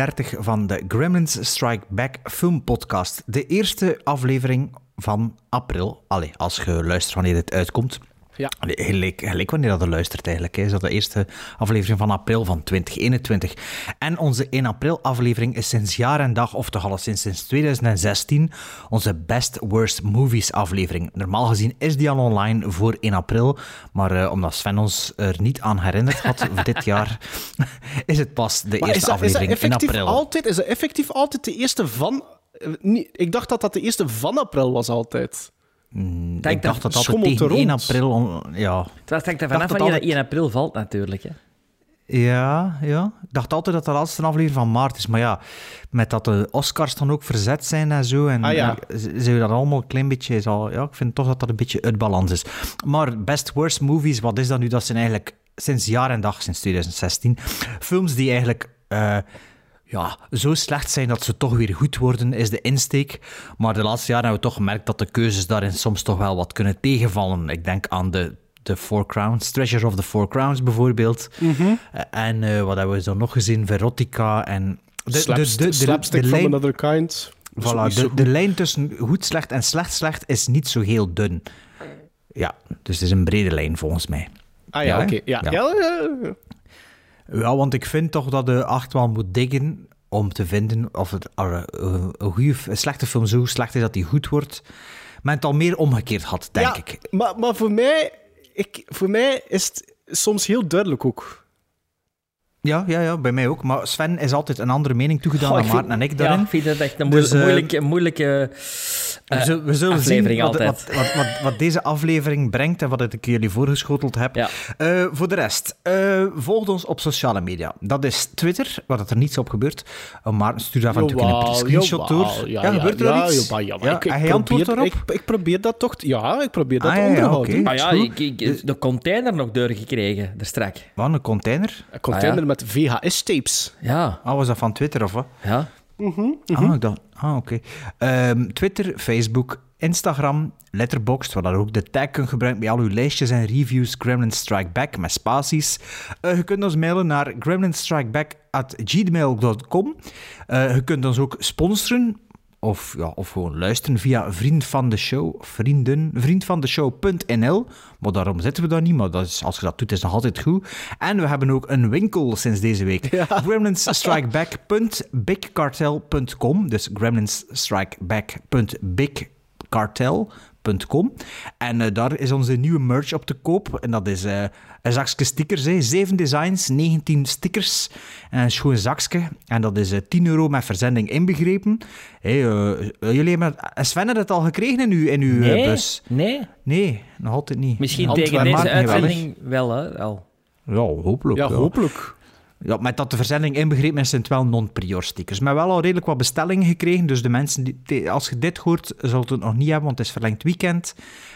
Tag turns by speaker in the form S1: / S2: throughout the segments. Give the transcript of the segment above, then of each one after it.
S1: 133 van de Gremlins Strike Back Film Podcast. De eerste aflevering van april. Allee, als je luistert wanneer dit uitkomt.
S2: Ja.
S1: Gelijk, gelijk wanneer dat er luistert eigenlijk. hè. Is dat de eerste aflevering van april van 2021. En onze 1 april aflevering is sinds jaar en dag, of toch alleszins sinds 2016, onze Best Worst Movies aflevering. Normaal gezien is die al online voor 1 april, maar eh, omdat Sven ons er niet aan herinnerd had voor dit jaar, is het pas de
S2: Maar
S1: eerste
S2: dat,
S1: aflevering in april.
S2: altijd, is dat effectief altijd de eerste van... eh, ik dacht dat dat de eerste van april was altijd.
S1: Ik dacht dat dat tegen
S2: er
S1: 1
S2: rond.
S1: april... on- Ja,
S3: Het hangt er
S1: dacht
S3: vanaf
S1: dat
S3: wanneer dat
S1: altijd-
S3: 1 april valt, natuurlijk. Hè.
S1: Ja, ja. Ik dacht altijd dat de laatste aflevering van maart is. Maar ja, met dat de Oscars dan ook verzet zijn en zo. En
S2: Ah, ja.
S1: zijn we dat allemaal een klein beetje... is al- ja, ik vind toch dat dat een beetje uit balans is. Maar best worst movies, wat is dat nu? Dat zijn eigenlijk sinds jaar en dag, sinds 2016, films die eigenlijk... eh, ja, zo slecht zijn dat ze toch weer goed worden, is de insteek. Maar de laatste jaren hebben we toch gemerkt dat de keuzes daarin soms toch wel wat kunnen tegenvallen. Ik denk aan de, de Four Crowns, Treasure of the Four Crowns bijvoorbeeld.
S2: Mhm.
S1: Eh, En eh, wat hebben we zo nog gezien? Verotica en... De,
S2: Slapst-
S1: de, de, de,
S2: slapstick
S1: de
S2: from
S1: lijn,
S2: another kind.
S1: voilà, de, de lijn tussen goed slecht en slecht slecht is niet zo heel dun. Ja, dus het is een brede lijn volgens mij.
S2: Ah
S1: Ja,
S2: oké. Ja.
S1: Ja,
S2: ja.
S1: Want ik vind toch dat de acht wel moet diggen om te vinden of het, een, goede, een slechte film zo slecht is dat die goed wordt. Maar het al meer omgekeerd had, denk
S2: Ja,
S1: ik.
S2: Maar, maar voor, mij, ik, voor mij is het soms heel duidelijk ook.
S1: Ja, ja, ja, bij mij ook. Maar Sven is altijd een andere mening toegedaan dan Maarten
S3: vind-
S1: en ik daarin.
S3: Ja, ik vind dat echt een
S1: Dus,
S3: moeilijke,
S1: eh,
S3: moeilijke, moeilijke
S1: We
S3: eh,
S1: zullen, we zullen
S3: aflevering
S1: zien wat,
S3: altijd.
S1: wat, wat, wat, wat deze aflevering brengt en wat ik jullie voorgeschoteld heb.
S3: Ja.
S1: Eh, voor de rest, eh volg ons op sociale media. Dat is Twitter, waar dat er niets op gebeurt. Uh, Maarten stuurt af en toe een screenshot door. Ja, gebeurt er iets? Ja,
S2: Ik,
S1: hij antwoordt
S2: probeer,
S1: daarop?
S2: ik, ik probeer dat toch... Ja, ik probeer dat
S1: Ah,
S2: te onderhouden.
S1: oké.
S3: Ah ja, ik, de container nog doorgekregen, daar strak.
S1: Wat, een container?
S2: Een container
S3: Ah, ja.
S2: Met VHS-tapes.
S3: Ja,
S1: Ah, was dat van Twitter of wat?
S3: ja.
S1: Ah, ik dacht, ah oké. Ehm, Twitter, Facebook, Instagram, Letterboxd, waar je ook de tag kunt gebruiken bij al uw lijstjes en reviews. Gremlin Strike Back met spaties. Eh, je kunt ons mailen naar gremlinstrikeback.gmail.com. Eh je kunt ons ook sponsoren. Of, ja, of gewoon luisteren via vriend van de show, vrienden, vriendvandeshow.nl. Maar daarom zitten we daar niet, maar dat is, als je dat doet, is nog altijd goed. En we hebben ook een winkel sinds deze week. Gremlinsstrikeback.bigcartel.com. Dus gremlinsstrikeback.bigcartel.com. En eh, daar is onze nieuwe merch op te koop. En dat is eh, een zakje stickers. Hè. Zeven designs, 19 stickers. En een schoon zakje. En dat is eh, 10 euro met verzending inbegrepen. Hey, eh, jullie hebben... en Sven had het al gekregen in uw, in uw eh,
S3: Nee,
S1: bus.
S3: nee.
S1: Nee, nog altijd niet.
S3: Misschien tegen deze uitzending wel, hè. Al.
S1: Ja, hopelijk.
S2: Ja, hopelijk.
S1: Ja, met dat de verzending inbegrepen is, zijn het wel non-prior stickers. Maar wel al redelijk wat bestellingen gekregen. Dus de mensen, die, als je dit hoort, zult het nog niet hebben, want het is verlengd weekend.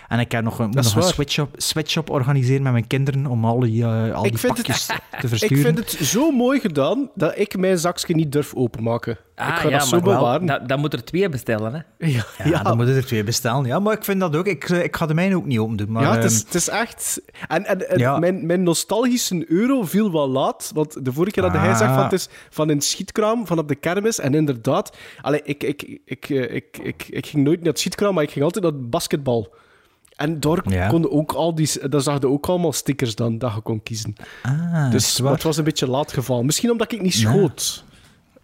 S1: En ik heb nog een, nog een switch-up switch organiseren met mijn kinderen om al die, eh, al
S2: Ik
S1: die
S2: het-
S1: pakjes te
S2: Ik
S1: versturen.
S2: vind het zo mooi gedaan dat ik mijn zakje niet durf openmaken. ik
S3: Ah,
S2: ga
S3: ja,
S2: dat zo
S3: maar wel,
S2: bewaren.
S3: dan, dan moet er twee bestellen, hè.
S2: ja,
S1: Ja, dan moet er twee bestellen. Ja, maar ik vind dat ook. Ik, eh, ik ga de mijne ook niet open doen. Maar,
S2: ja, het is,
S1: ehm,
S2: het is echt... En, en, en
S1: Ja.
S2: mijn, mijn nostalgische euro viel wel laat. Want de vorige keer dat hij
S1: Ah.
S2: zegt van het is van een schietkraam, van op de kermis. En inderdaad, allee, ik, ik, ik, eh, ik, ik, ik ging nooit naar het schietkraam, maar ik ging altijd naar het basketbal. En daar
S1: Ja.
S2: konden ook al die... Daar zag je ook allemaal stickers dan, dat je kon kiezen.
S1: ah,
S2: Dus
S1: het
S2: was een beetje laat gevallen. Misschien omdat ik niet schoot.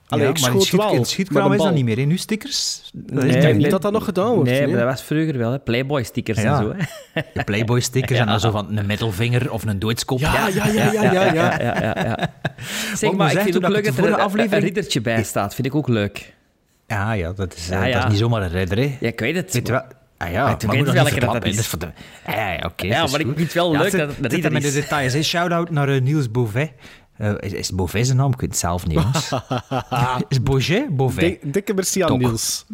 S2: Allee,
S1: Ja,
S2: ik
S1: maar
S2: schoot
S1: schiet-
S2: wel.
S1: schietkraam is dat niet meer, in uw stickers? Dat
S2: ik denk niet dat dat nog gedaan wordt.
S3: Nee,
S2: nee.
S3: maar dat was vroeger wel, hè. Playboy-stickers
S1: Ja.
S3: en zo, hè.
S1: De Playboy-stickers en dan zo van een middelvinger of een doodskop.
S2: Ja, ja, ja, ja, ja. ja.
S3: Ja, ja, ja. Zeg
S1: moet
S3: maar, ik
S1: zeggen,
S3: vind het ook leuk dat er
S1: aflevering-
S3: een riddertje bij staat. Vind ik ook leuk.
S1: Ja, ja, dat is, eh,
S3: Ja, ja.
S1: Dat is niet zomaar een ridder, hè.
S3: Ja, ik weet het.
S1: Weet je wel... Ah ja,
S3: weet
S1: nog
S3: welke
S1: niet
S3: dat is.
S1: de... Ja, ja, oké.
S3: Ja,
S1: dat is
S3: maar ik vind het wel leuk dat
S1: zit met de details, hè. Shout-out naar eh, Niels Beauvais. Eh, is, is Beauvais zijn naam? Ik weet het zelf niet, jongens. is Beauvais? Beauvais.
S2: Dik- Dikke merci aan. Niels.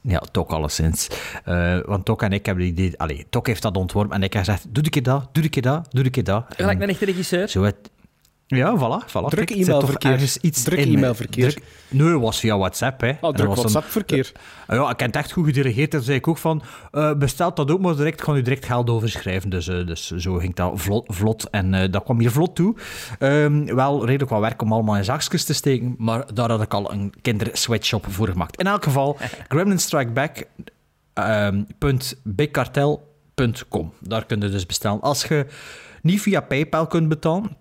S1: Ja, Tok alleszins. Eh want Tok en ik hebben die idee... Allee, Tok heeft dat ontworpen en ik heb gezegd, doe een keer dat, doe een keer dat, doe een keer dat.
S3: Gelijk een echte regisseur.
S1: Zo het... Ja, voilà. voilà.
S2: Druk
S1: er
S2: e-mailverkeer.
S1: Iets
S2: Druk e-mailverkeer.
S1: Druk- Nee, het was via WhatsApp. Hè.
S2: Oh, druk
S1: een-
S2: WhatsApp-verkeer.
S1: Ja, ik heb het echt goed gedirigeerd. En zei ik ook van, eh bestelt dat ook maar direct, ik ga u direct geld overschrijven. Dus, eh, dus zo ging dat vlot. vlot en eh, dat kwam hier vlot toe. Ehm, wel redelijk wat werk om allemaal in zakjes te steken, maar daar had ik al een kindersweatshop voor gemaakt. In elk geval, Gremlin Strike Back, ehm, bigcartel.com. Daar kun je dus bestellen. Als je niet via PayPal kunt betalen,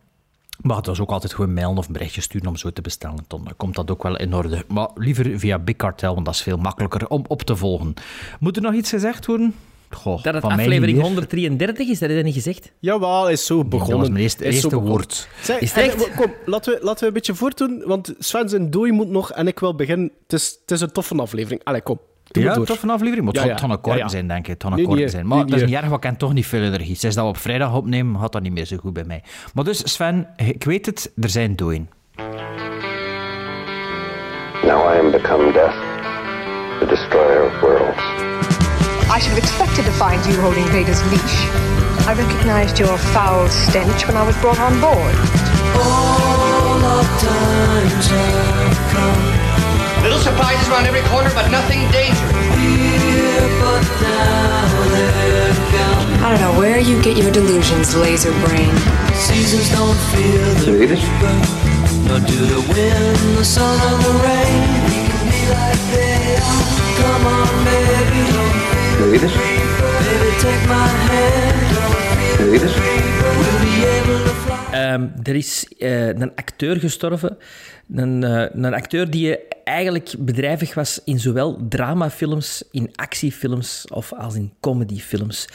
S1: maar dat is ook altijd gewoon mailen of een berichtje sturen om zo te bestellen. Dan komt dat ook wel in orde. Maar liever via Big Cartel, want dat is veel makkelijker om op te volgen. Moet er nog iets gezegd worden? Goh,
S3: Dat het
S1: van mij
S3: aflevering
S1: niet meer.
S3: 133 is, dat heb je niet gezegd.
S2: Jawel, is zo begonnen.
S1: Dat was mijn eerste, woord.
S2: Zeg,
S3: Is het echt?
S2: eh, kom, laten we, laten we een beetje voortdoen, want Sven zijn dooi moet nog en ik wil beginnen. Het is, het is een toffe aflevering. Allee, kom. Doe
S1: Ja, tof een aflevering. Het
S2: Ja, ja.
S1: een kort
S2: Ja, ja.
S1: zijn, denk ik.
S2: Nee,
S1: kort zijn. Maar
S2: nee,
S1: dat is niet erg, want ik heb toch niet veel energie. Sinds dat we op vrijdag opnemen, gaat dat niet meer zo goed bij mij. Maar dus, Sven, ik weet het, er zijn dooien.
S4: Now I am become death, the destroyer of worlds.
S5: I should have expected to find you holding Vader's leash. I recognized your foul stench when I was brought on board.
S6: Little surprises around every corner, but nothing dangerous.
S5: I don't know where you get your delusions, laser brain.
S7: Seasons don't feel the
S4: You eat it?
S7: nor do the wind, the sun, or the rain. We can be like they are. Come on, baby, don't
S4: You eat it?
S7: baby, take my hand. Don't
S4: You eat
S7: we'll be able to fly.
S3: Ehm, er is eh, een acteur gestorven. Een, eh, een acteur die eigenlijk bedrijvig was in zowel dramafilms, in actiefilms of als in comedyfilms.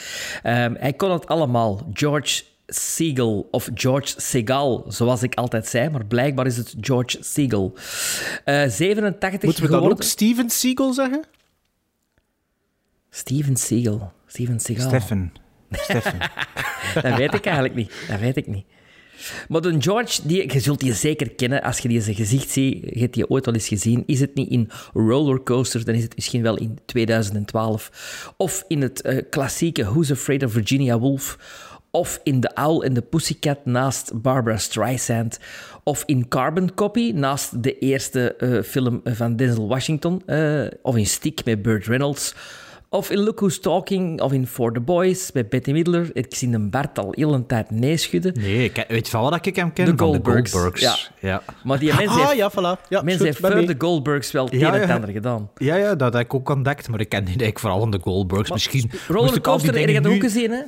S3: Ehm, hij kon het allemaal. George Segal of George Segal, zoals ik altijd zei, maar blijkbaar is het George Segal. Eh 87
S2: Moeten we dan
S3: geworden.
S2: ook Steven Seagal zeggen?
S3: Steven Seagal. Steven.
S1: Steffen. Steffen.
S3: Dat weet ik eigenlijk niet. Dat weet ik niet. Maar de George, die, je zult die zeker kennen als je die zijn gezicht ziet. Je hebt die ooit al eens gezien. Is het niet in Rollercoaster, dan is het misschien wel in 2012. Of in het eh, klassieke Who's Afraid of Virginia Woolf. Of in The Owl and the Pussycat naast Barbara Streisand. Of in Carbon Copy naast de eerste eh, film van Denzel Washington. eh, of in Stick met Burt Reynolds. Of in Look Who's Talking, of in For the Boys met Betty Midler. Ik zie een Bart al heel een tijd neeschudden.
S1: Nee, ik, weet je van wat ik hem ken?
S3: De
S1: Van
S3: Goldbergs.
S1: De Goldbergs.
S3: Ja.
S1: Ja.
S3: Maar die mensen
S2: Ah,
S3: heeft,
S2: ja, voilà. Ja,
S3: mensen heeft voor de Goldbergs wel het
S1: Ja,
S3: een en het
S1: ja.
S3: ander gedaan.
S1: Ja, ja, dat heb ik ook ontdekt, maar ik ken die eigenlijk vooral van de Goldbergs. Misschien
S3: Rollercoaster, heb je dat ook gezien, hè?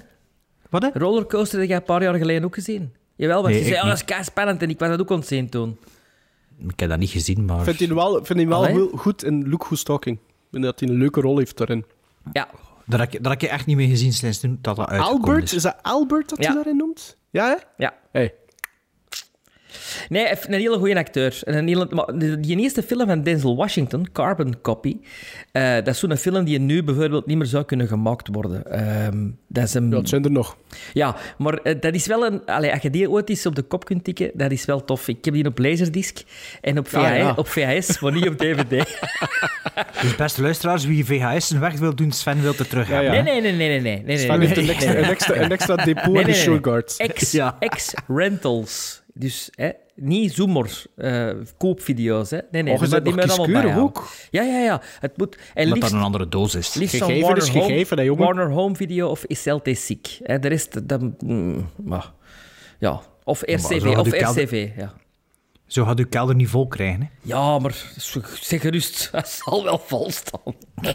S1: Wat, hè?
S3: Rollercoaster heb je een paar jaar geleden ook gezien. Jawel, want
S1: Nee,
S3: je zei, oh, dat is
S1: niet.
S3: kei spannend en ik was dat ook ontzien toen.
S1: Ik heb dat niet gezien, maar...
S2: Ik vind hij wel, vind hij wel heel goed in Look Who's Talking. Ik vind dat hij een leuke rol heeft daarin.
S3: Ja,
S1: Dat heb, ik, dat heb ik echt niet meer gezien sinds toen dat dat uitgekomen
S2: Albert?
S1: is.
S2: Is dat Albert dat
S3: Ja.
S2: hij daarin noemt? Ja, hè?
S3: ja.
S2: Hey.
S3: Nee, hij heeft een hele goede acteur. En Een hele, die eerste film van Denzel Washington, Carbon Copy, eh, dat is zo'n film die nu bijvoorbeeld niet meer zou kunnen gemaakt worden. Ehm, dat is een,
S2: Ja, het zijn er nog.
S3: Ja, maar eh, dat is wel een... Allee, als je die ooit eens op de kop kunt tikken, dat is wel tof. Ik heb die op Laserdisc en op VHS,
S2: Ah, ja.
S3: op VHS maar niet op DVD.
S1: Dus beste luisteraars, wie VHS'en weg wil doen, Sven wil er terug
S2: Ja,
S1: hebben.
S2: ja.
S3: Nee, nee, nee, nee, nee. nee, nee,
S2: Sven
S3: nee,
S2: heeft een extra,
S3: nee,
S2: een extra, een extra depot
S3: nee,
S2: in de
S3: nee, nee. Ex,
S1: Ja.
S3: Dus hè, niet Zoomer eh, koopvideo's. Hè. Nee, nee.
S2: Oh,
S3: dat-
S2: bent
S3: die moet allemaal
S2: ook.
S3: Ja, ja, ja. Het moet... En liefst,
S1: dat een andere doos is.
S3: liefst
S2: Gegeven
S3: Warner
S2: is
S3: Home,
S2: gegeven, hè, jongen.
S3: Warner Home Video of SLT Sick. Hè. De rest, dat... mm, maar, ja. Of RCV. Of
S1: u
S3: RCV, ja.
S1: Zo gaat uw kelder niet vol krijgen. Hè?
S3: Ja, maar zeg gerust, dat zal wel vol staan.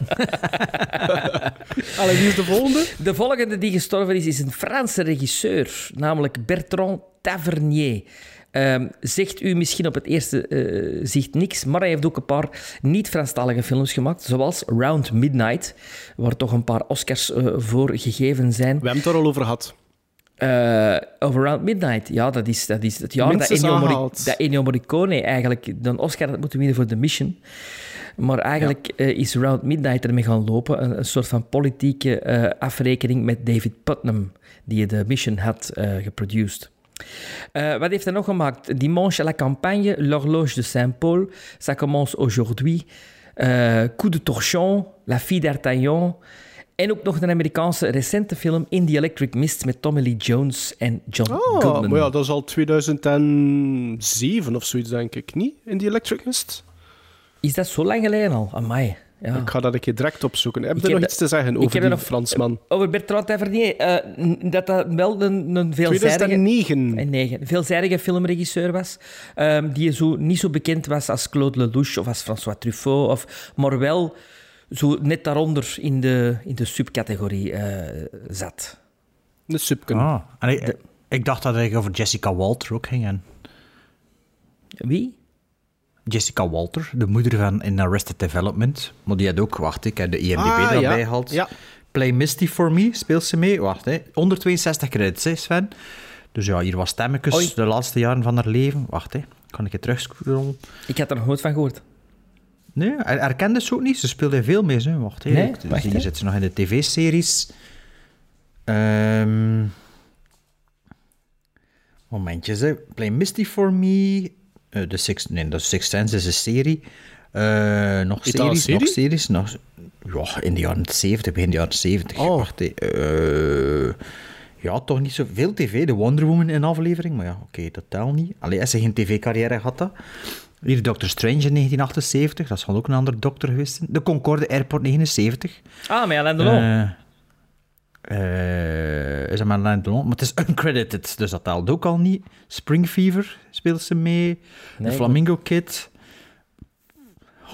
S2: Allee, wie is de volgende?
S3: De volgende die gestorven is, is een Franse regisseur, namelijk Bertrand Tavernier. Ehm, zegt u misschien op het eerste eh, zicht niks, maar hij heeft ook een paar niet-Franstalige films gemaakt, zoals Round Midnight, waar toch een paar Oscars eh, voor gegeven zijn.
S2: We hebben het er al over gehad.
S3: Eh, over Round Midnight, ja, dat is, dat is het jaar dat Ennio, Mori- dat Ennio Morricone eigenlijk een Oscar had moeten winnen voor The Mission. Maar eigenlijk is Round Midnight ermee gaan lopen. Een, een soort van politieke afrekening met David Putnam, die de Mission had eh Eh, wat heeft hij nog gemaakt? Dimanche à la campagne, L'horloge de Saint-Paul, Ça commence aujourd'hui. eh Coup de Torchon, La Fille d'Artagnan. En ook nog een Amerikaanse recente film In the Electric Mist met Tommy Lee Jones en John
S2: Oh,
S3: Goodman.
S2: maar ja, dat is al 2007 of zoiets, denk ik. Niet? In die Electric Mist?
S3: Is dat zo lang geleden al? Amai. Ja.
S2: Ik ga dat een keer direct opzoeken. Heb
S3: Ik
S2: je nog iets te zeggen
S3: ik
S2: over die
S3: nog-
S2: Fransman?
S3: Over Bertrand Tavernier. eh, dat dat wel een, een veelzijdige...
S2: 2009.
S3: En negen. Een veelzijdige filmregisseur was. ehm, die zo, niet zo bekend was als Claude Lelouch of als François Truffaut. Of, maar wel zo net daaronder in de, in de subcategorie eh, zat.
S2: Een subken.
S1: Ah, en ik, ik dacht dat het over Jessica Walter ook ging. En
S3: Wie?
S1: Jessica Walter, de moeder van in Arrested Development. Maar die had ook, wacht, ik heb de IMDb
S2: Ah,
S1: daarbij
S2: ja.
S1: gehaald.
S2: Ja.
S1: Play Misty for Me speelt ze mee. Wacht, hè. 162 credits, hè, Sven. Dus ja, hier was stemmetjes
S3: Oei.
S1: de laatste jaren van haar leven. Wacht, hè. kan ik het terugscrollen?
S3: Ik had er nog nooit van gehoord.
S1: Nee, hij herkende ze ook niet. Ze speelde veel mee. Hè. Wacht, hè.
S3: Nee? Wacht,
S1: hier
S3: hè.
S1: zit ze nog in de tv-series. Ehm momentjes, hè. Play Misty for Me. Eh, de Six, nee, de Sixth Sense is een serie. Eh, nog series, nog
S2: serie?
S1: series. Nog, ja, in de jaren 70, begin de jaren 70.
S2: Oh.
S1: Wacht, hè. Eh, ja, toch niet zoveel tv. De Wonder Woman in aflevering, maar ja, oké, dat telt niet. Allee, als ze geen tv-carrière had, dat. Hier Doctor Strange in 1978, dat zal ook een andere dokter geweest zijn. De Concorde Airport 79.
S3: Ah, met Alain Delon.
S1: Is dat met Alain Delon? Maar het is uncredited, dus dat telt ook al niet. Spring Fever speelt ze mee.
S3: Nee,
S1: de Flamingo Kid.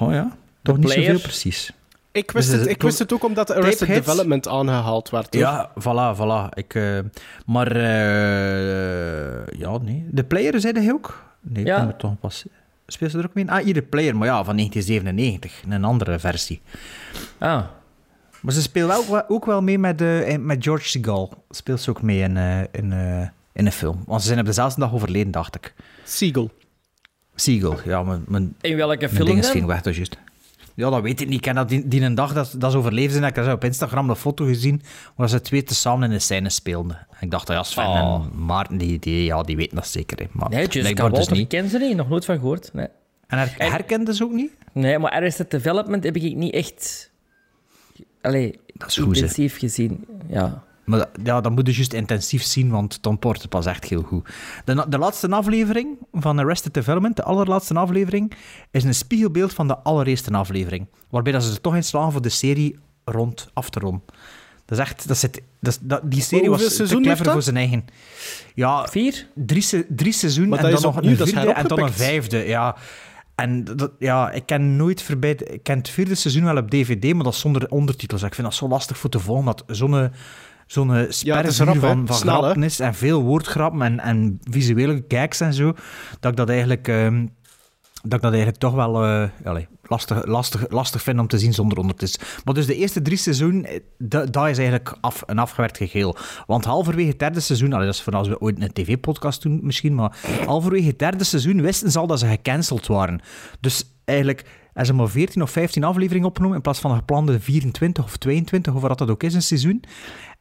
S1: Oh ja, toch niet
S3: Player.
S1: zoveel precies.
S2: Ik wist,
S1: Dus
S2: het,
S1: het-
S2: ik wist het ook omdat Arrested? Development aangehaald werd. hoor.
S1: Ja, voilà, voilà. Ik, eh, maar, eh, ja, nee. De Player, zei hij ook? Nee,
S3: Ja.
S1: moet toch pas... Speelt ze er ook mee? Ah, hier de Player, maar ja, van 1997. Een andere versie.
S3: Ah,
S1: Maar ze speelt ook wel mee met, eh, met George Segal. Speelt ze ook mee in, eh, in, eh, in een film. Want ze zijn op dezelfde dag overleden, dacht ik.
S2: Seagull.
S1: Seagal, ja, mijn, mijn,
S3: in welke
S1: mijn
S3: film
S1: ding is
S3: dan?
S1: ging weg, dus juist. Ja, dat weet ik niet. Ik heb dat die, die een dag dat, dat ze overleefd zijn, heb ik daar op Instagram een foto gezien waar ze twee tezamen in een scène speelden. En ik dacht, ja, Sven
S3: Oh.
S1: en Maarten, die, die, ja, die weten dat zeker. Hè. Maar
S3: Nee, Jessica
S1: dus
S3: Walter
S1: niet.
S3: ken ze niet. Nog nooit van gehoord. Nee.
S1: En her,
S3: En-
S1: herkende ze ook niet?
S3: Nee, maar Arrested Development heb ik niet echt... Allee,
S1: Dat is goed, hè.
S3: intensief gezien. Ja.
S1: Maar dat- ja, dat moet je juist intensief zien, want Tom Porter pas echt heel goed. De, de laatste aflevering van Arrested Development, de allerlaatste aflevering, is een spiegelbeeld van de allereerste aflevering. Waarbij dat ze er toch in slagen voor de serie rond af te ronden. Dat is echt... Dat zit, dat, die serie
S2: Hoeveel
S1: was te clever voor zijn eigen... Ja,
S3: Vier?
S1: drie, drie seizoenen en dan nog een vierde en dan een vijfde. Ja. En dat, ja, ik ken nooit voorbij... Ik ken het vierde seizoen wel op DVD, maar dat zonder ondertitels. Ik vind dat zo lastig voor te volgen, dat zo'n zo'n spervuur van, van
S2: Snel, hè.
S1: grappen is en veel woordgrappen en, en visuele gags en zo, dat ik dat eigenlijk... ehm, dat ik dat eigenlijk toch wel eh, allee, lastig, lastig, lastig vind om te zien zonder ondertitels. Maar dus de eerste drie seizoenen, eh, dat, is eigenlijk af, een afgewerkt geheel. Want halverwege het derde seizoen, allee, dat is van als we ooit een tv-podcast doen misschien, maar halverwege het derde seizoen wisten ze al dat ze gecanceld waren. Dus eigenlijk hebben ze maar 14 of 15 afleveringen opgenomen in plaats van de geplande 24 of 22, of wat dat ook is, een seizoen.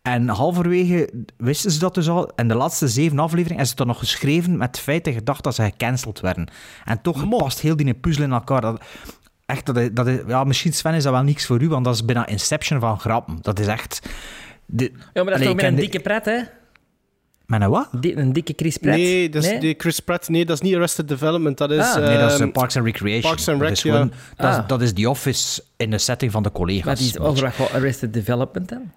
S1: En halverwege wisten ze dat dus al. En de laatste zeven afleveringen hebben ze dan nog geschreven met het feit en gedacht dat ze gecanceld werden. En toch past heel die puzzel in elkaar. Dat, echt, dat is, dat is, ja, misschien Sven is dat wel niks voor u, want dat is bijna Inception van grappen. Dat is echt... De,
S3: Ja, maar dat is
S1: Allee,
S3: toch met een dikke pret, hè?
S1: Met een wat?
S3: Di- een dikke Chris Pratt.
S2: Nee, dat is die Chris Pratt. Nee, dat is niet Arrested Development. Dat is...
S3: Ah.
S1: Nee, dat is eh,
S2: ehm,
S1: Parks and Recreation.
S2: Parks and
S1: dat
S2: Rec,
S1: is, gewoon,
S2: ja.
S1: dat, is,
S3: Ah.
S1: dat is The Office in de setting van de collega's.
S3: Maar die is over wat gewoon Arrested Development dan?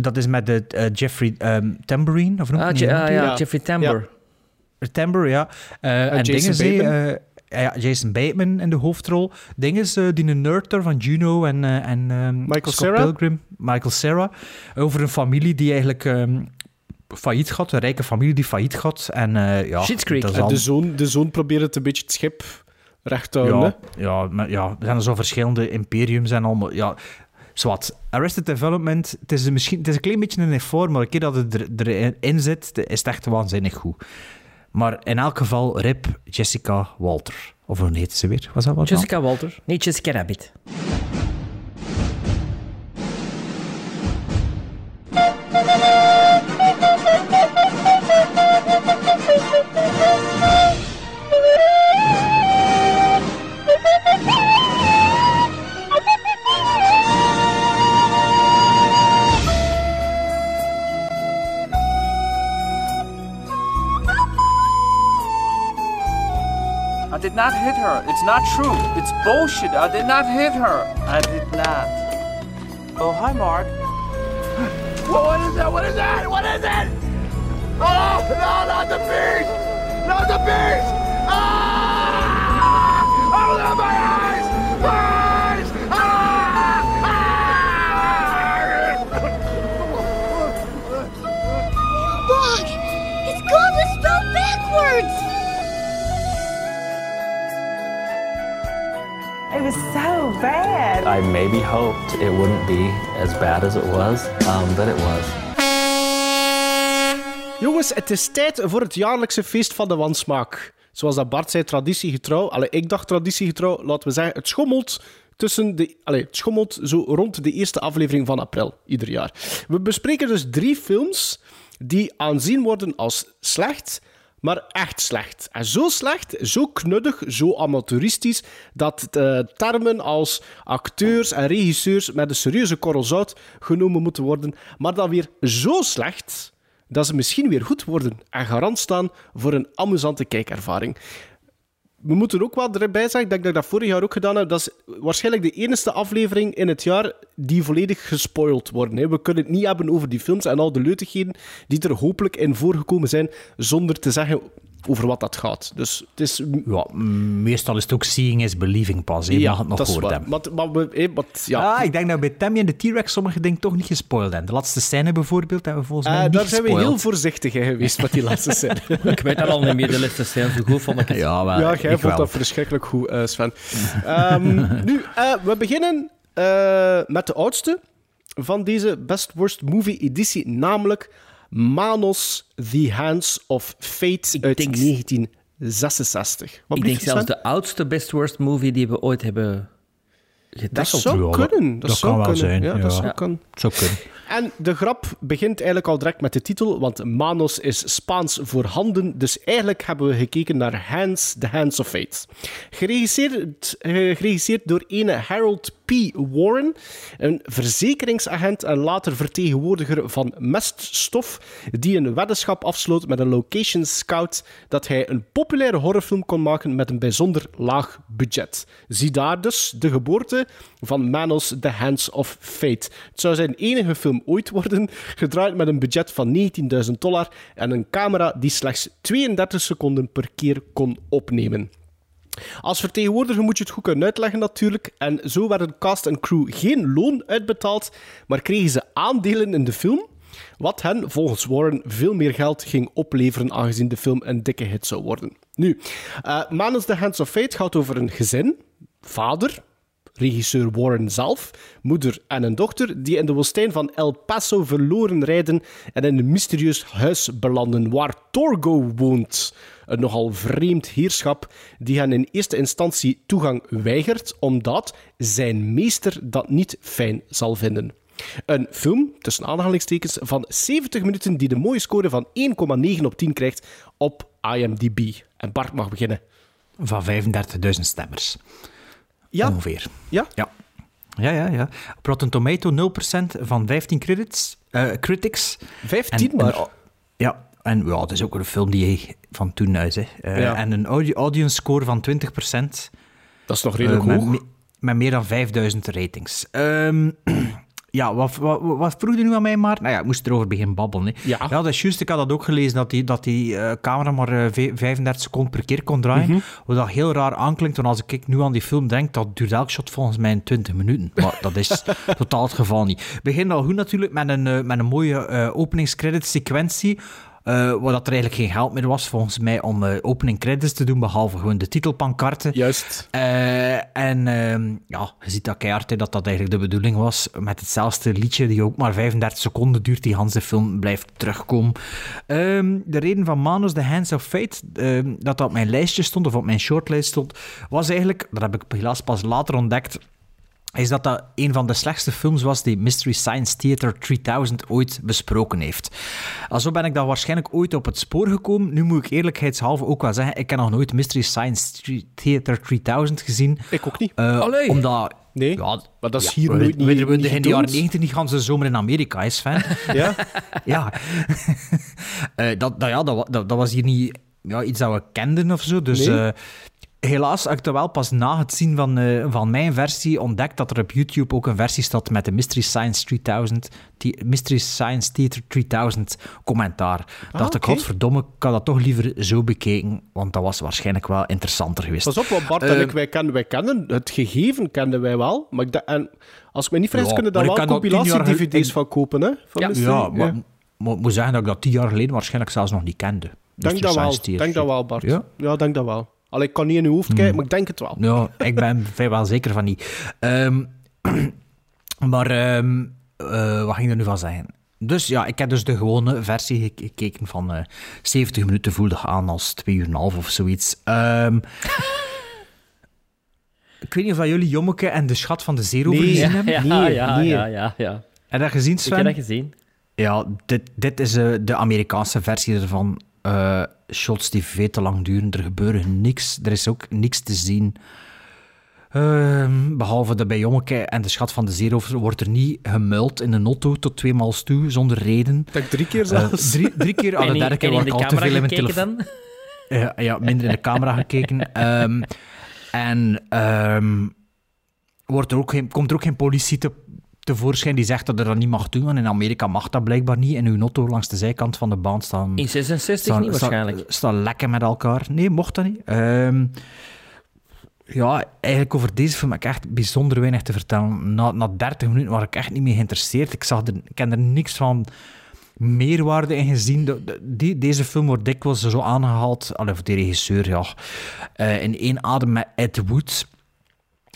S1: Dat is met de eh, Jeffrey ehm, Tambourine, of noem
S3: Ah,
S1: je
S3: ah, ja,
S2: Ja.
S3: Jeffrey Tambor.
S1: Timber, ja. Eh, en
S2: Jason
S1: dingen ze,
S2: Bateman.
S1: eh, ja, Jason Bateman in de hoofdrol. Dingen ze, die een nerd er van Juno en, eh, en ehm,
S2: Michael
S1: Scott
S2: Cera?
S1: Pilgrim, Michael Cera, over een familie die eigenlijk ehm, failliet gaat, een rijke familie die failliet gaat. En, eh ja, is al-
S2: de, zoon, de zoon probeert het een beetje het schip recht te houden.
S1: ja, ja, maar, ja, er zijn zo verschillende imperiums en allemaal. Ja, zwart. Arrested Development, het is, misschien, het is een klein beetje een effort, maar een keer dat het er, erin zit, is het echt waanzinnig goed. Maar in elk geval, rip Jessica Walter. Of hoe heet ze weer? Was dat?
S3: Jessica Walter. Nee, Jessica Rabbit.
S8: Not hit her. It's not true. It's bullshit. I did not hit her. I did not. Oh, hi, Mark. what is that? What is that? What is it? Oh, no, not the beast! Not the beast! Ah! Oh, no, my eyes! Eyes! Ah!
S9: Look! It's Goblin spelled backwards!
S10: It was so bad.
S11: I maybe hoped it wouldn't be as bad as it was, um, but it was.
S2: Jongens, het is tijd voor het jaarlijkse feest van de wansmaak. Zoals dat Bart zei, traditiegetrouw. Allee, ik dacht traditiegetrouw. Laten we zeggen, het schommelt tussen de... Allee, het schommelt zo rond de eerste aflevering van april, ieder jaar. We bespreken dus drie films die aanzien worden als slecht, maar echt slecht. En zo slecht, zo knuddig, zo amateuristisch, dat eh, termen als acteurs en regisseurs met een serieuze korrel zout genomen moeten worden, maar dan weer zo slecht dat ze misschien weer goed worden en garant staan voor een amusante kijkervaring. We moeten ook wel erbij zeggen, ik denk dat ik dat vorig jaar ook gedaan heb, dat is waarschijnlijk de enige aflevering in het jaar die volledig gespoild worden. hè. We kunnen het niet hebben over die films en al de leutigheden die er hopelijk in voorgekomen zijn, zonder te zeggen over wat dat gaat. Dus het is...
S1: Ja, meestal is het ook seeing is believing pas. Je mag het nog gehoord
S2: waar.
S1: hebben.
S2: Maar, ja,
S1: Ah, ik denk dat bij Tammy en de T-Rex sommige dingen toch niet gespoild zijn. De laatste scène bijvoorbeeld hebben we volgens mij
S2: eh,
S1: niet
S2: daar zijn we heel voorzichtig geweest met die laatste scène.
S3: Ik weet dat al niet meer, de laatste scène. Zo goed vond ik het.
S1: Ja,
S2: Ja, jij vond
S1: wel.
S2: dat verschrikkelijk goed, eh, Sven. Ehm, nu, eh, we beginnen eh, met de oudste van deze Best Worst Movie editie, namelijk Manos, The Hands of Fate uit
S3: denk-
S2: 1966. Wat
S3: Ik denk zelfs de oudste Best Worst movie die we ooit hebben
S2: Dat
S3: getackeld.
S2: zou
S1: dat-
S2: kunnen. Dat,
S1: dat
S2: zou
S1: kan wel
S2: kunnen.
S1: zijn,
S2: Ja,
S1: ja.
S2: dat zou
S3: Ja.
S2: kunnen.
S1: Het zou kunnen.
S2: En de grap begint eigenlijk al direct met de titel, want Manos is Spaans voor handen, dus eigenlijk hebben we gekeken naar Hands, The Hands of Fate. Geregisseerd, eh, geregisseerd door ene Harold P. Warren, een verzekeringsagent en later vertegenwoordiger van meststof, die een weddenschap afsloot met een location scout dat hij een populaire horrorfilm kon maken met een bijzonder laag budget. Zie daar dus de geboorte van Manos The Hands of Fate. Het zou zijn enige film ooit worden, gedraaid met een budget van 19.000 dollar en een camera die slechts 32 seconden per keer kon opnemen. Als vertegenwoordiger moet je het goed kunnen uitleggen natuurlijk. En zo werden cast en crew geen loon uitbetaald, maar kregen ze aandelen in de film. Wat hen volgens Warren veel meer geld ging opleveren, aangezien de film een dikke hit zou worden. Nu, uh, Manus The Hands of Fate gaat over een gezin, vader, regisseur Warren zelf, moeder en een dochter, die in de woestijn van El Paso verloren rijden en in een mysterieus huis belanden waar Torgo woont. Een nogal vreemd heerschap die hen in eerste instantie toegang weigert, omdat zijn meester dat niet fijn zal vinden. Een film, tussen aanhalingstekens, van 70 minuten die de mooie score van 1,9 op 10 krijgt op IMDb. En Bart mag beginnen.
S1: Van 35.000 stemmers.
S2: Ja,
S1: Ongeveer.
S2: ja?
S1: Ja. Ja, ja, ja. Rotten Tomato 0% van 15 credits, eh, critics.
S2: 15
S1: En-
S2: maar.
S1: en- ja, en ja, het is ook een film die van toen uit. Hè.
S2: Ja.
S1: En een audi- audience score van 20%.
S2: dat is nog redelijk
S1: eh, met,
S2: hoog.
S1: me- met meer dan 5000 ratings. Ehm, ja, wat, wat, wat vroeg je nu aan mij maar? Nou ja, ik moest erover beginnen babbelen. Hè.
S2: Ja.
S1: dat is juist. Ik had dat ook gelezen, dat die, dat die eh, camera maar eh, ve- 35 seconden per keer kon draaien.
S2: Mhm.
S1: Wat dat heel raar aanklinkt, want als ik nu aan die film denk, dat duurt elk shot volgens mij in 20 minuten. Maar dat is totaal het geval niet. Het begint al goed natuurlijk met een, eh, met een mooie eh openingscredit sequentie. Eh, waar dat er eigenlijk geen geld meer was, volgens mij, om eh, opening credits te doen, behalve gewoon de titelpankarten.
S2: Juist.
S1: Eh, en ehm, ja, je ziet dat keihard hè, dat dat eigenlijk de bedoeling was. Met hetzelfde liedje, die ook maar 35 seconden duurt, die Hans de film blijft terugkomen. Ehm, de reden van Manos, The Hands of Fate, ehm, dat dat op mijn lijstje stond, of op mijn shortlist stond, was eigenlijk, dat heb ik helaas pas later ontdekt, is dat dat een van de slechtste films was die Mystery Science Theater 3000 ooit besproken heeft. Alzo ben ik dan waarschijnlijk ooit op het spoor gekomen. Nu moet ik eerlijkheidshalve ook wel zeggen, ik heb nog nooit Mystery Science Theater 3000 gezien.
S2: Ik ook niet.
S3: Allee.
S1: Omdat...
S2: Nee,
S1: ja,
S2: maar dat is
S1: ja,
S2: hier nooit niet-
S1: we- In de jaren
S2: getoond.
S1: 90 niet gaan ze zomer in Amerika, is fan.
S2: Ja?
S1: ja. Eh, dat, dat, ja dat, dat was hier niet ja, iets dat we kenden of zo. Dus
S2: Nee.
S1: eh, Helaas heb ik dat wel pas na het zien van, eh, van mijn versie ontdekt dat er op YouTube ook een versie staat met de Mystery Science 3000, die Mystery Science Theater 3000 commentaar. dacht ik, godverdomme, ik had dat toch liever zo bekeken, want dat was waarschijnlijk wel interessanter geweest.
S2: Pas op, want Bart en ik, wij kennen, wij kennen het gegeven kenden wij wel. Maar ik en als ik me niet vergis,
S1: Ja,
S2: kunnen daar wel compilatie-dvd's van kopen, hè? Van
S3: Ja.
S2: Mystery.
S1: Ja, maar maar ik moet zeggen dat ik dat tien jaar geleden waarschijnlijk zelfs nog niet kende.
S2: Denk
S1: Mystery
S2: dat wel.
S1: Science Theater.
S2: Denk dat wel, Bart.
S1: Ja?
S2: Ja, denk dat wel. Allee, ik kan niet in uw hoofd kijken, maar ik denk het wel.
S1: Ja, ik ben vrijwel zeker van niet. Ehm, maar ehm, eh, wat ging ik er nu van zeggen? Dus ja, ik heb dus de gewone versie gek- gekeken van eh 70 minuten, voelde aan als 2 uur en half of zoiets. Ehm, ik weet niet of jullie Jommeke en de Schat van de Zeerover
S2: Nee.
S1: gezien
S3: Ja,
S1: hebben.
S3: ja,
S2: Nee,
S3: ja,
S2: nee.
S3: ja, ja, ja.
S1: Heb je dat gezien,
S3: Ik
S1: Sven?
S3: heb dat gezien.
S1: Ja, dit, dit is eh, de Amerikaanse versie ervan. Eh, shots die veel te lang duren. Er gebeurt niks. Er is ook niks te zien. Ehm, behalve de bij Jommeke en de Schat van de Zeerover wordt er niet gemuild in een auto tot tweemaal toe, zonder reden.
S2: Ik denk drie keer
S1: Eh,
S2: zelfs.
S1: drie, drie keer, aan de derde keer word
S3: de
S1: ik al te
S3: camera
S1: veel in mijn
S3: gekeken
S1: telefoon.
S3: dan?
S1: Ja, ja, minder in de camera gekeken. Ehm, en ehm, wordt er ook geen, komt er ook geen politie te, tevoorschijn die zegt dat er dat niet mag doen. Want in Amerika mag dat blijkbaar niet. In uw auto langs de zijkant van de baan staan.
S3: In 66
S1: staan,
S3: niet waarschijnlijk.
S1: Staan, staan lekken met elkaar. Nee, mocht dat niet. Ehm, ja, eigenlijk over deze film heb ik echt bijzonder weinig te vertellen. Na, na 30 minuten was ik echt niet meer geïnteresseerd. Ik, zag er, ik heb er niks van meerwaarde in gezien. De- de- die, deze film wordt dikwijls zo aangehaald, allee, voor de regisseur, ja, eh, in één adem met Ed Wood.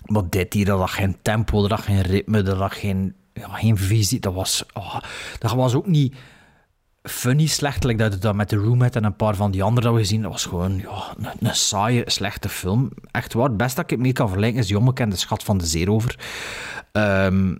S1: Maar dit hier, dat had geen tempo, dat had geen ritme, dat had geen, ja, geen visie. Dat was, oh, dat was ook niet funny slecht, like dat het dat met The Roommate en een paar van die anderen dat we gezien. Dat was gewoon ja, een, een saaie, slechte film. Echt waar, het beste dat ik het mee kan vergelijken is en de Schat van de Zeerover. Ehm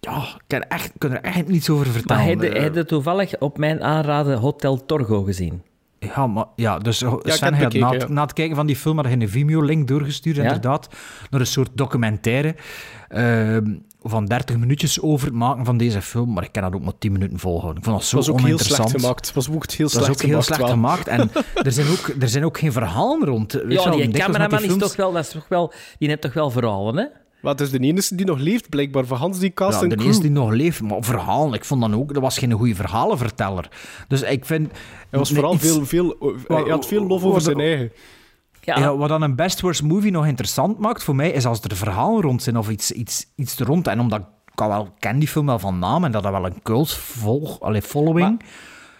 S1: ja, ik kan, echt, ik kan er echt niets over vertellen.
S3: Maar hij
S1: Eh,
S3: had toevallig op mijn aanraden Hotel Torgo gezien.
S1: Ja, maar, ja dus Sven
S2: het
S1: had na, het-
S2: ja.
S1: na het kijken van die film had hij een Vimeo-link doorgestuurd,
S3: Ja?
S1: inderdaad, naar een soort documentaire ehm, van 30 minuutjes over het maken van deze film, maar ik kan dat ook maar 10 minuten volhouden. Ik vond dat
S2: Het
S1: zo
S2: was ook heel
S1: oninteressant.
S2: slecht gemaakt. Het was ook heel slecht
S1: is ook heel
S2: gemaakt.
S1: slecht
S2: wel.
S1: gemaakt. En er zijn, ook, er zijn ook geen verhalen rond. Weet
S3: Ja, die cameraman is toch wel, dat is toch wel, die heeft toch wel verhalen, hè?
S2: Wat is de enige die nog leeft, blijkbaar, van Hans die cast
S1: Ja,
S2: en
S1: de
S2: crew.
S1: eerste die nog leeft, maar verhalen, ik vond dan ook, dat was geen goede verhalenverteller. Dus ik vind...
S2: Hij was vooral
S1: iets-
S2: veel, veel, hij had veel lof over zijn eigen.
S3: Ja,
S1: Ja, wat dan een best worst movie nog interessant maakt voor mij, is als er verhalen rond zijn of iets, iets, iets er rond. En omdat ik al wel ken die film wel van naam en dat dat wel een cult volg, allee, following.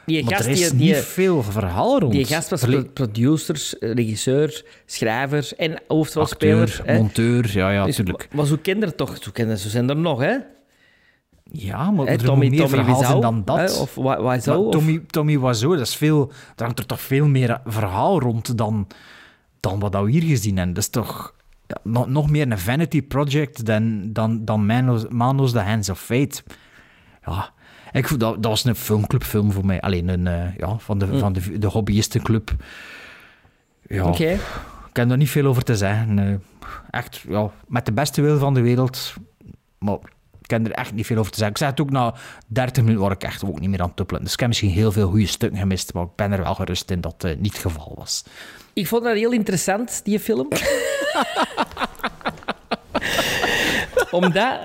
S3: Die
S1: Maar
S3: gast,
S1: er is
S3: die, die,
S1: niet veel verhaal rond.
S3: die gast was
S1: Verle-
S3: pro- producer, regisseur, schrijver en hoofdrolspeler.
S1: monteur, ja, ja,
S3: Dus,
S1: natuurlijk.
S3: maar zo kinderen toch, zo kinderen, zo zijn er nog, hè?
S1: Ja, maar
S3: Hè,
S1: er moet meer verhaal zijn dan dat.
S3: hè, Of Wiseau, of-
S1: Tommy, Tommy Wiseau, dat is veel, daar hangt er toch veel meer verhaal rond dan, dan wat we hier gezien hebben. Dat is toch ja, nog, nog meer een vanity project dan, dan, dan Manos, Manos The Hands of Fate. Ja, ik, vond dat, dat was een filmclubfilm voor mij. Alleen een, eh, ja, van, de, van de, de hobbyistenclub. Ja,
S3: Oké.
S1: ik heb er niet veel over te zeggen. eh. echt, ja, met de beste wil van de wereld. Maar ik kan er echt niet veel over te zeggen. Ik zei het ook na 30 minuten waar ik echt ook niet meer aan het tuppelen. Dus ik heb misschien heel veel goede stukken gemist, maar ik ben er wel gerust in dat het eh, niet het geval was.
S3: Ik vond dat heel interessant, die film. Omdat,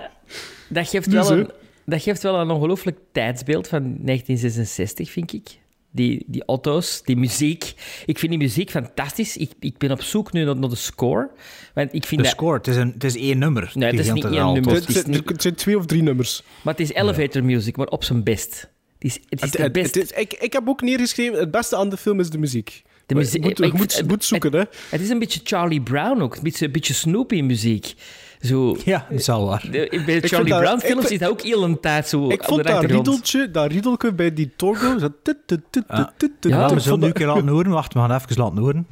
S3: dat geeft, wel een, dat geeft wel een ongelooflijk tijdsbeeld van 1966, vind ik. Die, die auto's, die muziek. Ik vind die muziek fantastisch. Ik, ik ben op zoek nu naar, naar de score. Want ik vind
S1: De
S3: dat...
S1: score, het is, een, het is één nummer.
S3: Nee, het is niet één nummer.
S2: Het,
S3: Het is
S2: zijn-
S3: niet-
S2: het zijn twee of drie nummers.
S3: Maar het is elevator music, maar op zijn best. Het is, het is
S2: Het-
S3: de
S2: het-
S3: best.
S2: het is- ik, ik heb ook neergeschreven, het beste aan de film is de muziek.
S3: De muziek-
S2: je moet, je
S3: ik-
S2: moet, je
S3: het-
S2: moet zoeken, hè.
S3: Het is een beetje Charlie Brown ook. Een beetje, een beetje Snoopy muziek. Zo,
S1: Ja, dat is wel waar.
S3: de- bij Charlie Brown films is dat ook heel een tijd zo
S2: Ik vond dat riedeltje, dat riedeltje bij die Torgo... Zo... tut, tut, tut,
S1: Ah.
S3: Ja,
S1: Ja, we zullen nu een keer laten horen. Wacht, we gaan even laten horen.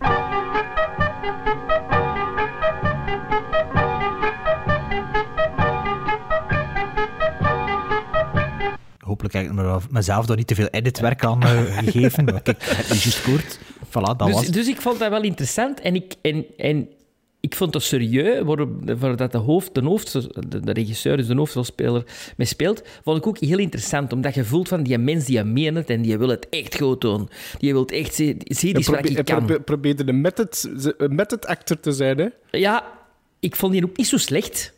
S1: Hopelijk heb ik me- mezelf daar niet te veel editwerk aan eh, gegeven. Maar kijk, het is juist kort. Voilà, dat was
S3: Dus,
S1: het.
S3: dus ik vond dat wel interessant. En, ik, en, en ik vond het serieus, waar, waar dat de, hoofd, de, hoofd, de, regisseur, dus de hoofdrolspeler, mee speelt, vond ik ook heel interessant. Omdat je voelt van die mens die je meent het en die wil het echt goed doen. Die wil het echt zien, zie eens wat ik kan.
S2: probeer, probeerde een method, method actor te zijn, hè?
S3: Ja, ik vond die ook niet zo slecht.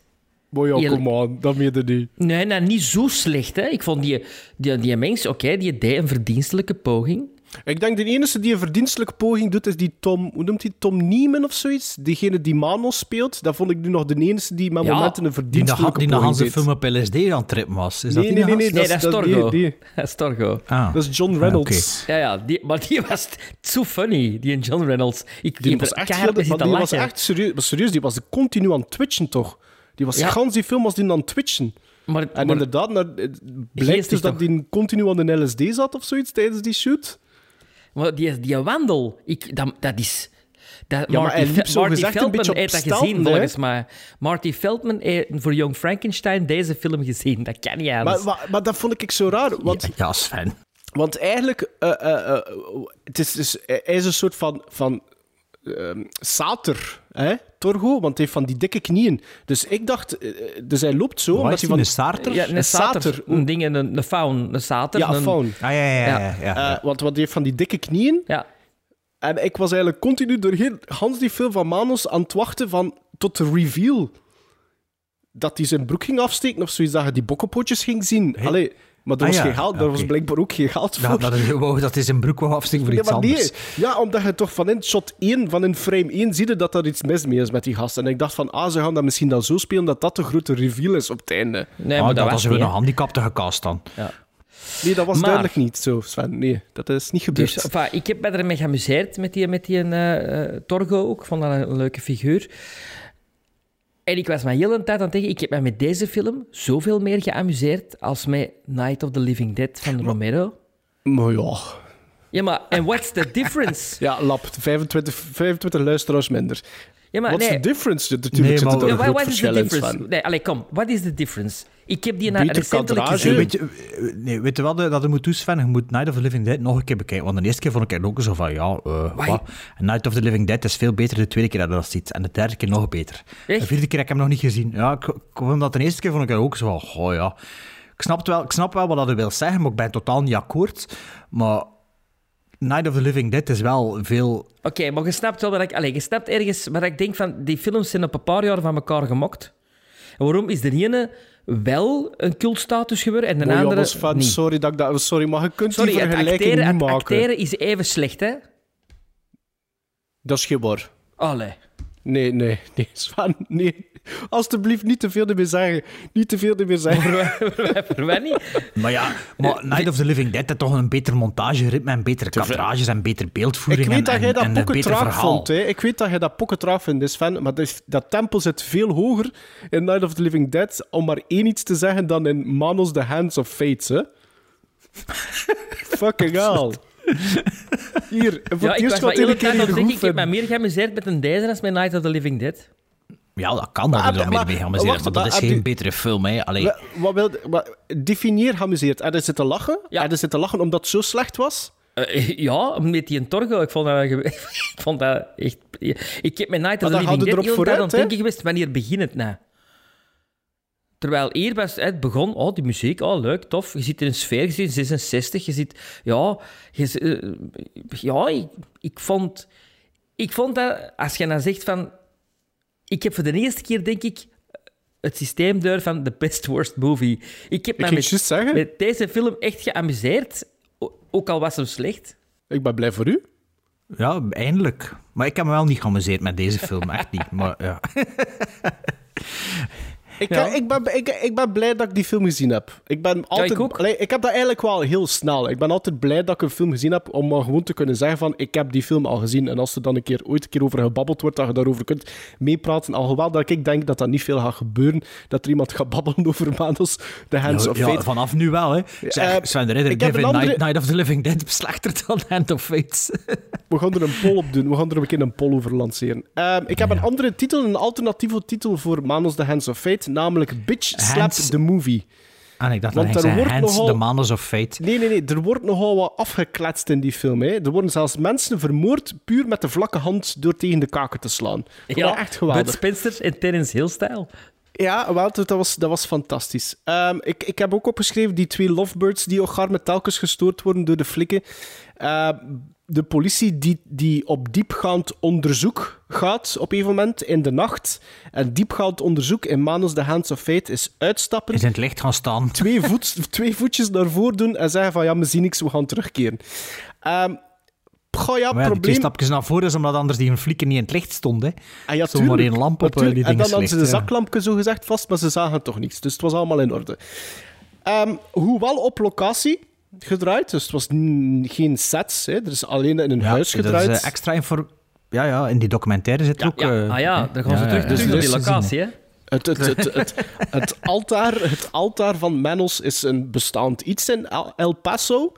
S2: Boy, ja,
S3: Eerlijk.
S2: kom on, dat meen je niet.
S3: Nee, nou, niet zo slecht. Hè. Ik vond die, die, die mens, oké, die deed een verdienstelijke poging.
S2: Ik denk de enige die een verdienstelijke poging doet, is die Tom... Hoe noemt hij? Tom Niemen of zoiets? Degene die Manos speelt. Dat vond ik nu nog de enige die met
S3: Ja,
S2: momenten een
S1: Die
S2: verdienstelijke
S1: die
S2: poging
S1: zijn
S2: deed.
S1: film op LSD aan het trippen was. Is
S2: Nee,
S1: dat
S2: nee,
S1: die
S2: nee, nee.
S3: Nee, dat is
S2: dat
S3: Torgo.
S2: die- die-
S3: Dat is Torgo.
S1: Ah.
S2: Dat is John Reynolds.
S3: Ja, ja die, maar die was zo funny, die John Reynolds. Ik,
S2: Die was echt, heel, die was echt serieus, maar serieus. Die was continu aan het twitchen, toch? Die was
S3: Ja.
S2: gans die film was die aan het twitchen.
S3: Maar,
S2: En
S3: maar-
S2: inderdaad, het blijkt dus dat die continu aan de LSD zat of zoiets tijdens die shoot.
S3: Maar die, die wandel, ik, dat, dat is... Dat,
S2: Ja, maar liep
S3: Fe-
S2: zo
S3: Marty Feldman heeft dat gezien,
S2: hè?
S3: volgens mij. Marty Feldman heeft voor Young Frankenstein deze film gezien. Dat kan niet
S2: Maar,
S3: anders.
S2: maar, maar dat vond ik zo raar. Want,
S1: Ja, Sven.
S2: want eigenlijk, eh, eh, eh, het is, dus, hij is een soort van, van ehm, sater, hè? Torgo, want hij heeft van die dikke knieën. Dus ik dacht, eh, dus hij loopt zo.
S1: Wat
S2: omdat
S1: is
S2: hij
S1: die,
S2: van,
S1: een starter?
S3: ja, een,
S2: een
S3: sater.
S2: sater.
S3: Een ding, een, een faun. Een sater.
S2: Ja,
S3: een,
S2: faun.
S1: Ah, ja, ja, ja. ja, ja.
S2: Eh, want, want hij heeft van die dikke knieën.
S3: Ja.
S2: En ik was eigenlijk continu doorheen Hans die film van Manos aan het wachten van, tot de reveal. Dat hij zijn broek ging afsteken of zoiets, dat je die bokkenpootjes ging zien. Allee, maar er
S1: Ah,
S2: was,
S1: ja.
S2: geen geld, er was blijkbaar ook geen geld voor.
S1: Dat, dat, is, wow, dat is een broek wel afsteken voor
S2: Ja,
S1: iets
S2: maar nee.
S1: anders.
S2: Ja, omdat je toch van in shot 1, van in frame 1, zie je dat er iets mis mee is met die gast. En ik dacht van, ah, ze gaan dat misschien dan zo spelen dat dat de grote reveal is op het einde.
S3: Nee,
S1: Ah,
S3: maar dat
S1: dat
S3: was
S1: weer een handicapte gecast dan.
S2: Nee, dat was
S3: Maar-
S2: duidelijk niet zo, Sven. Nee, dat is niet gebeurd.
S3: Dus, enfin, ik heb me ermee geamuseerd met die, met die eh, Torgo ook. Ik vond dat een leuke figuur. En ik was heel een tijd aan het zeggen, ik heb me met deze film zoveel meer geamuseerd als met Night of the Living Dead van Romero.
S2: Maar ja...
S3: Ja, maar en what's the difference?
S2: Ja, lap, 25, 25 luisteraars minder.
S3: Ja, maar
S2: What's
S3: nee.
S2: the difference? Natuurlijk
S1: Nee,
S2: zit er een
S3: Ja,
S2: groot verschil in.
S3: Nee, allee, kom. What is the difference? Ik heb die na
S2: Beter
S3: recentelijk
S2: kadrage.
S3: gezien.
S1: Weet je, nee, weet je wat dat je moet doen, Sven? Je moet Night of the Living Dead nog een keer bekijken. Want de eerste keer vond ik het ook zo van, ja, eh? En Night of the Living Dead is veel beter de tweede keer dat je dat ziet. En de derde keer nog beter.
S3: Echt?
S1: De vierde keer heb ik hem nog niet gezien. Ja, ik, ik vond dat de eerste keer vond ik het ook zo van, oh ja. Ik snap, wel, ik snap wel wat dat je wil zeggen, maar ik ben totaal niet akkoord. Maar Night of the Living Dead is wel veel...
S3: Oké, maar je snapt wel wat ik... Allee, je snapt ergens wat ik denk van... Die films zijn op een paar jaar van elkaar gemokt. En waarom is de ene wel een cultstatus geworden en de
S2: Oh
S3: andere niet?
S2: sorry, dat ik dat, sorry, maar je kunt
S3: Sorry,
S2: die vergelijking
S3: acteren,
S2: niet
S3: het
S2: maken.
S3: acteren is even slecht, hè?
S2: Dat is geen waar.
S3: Allee.
S2: Nee, nee, nee, Sven, nee. Alsjeblieft, niet te veel meer zeggen. Niet te veel meer zeggen.
S3: Voor mij niet.
S1: Maar ja, maar Night of the Living Dead heeft toch een beter montageritme en betere kadrages en beter beeldvoering
S2: Ik weet
S1: en,
S2: dat jij dat pokken traag vond. Hè. Ik weet dat jij dat pokken traag vindt, dus Sven, maar dat, is- dat tempo zit veel hoger in Night of the Living Dead, om maar één iets te zeggen, dan in Manos The Hands of Fates. Hè. Fucking hell. Hier, voor
S3: Ja,
S2: het
S3: ik
S2: eerst
S3: was
S2: wat ik
S3: ik heb me
S2: vind.
S3: meer geamuseerd met een deze dan met Night of the Living Dead.
S1: Ja, dat kan dat
S2: Maar-
S1: we er
S2: maar-
S1: meer mee
S2: wacht,
S1: maar dat is geen betere film, hè.
S2: Wat wil, wat, definieer geamuseerd. Er zitten lachen?
S3: Ja.
S2: Er zitten lachen omdat het zo slecht was?
S3: Eh, ja, met die Torgo. Ik vond dat, ik vond dat echt... Ik heb met Night of the
S2: dan
S3: Living Dead
S2: erop
S3: heel tijd aan het
S2: hè?
S3: denken geweest, wanneer begint het nou? Terwijl hier was, het begon, oh, die muziek, oh, leuk, tof. Je zit in een sfeer, je zit in 66, je zit... Ja, je, eh, ja ik, ik vond... Ik vond dat, als je dan zegt van... Ik heb voor de eerste keer, denk ik, het systeem door van the best worst movie. Ik heb
S2: Ik
S3: me met,
S2: juist zeggen.
S3: met deze film echt geamuseerd, ook al was hem slecht.
S2: Ik ben blij voor u.
S1: ja, eindelijk. Maar ik heb me wel niet geamuseerd met deze film, echt niet. Maar ja.
S2: Ik,
S3: Ja.
S2: ik, ben, ik, ik ben blij dat ik die film gezien heb. Ik ben altijd...
S3: ik ook.
S2: Allee, ik heb dat eigenlijk wel heel snel. Ik ben altijd blij dat ik een film gezien heb om maar gewoon te kunnen zeggen van ik heb die film al gezien. En als er dan een keer ooit een keer over gebabbeld wordt, dat je daarover kunt meepraten. Alhoewel dat ik denk dat dat niet veel gaat gebeuren. Dat er iemand gaat babbelen over Manos, The Hands
S1: Ja,
S2: of
S1: ja,
S2: Fate.
S1: vanaf nu wel, hè. Zeg,
S2: Eh,
S1: Sven de Ridder,
S2: een andere-
S1: Night, Night of the Living Dead slechter dan Hand of Fate.
S2: We gaan er een poll op doen. We gaan er een keer een poll over lanceren. Ehm, ik heb een andere titel, een alternatieve titel voor Manos The Hands of Fate, namelijk Bitch Slap
S1: Hands-
S2: the Movie.
S1: En ik dacht
S2: Want
S1: dat hij
S2: er
S1: zei
S2: wordt
S1: Hands,
S2: nogal-
S1: The of Fate.
S2: Nee, nee, nee. Er wordt nogal wat afgekletst in die film. Hè. Er worden zelfs mensen vermoord puur met de vlakke hand door tegen de kaken te slaan. Ik dat echt geweldig.
S3: Bud Spencer en Terence Hill-stijl.
S2: Ja, wel, dat was, dat was fantastisch. Ehm, ik, ik heb ook opgeschreven die twee lovebirds die elkaar met telkens gestoord worden door de flikken. Ehm, de politie die, die op diepgaand onderzoek gaat op een moment in de nacht. En diepgaand onderzoek in Manos The Hands of Fate is uitstappen.
S1: Is in het licht gaan staan.
S2: Twee, voet, twee voetjes naar voren doen en zeggen van ja, we zien niks, we gaan terugkeren. Ehm goh, ja,
S1: Maar ja, die twee
S2: probleem...
S1: stapjes naar voren is omdat anders die flikken niet in het licht stonden.
S2: Ah, ja, tuurlijk.
S1: één lamp op eh, die
S2: En dan
S1: dingen
S2: hadden ze de
S1: ja.
S2: zaklampje zo gezegd vast, maar ze zagen toch niets. Dus het was allemaal in orde. Ehm, hoewel op locatie gedraaid, dus het was geen sets. Hè. Er is alleen in een huis
S1: dat is,
S2: gedraaid.
S1: eh, extra info... Ja, ja, in die documentaire zit er ook...
S3: Ja,
S1: eh,
S3: ah ja, dan gaan ze
S1: ja,
S3: terug,
S1: ja,
S3: terug
S1: ja.
S3: naar
S1: Dus
S3: die locatie,
S1: hè.
S2: Het, het, het, het, het, altaar, het altaar van Manos is een bestaand iets in El Paso.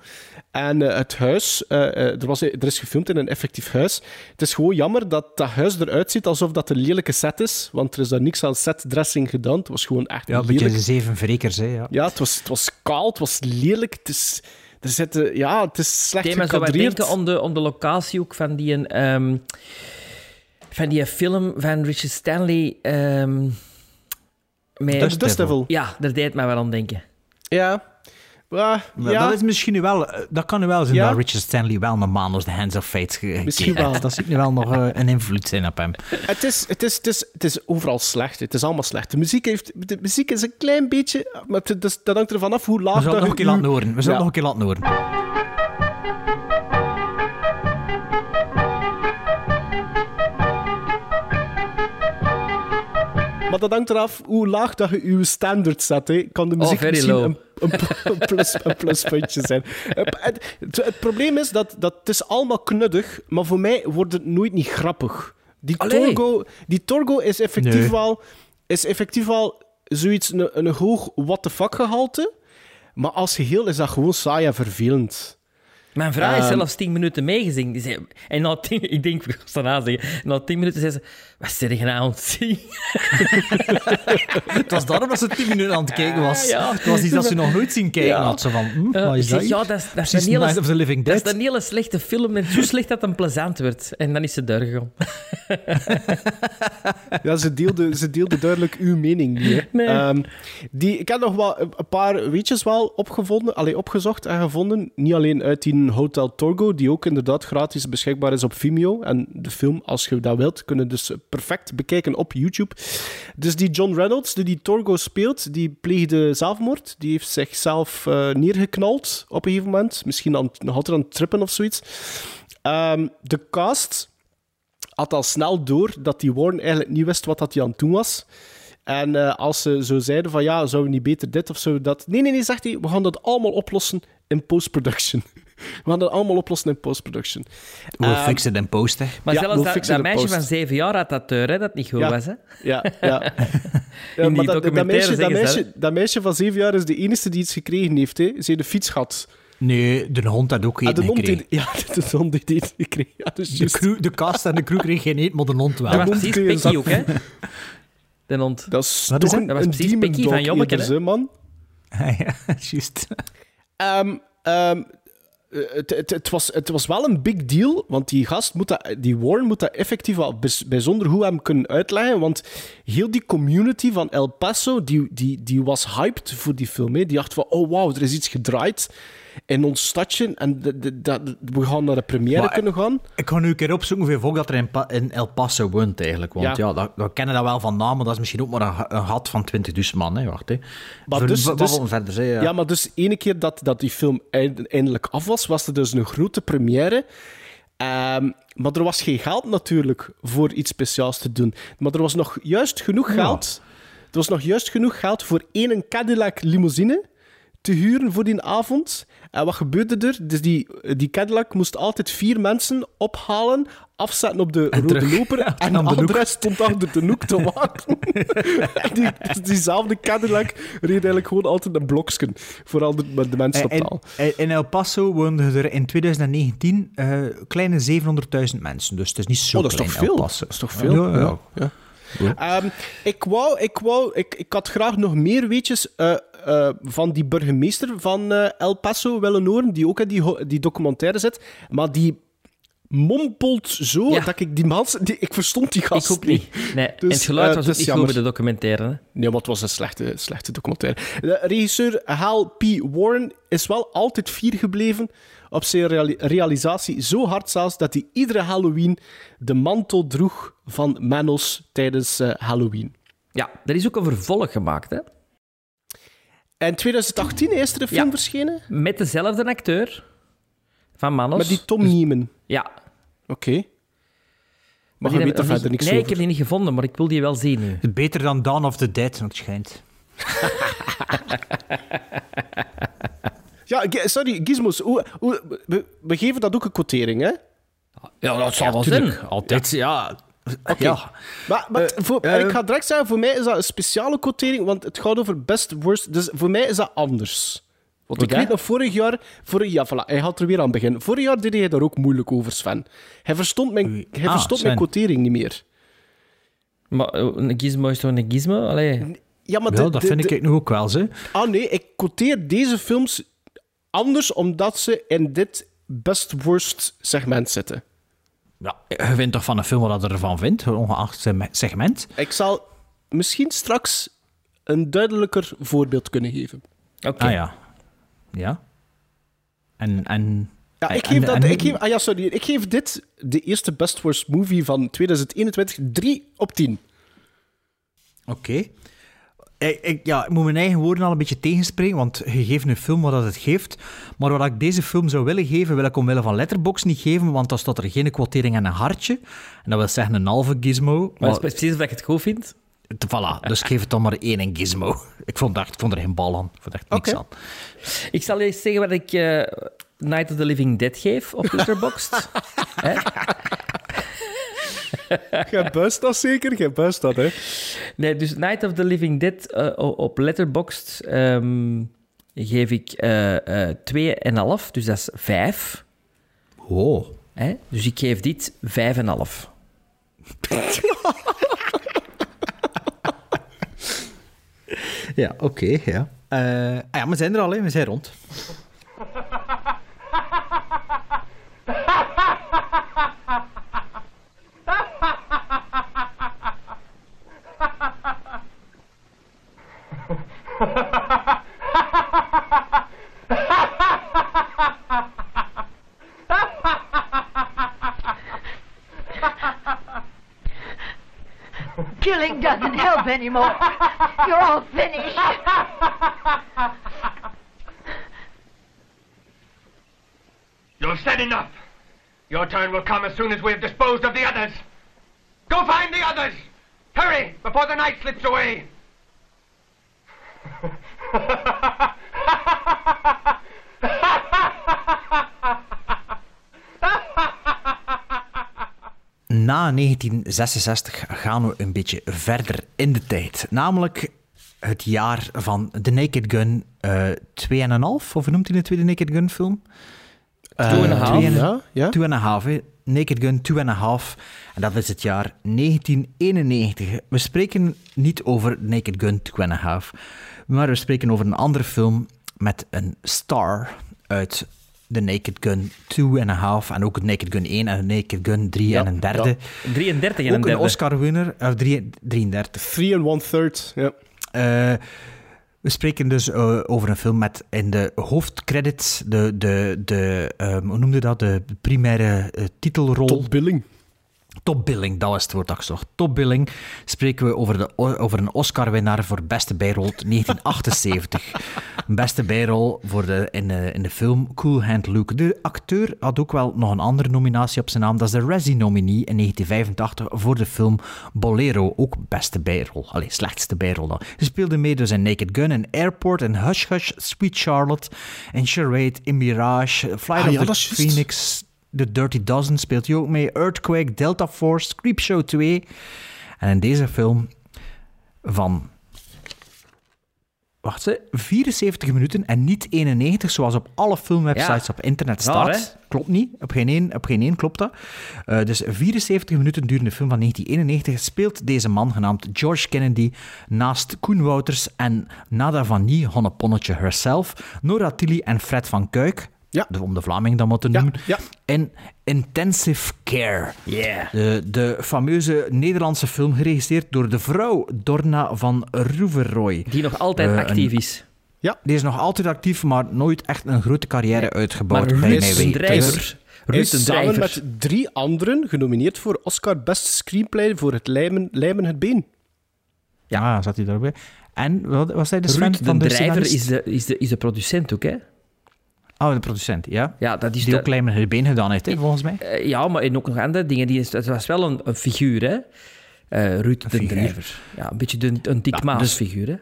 S2: En eh, het huis, eh, eh, er, was, er is gefilmd in een effectief huis. Het is gewoon jammer dat dat huis eruit ziet alsof dat een lelijke set is. Want er is daar niks aan setdressing gedaan. Het was gewoon echt
S1: Ja, een
S2: lelijk.
S1: beetje de zeven verrekers, hè. Ja.
S2: Ja, het was, het was kaal, het was lelijk. Het is, er zitten, ja, het is slecht
S3: wat
S2: gekadreerd.
S3: denken aan de, aan de locatie ook van die, een, ehm, van die film van Richard Stanley. ehm met,
S2: Devil.
S3: Ja, daar deed het mij wel aan denken.
S2: Ja. Ja,
S1: dat is misschien nu wel... eh, Dat kan nu wel zijn
S2: Ja.
S1: dat Richard Stanley wel met Manos The Hands of Fate ge-
S2: Misschien wel.
S1: Dat ziet nu wel nog eh, een invloed zijn op hem.
S2: Het is, het, is, het, is, het is overal slecht. Het is allemaal slecht. De muziek, heeft, de muziek is een klein beetje... Maar het, dus, dat hangt ervan af hoe laag
S1: We zullen nog een
S2: je
S1: keer
S2: uw-
S1: laten horen. We zullen
S2: Ja.
S1: nog een keer laten horen.
S2: Maar dat hangt eraf hoe laag dat je je standaard zet. Hè. Kan de muziek
S3: Oh, very
S2: misschien
S3: low.
S2: een, een, een, plus, een pluspuntje zijn. Het, het, het probleem is dat, dat het is allemaal knuddig, maar voor mij wordt het nooit niet grappig. Die
S3: Allee.
S2: Torgo, die Torgo is effectief,
S1: Nee.
S2: wel, is effectief wel zoiets, een, een hoog what the fuck gehalte. Maar als geheel is dat gewoon saai en vervelend.
S3: Mijn vrouw is
S2: Ehm.
S3: zelfs tien minuten meegezingen. Die zei, en na tien, ik denk, ik ga zeggen, na tien minuten zei ze, wat zeg je nou aan het zingen?
S1: Het was daarom dat ze tien minuten aan het kijken was.
S3: Ja.
S1: Het was iets dat ze nog nooit zien kijken
S3: Ja.
S1: had. Ze van, hm,
S3: ik
S1: is
S3: zeg,
S1: dat
S3: ja,
S1: hier?
S3: dat is, dat, is een hele,
S1: Night of the Living
S3: dat is
S1: Dead.
S3: een hele slechte film. En zo slecht dat het een plezant werd. En dan is ze daar gegaan.
S2: Ja, ze deelde, ze deelde duidelijk uw mening niet.
S3: Nee.
S2: Ehm, die, ik heb nog wel een een paar weetjes wel opgevonden, allee, opgezocht en gevonden. Niet alleen uit die Hotel Torgo, die ook inderdaad gratis beschikbaar is op Vimeo. En de film, als je dat wilt, kunnen dus perfect bekijken op YouTube. Dus die John Reynolds, die die Torgo speelt, die pleegde zelfmoord. Die heeft zichzelf eh, neergeknald op een gegeven moment. Misschien nog altijd aan trippen of zoiets. Ehm, de cast had al snel door dat die Warren eigenlijk niet wist wat dat hij aan het doen was. En eh, als ze zo zeiden van ja, zouden we niet beter dit of zo dat... Nee, nee, nee, zegt hij, we gaan dat allemaal oplossen in post-production. We gaan dat allemaal oplossen in post-production.
S1: We'll
S2: Ehm,
S1: fix it in post, hè.
S3: Maar
S2: Ja,
S3: zelfs
S2: we'll
S3: dat, dat meisje
S2: post.
S3: van zeven jaar had dat deur, hè, dat niet goed
S2: Ja.
S3: was. Hè?
S2: Ja, ja. ja
S3: In die
S2: maar dat, dat,
S3: documentaire
S2: meisje, dat, meisje, dat meisje van zeven jaar is de enige die iets gekregen heeft. Hè. Ze heeft de fiets gehad.
S1: Nee, de hond had ook
S2: Ah,
S1: eten
S2: de hond
S1: gekregen.
S2: ja, de hond die iets gekregen. Ja, dus
S1: De,
S2: juist.
S1: crew, de cast en de crew kregen geen eten, maar de hond wel.
S3: Dat was
S2: hond
S3: precies Pikkie
S2: zak-
S3: ook, hè? De hond.
S2: Dat is toch
S1: het?
S2: een,
S3: Dat was
S2: een
S3: precies Pikkie van hè?
S2: man.
S1: ja, juist.
S2: Ehm, ehm, eh, het, het, het, was, het was wel een big deal, want die gast moet dat, die Warren moet dat effectief wel bijzonder goed hem kunnen uitleggen, want heel die community van El Paso, die, die, die was hyped voor die film. Hè. Die dacht van, oh wow, er is iets gedraaid in ons stadje en de, de, de- we gaan naar de première
S1: Maar-
S2: kunnen gaan.
S1: Ik ga nu een keer opzoeken hoeveel volk dat er in, Pa- in El Paso woont eigenlijk. Want
S2: Ja.
S1: ja, dat, we kennen dat wel van naam, maar dat is misschien ook maar een, gat van 20.000 man. Hè. Wacht, hè.
S2: Maar
S1: Voor-
S2: dus- dus-
S1: verder, hè, ja.
S2: Ja, maar dus ene keer dat, dat die film eind- eindelijk af was, was er dus een grote première. Ehm, maar er was geen geld natuurlijk voor iets speciaals te doen. Maar er was nog juist genoeg geld. Er was nog juist genoeg geld voor één Cadillac limousine te huren voor die avond. En wat gebeurde er? Dus die, die Cadillac moest altijd vier mensen ophalen, afzetten op de rode
S1: terug.
S2: loper en de
S1: de
S2: andere stond achter de hoek te wachten. die, dus diezelfde Cadillac reed eigenlijk gewoon altijd een blokje voor al de, de mensen op taal.
S1: in El Paso woonden er in 2019 eh, kleine 700.000 mensen. Dus het is niet zo
S2: Oh, dat is
S1: klein,
S2: toch
S1: El
S2: veel? Dat is toch veel?
S1: Ja, ja.
S2: ja. Ehm, ik wou, ik wou, ik, ik had graag nog meer weetjes eh, eh, van die burgemeester van eh, El Paso willen horen, die ook in die, die documentaire zit. Maar die mompelt zo
S3: Ja.
S2: dat ik die man, die, ik verstond die gast
S3: Ik ook niet. Nee,
S2: Dus,
S3: en het geluid
S2: eh,
S3: was
S2: is
S3: niet goed
S2: jammer.
S3: bij de documentaire. hè.
S2: Nee, maar het was een slechte, slechte documentaire. De regisseur Hal P. Warren is wel altijd fier gebleven op zijn reali- realisatie. Zo hard zelfs dat hij iedere Halloween de mantel droeg van Manos tijdens Halloween.
S3: Ja, er is ook een vervolg gemaakt, hè?
S2: En in 2018 is er een film
S3: Ja.
S2: verschenen
S3: Met dezelfde acteur van Manos.
S2: met die Tom Neiman.
S3: Ja.
S2: Oké. Maar
S3: die
S2: je weet er verder niks
S3: Nee,
S2: over.
S3: ik heb die niet gevonden, maar ik wil die wel zien nu.
S1: Beter dan Dawn of the Dead, het schijnt.
S2: Ja, sorry, Gizmos. Hoe, hoe, we, we geven dat ook een quotering, hè?
S3: Ja, dat zal wel zijn.
S1: Altijd, ja.
S2: Oké.
S1: Ja.
S2: Maar, maar voor,
S1: eh,
S2: ik ga direct zeggen, voor mij is dat een speciale quotering, want het gaat over best worst. Dus voor mij is dat anders. Want ik weet nog, vorig jaar... Vorig, ja, voilà, hij gaat er weer aan beginnen. Vorig jaar deed hij daar ook moeilijk over, Sven. Hij verstond mijn, hij
S1: Ah,
S2: verstond
S1: Sven.
S2: mijn quotering niet meer.
S3: Maar eh, een gizmo is toch een gizmo? Allee.
S2: Ja, maar
S1: Wel,
S2: de-
S1: dat
S2: de-
S1: vind
S2: de-
S1: ik nu ook wel, ze.
S2: Ah nee, ik quoteer deze films anders omdat ze in dit best worst segment zitten.
S1: Ja, je vindt toch van een film wat je ervan vindt, ongeacht segment.
S2: Ik zal misschien straks een duidelijker voorbeeld kunnen geven.
S3: Oké.
S1: Ah ja. Ja. En... en
S2: Ja, ik
S1: en-
S2: geef, dat,
S1: en-
S2: ik, geef, ah ja, sorry, ik geef dit, de eerste Best Worst Movie van 2021, 3 op 10.
S1: Oké. Ik, ik, ja, ik moet mijn eigen woorden al een beetje tegenspreken, want je geeft een film wat dat het geeft. Maar wat ik deze film zou willen geven, wil ik omwille van Letterboxd niet geven, want dan staat er geen quotering en een hartje. En dat wil zeggen een halve gizmo.
S3: Maar is precies of ik het goed vind.
S1: voilà, dus ik geef het dan maar één en gizmo. Ik vond, echt, ik vond er geen bal aan. Ik vond er echt niks aan.
S3: Ik zal eens zeggen wat ik eh, Night of the Living Dead geef op Letterboxd.
S2: Jij buist dat zeker? Jij buist dat, hè?
S3: Nee, dus Night of the Living Dead eh, op Letterboxd ehm, geef ik eh eh 2,5, dus dat is 5.
S1: Oh.
S3: Hè? Dus ik geef dit 5,5.
S1: Ja, oké, ja. Eh, ah ja, we zijn er al, hè. we zijn rond.
S9: anymore. You're all finished.
S6: You've said enough. Your turn will come as soon as we have disposed of the others. Go find the others! Hurry, before the night slips away!
S1: Na 1966 gaan we een beetje verder in de tijd. Namelijk het jaar van The Naked Gun eh 2,5, of noemt hij de tweede Naked Gun film? Eh,
S3: Two and a half.
S1: twee en-
S2: Ja, ja.
S1: Half. Naked Gun, two and a half. En dat is het jaar 1991. We spreken niet over Naked Gun, two and a half. Maar we spreken over een andere film met een star uit The Naked Gun, two and a half. En ook het Naked Gun 1 en Naked Gun 3
S2: Ja,
S1: en een derde.
S3: 33 en een
S1: Ook een
S3: derde.
S1: Oscar-winner, of drie- 33.
S2: 3 en one third. Ja.
S1: Eh, we spreken dus eh, over een film met in de hoofdcredits de, de, de ehm, hoe noemde dat, de primaire eh, titelrol.
S2: Top billing.
S1: Topbilling, dat was het woord dat ik zocht. Topbilling spreken we over, de, over een Oscar-winnaar voor beste bijrol 1978. Een beste bijrol voor de, in, de, in de film Cool Hand Luke. De acteur had ook wel nog een andere nominatie op zijn naam. Dat is de Razzie-nominee in 1985 voor de film Bolero. Ook beste bijrol. Allee, slechtste bijrol dan. Hij speelde mee dus in Naked Gun, in Airport, in Hush Hush, Sweet Charlotte, in Charade, in Mirage, Flight
S2: Ah,
S1: of
S2: ja,
S1: the. Phoenix, The Dirty Dozen speelt hij ook mee. Earthquake, Delta Force, Creepshow 2. En in deze film van wacht ze, 74 minuten en niet 91, zoals op alle filmwebsites
S3: Ja.
S1: op internet staat. klopt niet, op geen één, op geen één klopt dat. Eh, dus 74 minuten durende film van 1991 speelt deze man, genaamd George Kennedy, naast Koen Wouters en Nada van Nie, Honneponnetje herself, Nora Tilly en Fred van Kuik,
S2: Ja.
S1: de, om de Vlaming dan maar te noemen,
S2: ja.
S1: in Intensive Care.
S3: Yeah.
S1: De, de fameuze Nederlandse film geregisseerd door de vrouw Dorna van Roeverrooy.
S3: Die nog altijd
S1: Eh,
S3: actief
S1: een-
S3: is.
S1: Die is nog altijd actief, maar nooit echt een grote carrière uitgebouwd.
S3: Maar
S1: bij mij.
S3: Drijver. Ruud
S2: is samen
S3: Drijver.
S2: met drie anderen genomineerd voor Oscar Best Screenplay voor het Lijmen, lijmen het Been.
S1: Ja, zat hij daarbij. En wat was hij de Sven
S3: Ruud
S1: van
S3: de
S1: de
S3: Drijver is de, is, de, is de producent ook, hè?
S1: Oh, de producent, ja.
S3: Ja, dat is
S1: Die
S3: de-
S1: ook het been gedaan heeft, hè, volgens mij.
S3: Eh, ja, maar en ook nog andere dingen. Die is, het was wel een, een figuur, hè? Eh Ruud de
S1: figuur.
S3: Drijver. Ja, een beetje de, een Dick
S1: Ja,
S3: Maas
S1: dus-
S3: figuur, hè?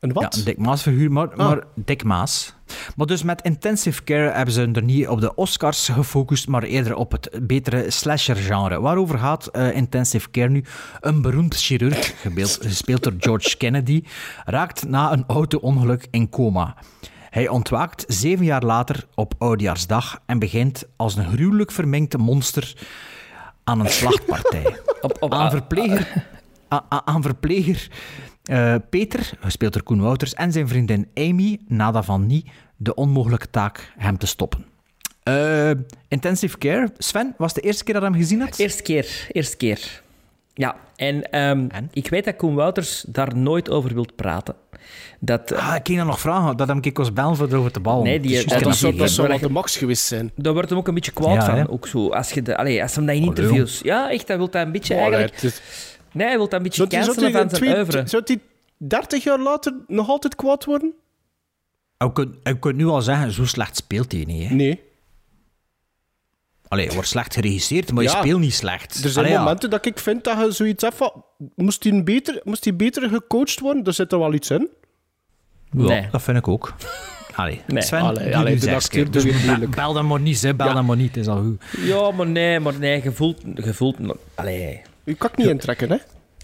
S2: Een
S1: Ja,
S2: wat?
S1: een Dick Maas figuur, maar,
S3: Ah.
S1: maar Dick Maas. Maar dus met Intensive Care hebben ze er niet op de Oscars gefocust, maar eerder op het betere slasher-genre. Waarover gaat eh, Intensive Care nu? Een beroemd chirurg, gebeeld- gespeeld door George Kennedy, raakt na een auto-ongeluk in coma. Hij ontwaakt zeven jaar later op Oudjaarsdag en begint als een gruwelijk vermengd monster aan een slachtpartij.
S3: Op, op,
S1: aan verpleger, a- a- aan verpleger eh, Peter, gespeeld door Koen Wouters, en zijn vriendin Amy, Nada van Nie, de onmogelijke taak hem te stoppen. Eh, intensive Care. Sven, was het de eerste keer dat je hem gezien had?
S3: Eerste keer, eerste keer. Ja, en, ehm,
S1: En?
S3: ik weet dat Koen Wouters daar nooit over wilt praten. Dat, eh,
S1: Ah, ik ging dan nog vragen, dat hem ik was bellen voor erover te ballen.
S3: Nee, die-
S1: is
S3: eh,
S2: dat,
S3: dat
S2: zou, dat zou wel de max geweest zijn.
S3: daar wordt hem ook een beetje kwaad
S1: Ja,
S3: van. Ook zo, als, je de, allee, als hem dat in
S1: Allee,
S3: interviews... Ja, echt, hij wil dat een beetje eigenlijk...
S2: is-
S3: Nee, hij wil dat een beetje cancelen van zijn oeuvre.
S2: Zou die 30 jaar later nog altijd kwaad worden?
S1: Ik kunt nu al zeggen, zo slecht speelt hij niet. Hè?
S2: Nee.
S1: Allee, wordt slecht geregisseerd, maar je speelt niet slecht.
S2: Er zijn
S1: Allee, ja.
S2: momenten dat ik vind dat je zoiets hebt van... Moest hij beter, moest hij beter gecoacht worden? Er zit er wel iets in.
S1: Ja,
S3: Nee.
S1: dat vind ik ook. Allee,
S3: Nee.
S1: Sven,
S2: Allee, allee, de
S1: Dus be- bel dan maar niet, hè. bel
S2: Ja.
S1: dan maar niet, is al goed.
S3: Ja, maar nee, maar nee, je voelt... Je voelt allee.
S2: U kan ik niet intrekken, hè?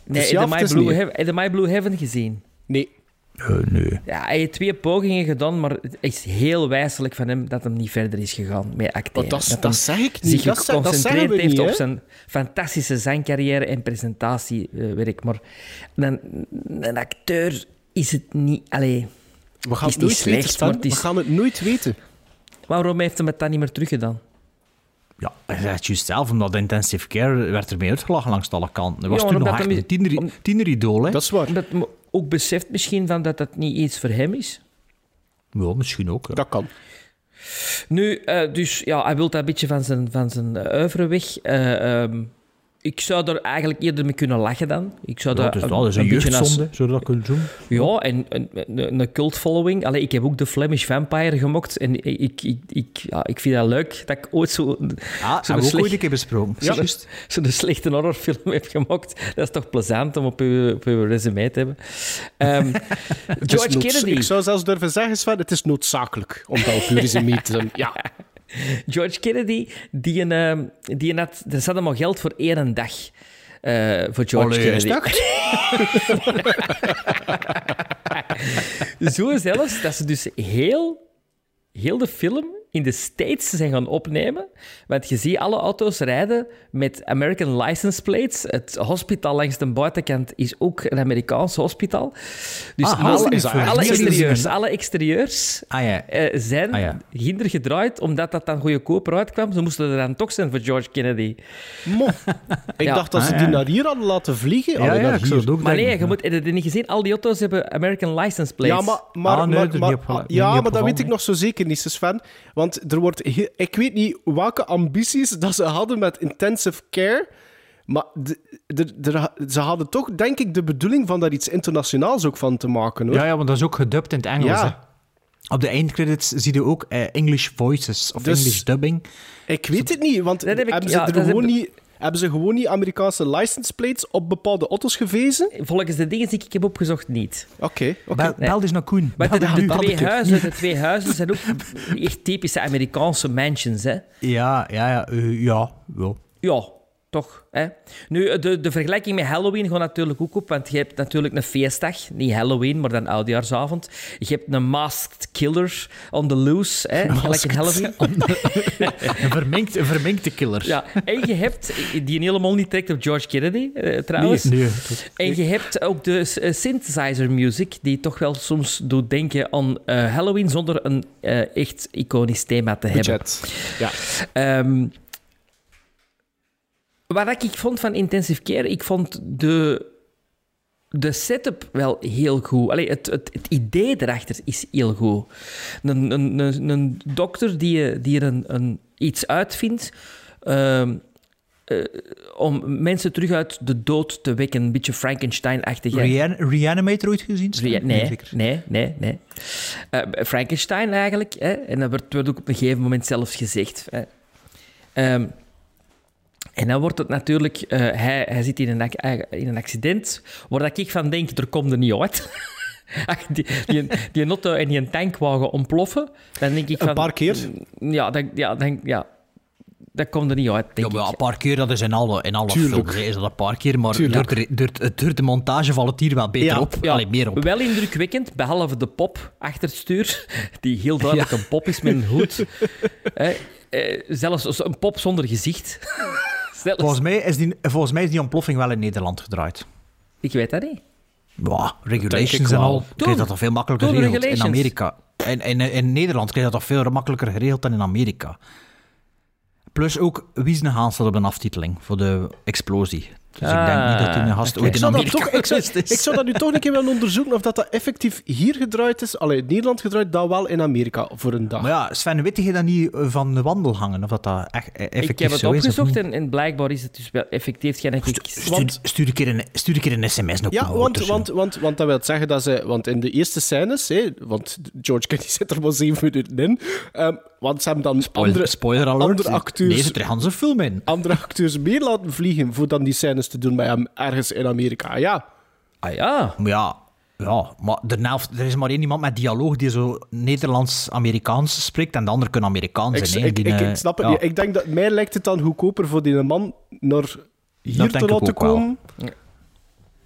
S3: Nee, heb je
S2: het
S3: je My Blue Heaven gezien?
S2: Nee.
S1: Eh, nee.
S3: Ja, hij heeft twee pogingen gedaan, maar het is heel wijselijk van hem dat hij niet verder is gegaan met acteren.
S2: Dat,
S3: hem
S2: dat zeg ik
S3: zich
S2: niet. Dat, zeg- dat
S3: geconcentreerd
S2: we
S3: heeft
S2: niet,
S3: op zijn fantastische zangcarrière en presentatiewerk. Maar een, een acteur is het niet... Allee,
S2: We gaan
S3: is
S2: het
S3: niet
S2: nooit
S3: slecht,
S2: weten, Sven.
S3: maar het is-
S2: We gaan het nooit weten.
S3: waarom heeft hij het dan niet meer teruggedaan?
S1: Ja, hij zegt het juist zelf, omdat intensive care werd ermee uitgelachen langs alle kanten. Hij was
S3: Ja,
S1: toen nog echt
S3: hem-
S1: een tiener,
S3: om-
S1: tieneridool, hè?
S2: Dat is waar.
S3: Omdat ook beseft misschien van dat dat niet iets voor hem is.
S1: Ja, misschien ook. ja.
S2: Dat kan.
S3: Nu, eh, dus ja, hij wil dat een beetje van zijn, van zijn oeuvre weg. Eh, ehm, ik zou er eigenlijk eerder mee kunnen lachen dan. Ik zou
S1: Ja,
S3: dat
S1: wel dat is een
S3: beetje
S1: jeugdzonde, zou je dat kunnen doen?
S3: Ja, en een, een, een cult following. Allee, ik heb ook de Flemish Vampire gemokt. En ik, ik, ik, ja, ik vind dat leuk dat ik ooit zo,
S1: Ah,
S3: zo'n
S1: hebben we ook
S3: slecht-
S1: ooit een keer besproken.
S3: zo'n
S1: Juist.
S3: zo'n slechte horrorfilm heb gemokt. Dat is toch plezant om op uw, op uw resume te hebben. Ehm,
S2: is
S3: George Kennedy.
S2: Ik zou zelfs durven zeggen, Sven, het is noodzakelijk om dat op uw resume te doen. Ja.
S3: George Kennedy, die, een, ehm, die een had, er zat allemaal geld voor één dag. eh, voor George
S1: Allee,
S3: Kennedy. Zo zelfs dat ze dus heel, heel de film in de States zijn gaan opnemen. Want je ziet alle auto's rijden met American license plates. Het hospitaal langs de buitenkant is ook een Amerikaans hospitaal. Dus
S1: Ah,
S3: alle,
S1: is
S3: alle exterieurs,
S1: gezien.
S3: alle exterieurs
S1: Ah ja.
S3: eh, zijn
S1: Ah, ja.
S3: hinder gedraaid, omdat dat dan goedkoper uitkwam. Ze moesten er dan toch zijn voor George Kennedy.
S2: Mo. Ik
S3: Ja.
S2: dacht dat ze
S1: Ah,
S2: die
S1: ja.
S2: naar hier hadden laten vliegen.
S1: Ja,
S2: Allee,
S1: ja,
S2: naar
S1: ik zou ook
S3: Maar nee, je moet, heb je dit niet gezien? Al die auto's hebben American license plates.
S2: Ja, maar, maar,
S1: Ah,
S2: maar, maar- ja, maar dat weet ik nog zo zeker niet, Sven. Want er wordt ik weet niet welke ambities dat ze hadden met intensive care. Maar de, de, de- ze hadden toch, denk ik, de bedoeling van daar iets internationaals ook van te maken. Hoor.
S1: Ja, ja, want dat is ook gedubt in het Engels.
S2: Ja.
S1: hè. Op de eindcredits zie je ook eh, English voices of
S2: Dus-
S1: English dubbing.
S2: Ik weet het niet, want
S3: Dat heb ik-
S2: hebben, ze
S3: ja,
S2: er gewoon
S3: heb-
S2: niet, hebben ze gewoon niet Amerikaanse license plates op bepaalde auto's gewezen?
S3: Volgens de dingen die ik heb opgezocht, niet.
S2: Oké, oké.
S1: Bel, bel dus naar Koen.
S3: Maar de, twee huizen, de twee huizen zijn ook echt typische Amerikaanse mansions, hè?
S1: Ja, ja, ja, eh, ja, wel.
S3: Ja, Toch? Hè? Nu, de, de vergelijking met Halloween gaat natuurlijk ook op, want je hebt natuurlijk een feestdag, niet Halloween, maar dan oudjaarsavond. Je hebt een masked killer on the loose, hè, gelijk in Halloween.
S1: Een, vermengd, een vermengde killer.
S3: Ja, en je hebt, die helemaal niet trekt op George Kennedy, eh, trouwens.
S1: Nee, nee.
S3: En je hebt ook de eh, synthesizer music, die toch wel soms doet denken aan eh, Halloween, zonder een echt iconisch thema te hebben.
S2: Budget. Ja.
S3: Ehm, wat ik vond van Intensive Care, ik vond de, de setup wel heel goed. Allee, het, het, het idee erachter is heel goed. Een, een, een, een dokter die, die er een, een, iets uitvindt ehm, eh, om mensen terug uit de dood te wekken. Een beetje Frankenstein-achtig.
S1: Rean- Reanimator ooit gezien?
S3: Nee, nee, nee, nee. Eh, Frankenstein eigenlijk. Hè? En dat werd, werd ook op een gegeven moment zelfs gezegd. Hè? Ehm, en dan wordt het natuurlijk... eh, hij, hij zit in een, ac- in een accident, waar dat ik van denk, er komt er niet uit. Ach, die, die, die auto en die tankwagen ontploffen, dan denk ik van...
S2: Een paar keer?
S3: Ja, dan, ja, dan, ja, dat komt er niet uit,
S1: Ja,
S3: denk
S1: maar ja,
S3: ik.
S1: een paar keer, dat is in alle, in alle
S2: Tuurlijk.
S1: films. hè, Is dat een paar keer, maar het- door de montage valt het hier wel beter
S2: Ja,
S1: op.
S3: Ja,
S1: Allee, meer op.
S3: Wel indrukwekkend, behalve de pop achter het stuur, die heel duidelijk een pop is met een hoed. Hè, eh, zelfs als een pop zonder gezicht.
S1: Volgens mij, is die, volgens mij is die ontploffing wel in Nederland gedraaid.
S3: ik weet dat niet.
S2: Ik
S1: regulations en al. Krijg je dat toch veel makkelijker geregeld in. Amerika. In, in, in Nederland krijg je dat toch veel makkelijker geregeld dan in Amerika. Plus ook Wiesenhaan staat op een aftiteling voor de explosie. Dus ik denk niet dat die een gast
S3: Ah,
S1: ooit in Amerika
S2: toch, ik, zou, ik zou dat nu toch een keer willen onderzoeken of dat, dat effectief hier gedraaid is. Allee, in Nederland gedraaid, dan wel in Amerika voor een dag.
S1: Maar ja, Sven, weet je dat niet van de wandel hangen? Of dat dat echt eh, effectief
S3: Ik heb het opgezocht en, en blijkbaar is het dus wel effectief geen ik...
S1: Stuur, stuur, een keer een, stuur een keer een sms naar
S2: Ja, want, want, want, want dat wil zeggen dat ze... Want in de eerste scènes, hè, want George Kennedy zit er maar zeven minuten in, ehm, want ze hebben dan
S1: Spoiler,
S2: andere,
S1: spoiler alert.
S2: andere acteurs...
S1: Nee, zit er een hele film in.
S2: andere acteurs meer laten vliegen voor dan die scènes te doen bij hem ergens in Amerika. Ja,
S3: Ah ja.
S1: Ja, ja maar daarna, er is maar één iemand met dialoog die zo Nederlands-Amerikaans spreekt en de ander kan Amerikaans
S2: ik,
S1: zijn.
S2: ik,
S1: Die,
S2: ik,
S1: eh,
S2: ik snap het
S1: ja.
S2: niet. Ik denk dat mij lijkt het dan goedkoper voor die man naar hier te laten
S1: wel.
S2: komen.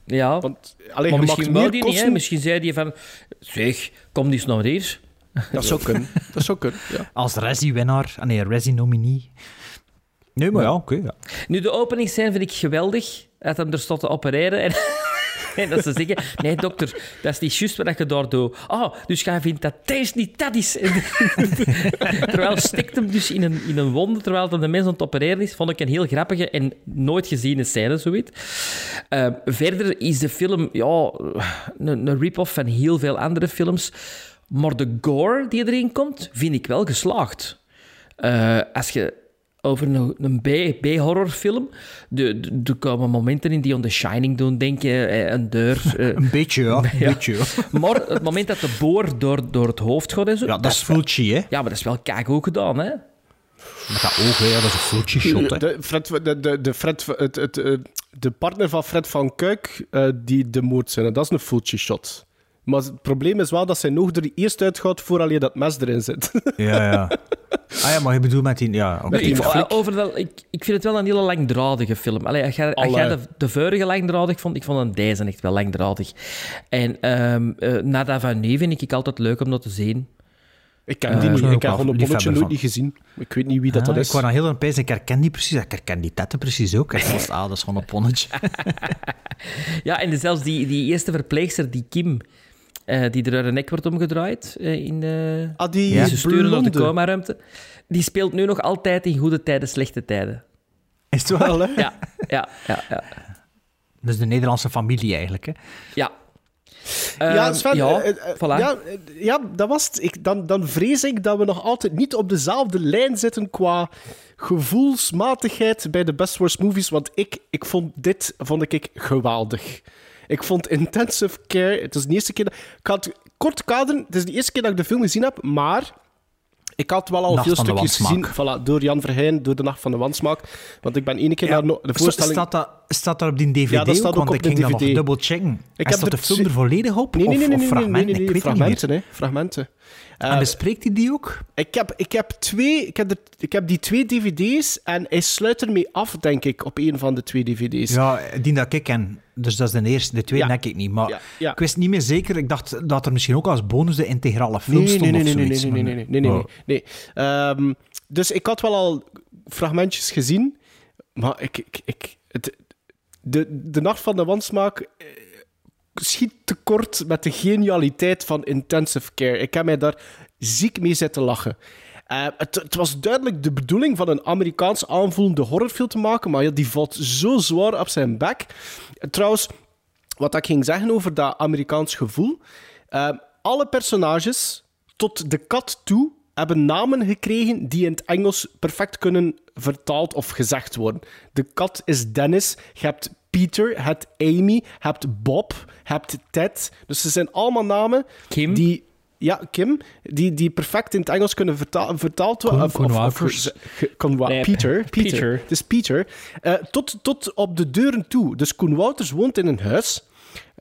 S3: Ja,
S2: Want allee,
S3: maar misschien die niet, hè. Misschien zei die van... Zeg, kom eens naar hier.
S2: Dat zou kunnen. Dat zou kunnen, ja.
S1: Als Razzie-winnaar, ah nee, Razzie-nominee. Nee, maar ja, oké. ja.
S3: Nu, de openingsscène vind ik geweldig. Dat hem er stond te opereren en... En dat ze zeggen, nee dokter, dat is niet juist wat je daar doet. Ah, dus jij vindt dat deze niet dat is. Terwijl stikt hem dus in een, in een wonde, terwijl het de mens aan het opereren is. Vond ik een heel grappige en nooit geziene scène, zoiets. Eh, verder is de film ja, een, een rip-off van heel veel andere films. Maar de gore die erin komt, vind ik wel geslaagd. Eh, als je over een, een B- B-horrorfilm, de, de, er komen momenten in die aan The Shining doen denken, eh, een deur... eh,
S1: Een beetje, ja. Een
S3: Ja.
S1: beetje, ja.
S3: maar het moment dat de boor door, door het hoofd gaat en zo...
S1: Ja, dat is full chi, hè.
S3: Ja, maar dat is wel keigoed gedaan, hè?
S1: Met dat oog, hè. Ja, dat is een full chi shot, hè.
S2: De, Fred, de, de, de, Fred, het, het, eh, de partner van Fred van Kuik, eh, die de moord zijn, dat is een fulci shot. Maar het probleem is wel dat zijn oog er eerst uitgaat vooral je dat mes erin zit.
S1: Ja, ja. Ah ja, maar je bedoelt met die... Ja, oké.
S2: Met die
S3: Ik, overal, ik, ik vind het wel een hele langdradige film. Allee, als jij, als jij de, de vorige langdradig vond, ik vond een deze echt wel langdradig. En ehm eh, Nada van Nu vind ik altijd leuk om dat te zien.
S2: Ik ken die
S1: ik
S2: niet. Ik heb bolletje nooit niet gezien. Ik weet niet wie dat,
S1: Ah,
S2: dat is.
S1: Ik wou nog heel een pijs, ik herken die precies. Ik herken die tetten precies ook. Ik dacht, ah, dat is gewoon een ponnetje.
S3: Ja, en zelfs die, die eerste verpleegster, die Kim, eh, die er de nek wordt omgedraaid eh, in de...
S2: Ah, die
S3: ze sturen naar de coma-ruimte. Die speelt nu nog altijd in goede tijden, slechte tijden.
S1: Is het wel?
S2: Hè?
S3: Ja, ja, ja, ja.
S1: Dus de Nederlandse familie eigenlijk, hè.
S3: Ja.
S2: Ja,
S3: Ehm,
S2: Sven,
S3: ja,
S2: eh,
S3: voilà.
S2: ja, ja, dat was het. Ik, dan, dan vrees ik dat we nog altijd niet op dezelfde lijn zitten qua gevoelsmatigheid bij de Best Worst Movies, want ik, ik vond dit vond ik geweldig. Ik vond Intensive Care... Het is de eerste keer... dat- Ik had kort kaderen. Het is de eerste keer dat ik de film gezien heb, maar... Ik had wel al
S1: Nacht
S2: veel stukjes gezien voilà, door Jan Verheyen, door de Nacht van de Wansmaak. Want ik ben één keer naar de voorstelling...
S1: Staat dat, staat daar op die DVD
S2: Ja, dat
S1: ook?
S2: staat ook
S1: Want
S2: op
S1: ik
S2: de
S1: ging dat nog
S2: DVD.
S1: dubbel checken.
S2: Ik heb
S1: staat de film
S2: twee-
S1: er volledig op?
S2: Nee, nee, nee,
S1: fragmenten?
S2: nee, nee, fragmenten, hè. Fragmenten.
S1: En
S2: Eh,
S1: bespreekt hij die ook?
S2: Ik heb, ik heb twee... Ik heb, er, ik heb die twee dvd's en hij sluit ermee af, denk ik, op een van de twee dvd's.
S1: Ja, die dat ik ken. Dus dat is de eerste. De tweede
S2: Ja.
S1: denk ik niet. Maar
S2: Ja, ja.
S1: ik wist niet meer zeker. Ik dacht dat er misschien ook als bonus de integrale film
S2: Nee,
S1: stond
S2: nee, nee,
S1: of
S2: nee, nee,
S1: zoiets.
S2: nee, nee, nee, nee, nee, nee,
S1: Oh.
S2: nee. Ehm, dus ik had wel al fragmentjes gezien, maar ik, ik, ik, het, de, de Nacht van de Wansmaak eh, schiet tekort met de genialiteit van intensive care. Ik heb mij daar ziek mee zitten lachen. Eh, het, het was duidelijk de bedoeling van een Amerikaans aanvoelende horrorfilm te maken, maar ja, die valt zo zwaar op zijn bek. Trouwens, wat ik ging zeggen over dat Amerikaans gevoel. eh, alle personages, tot de kat toe, hebben namen gekregen die in het Engels perfect kunnen vertaald of gezegd worden. De kat is Dennis, je hebt Peter, je hebt Amy, je hebt Bob, je hebt Ted. Dus ze zijn allemaal namen
S3: Kim?
S2: die... Ja, Kim, die, die perfect in het Engels kunnen verta- vertaald worden.
S3: Nee,
S2: Peter, Peter.
S3: Peter.
S2: Het is Peter. Eh, tot, tot op de deuren toe. Dus Koen Wouters woont in een huis.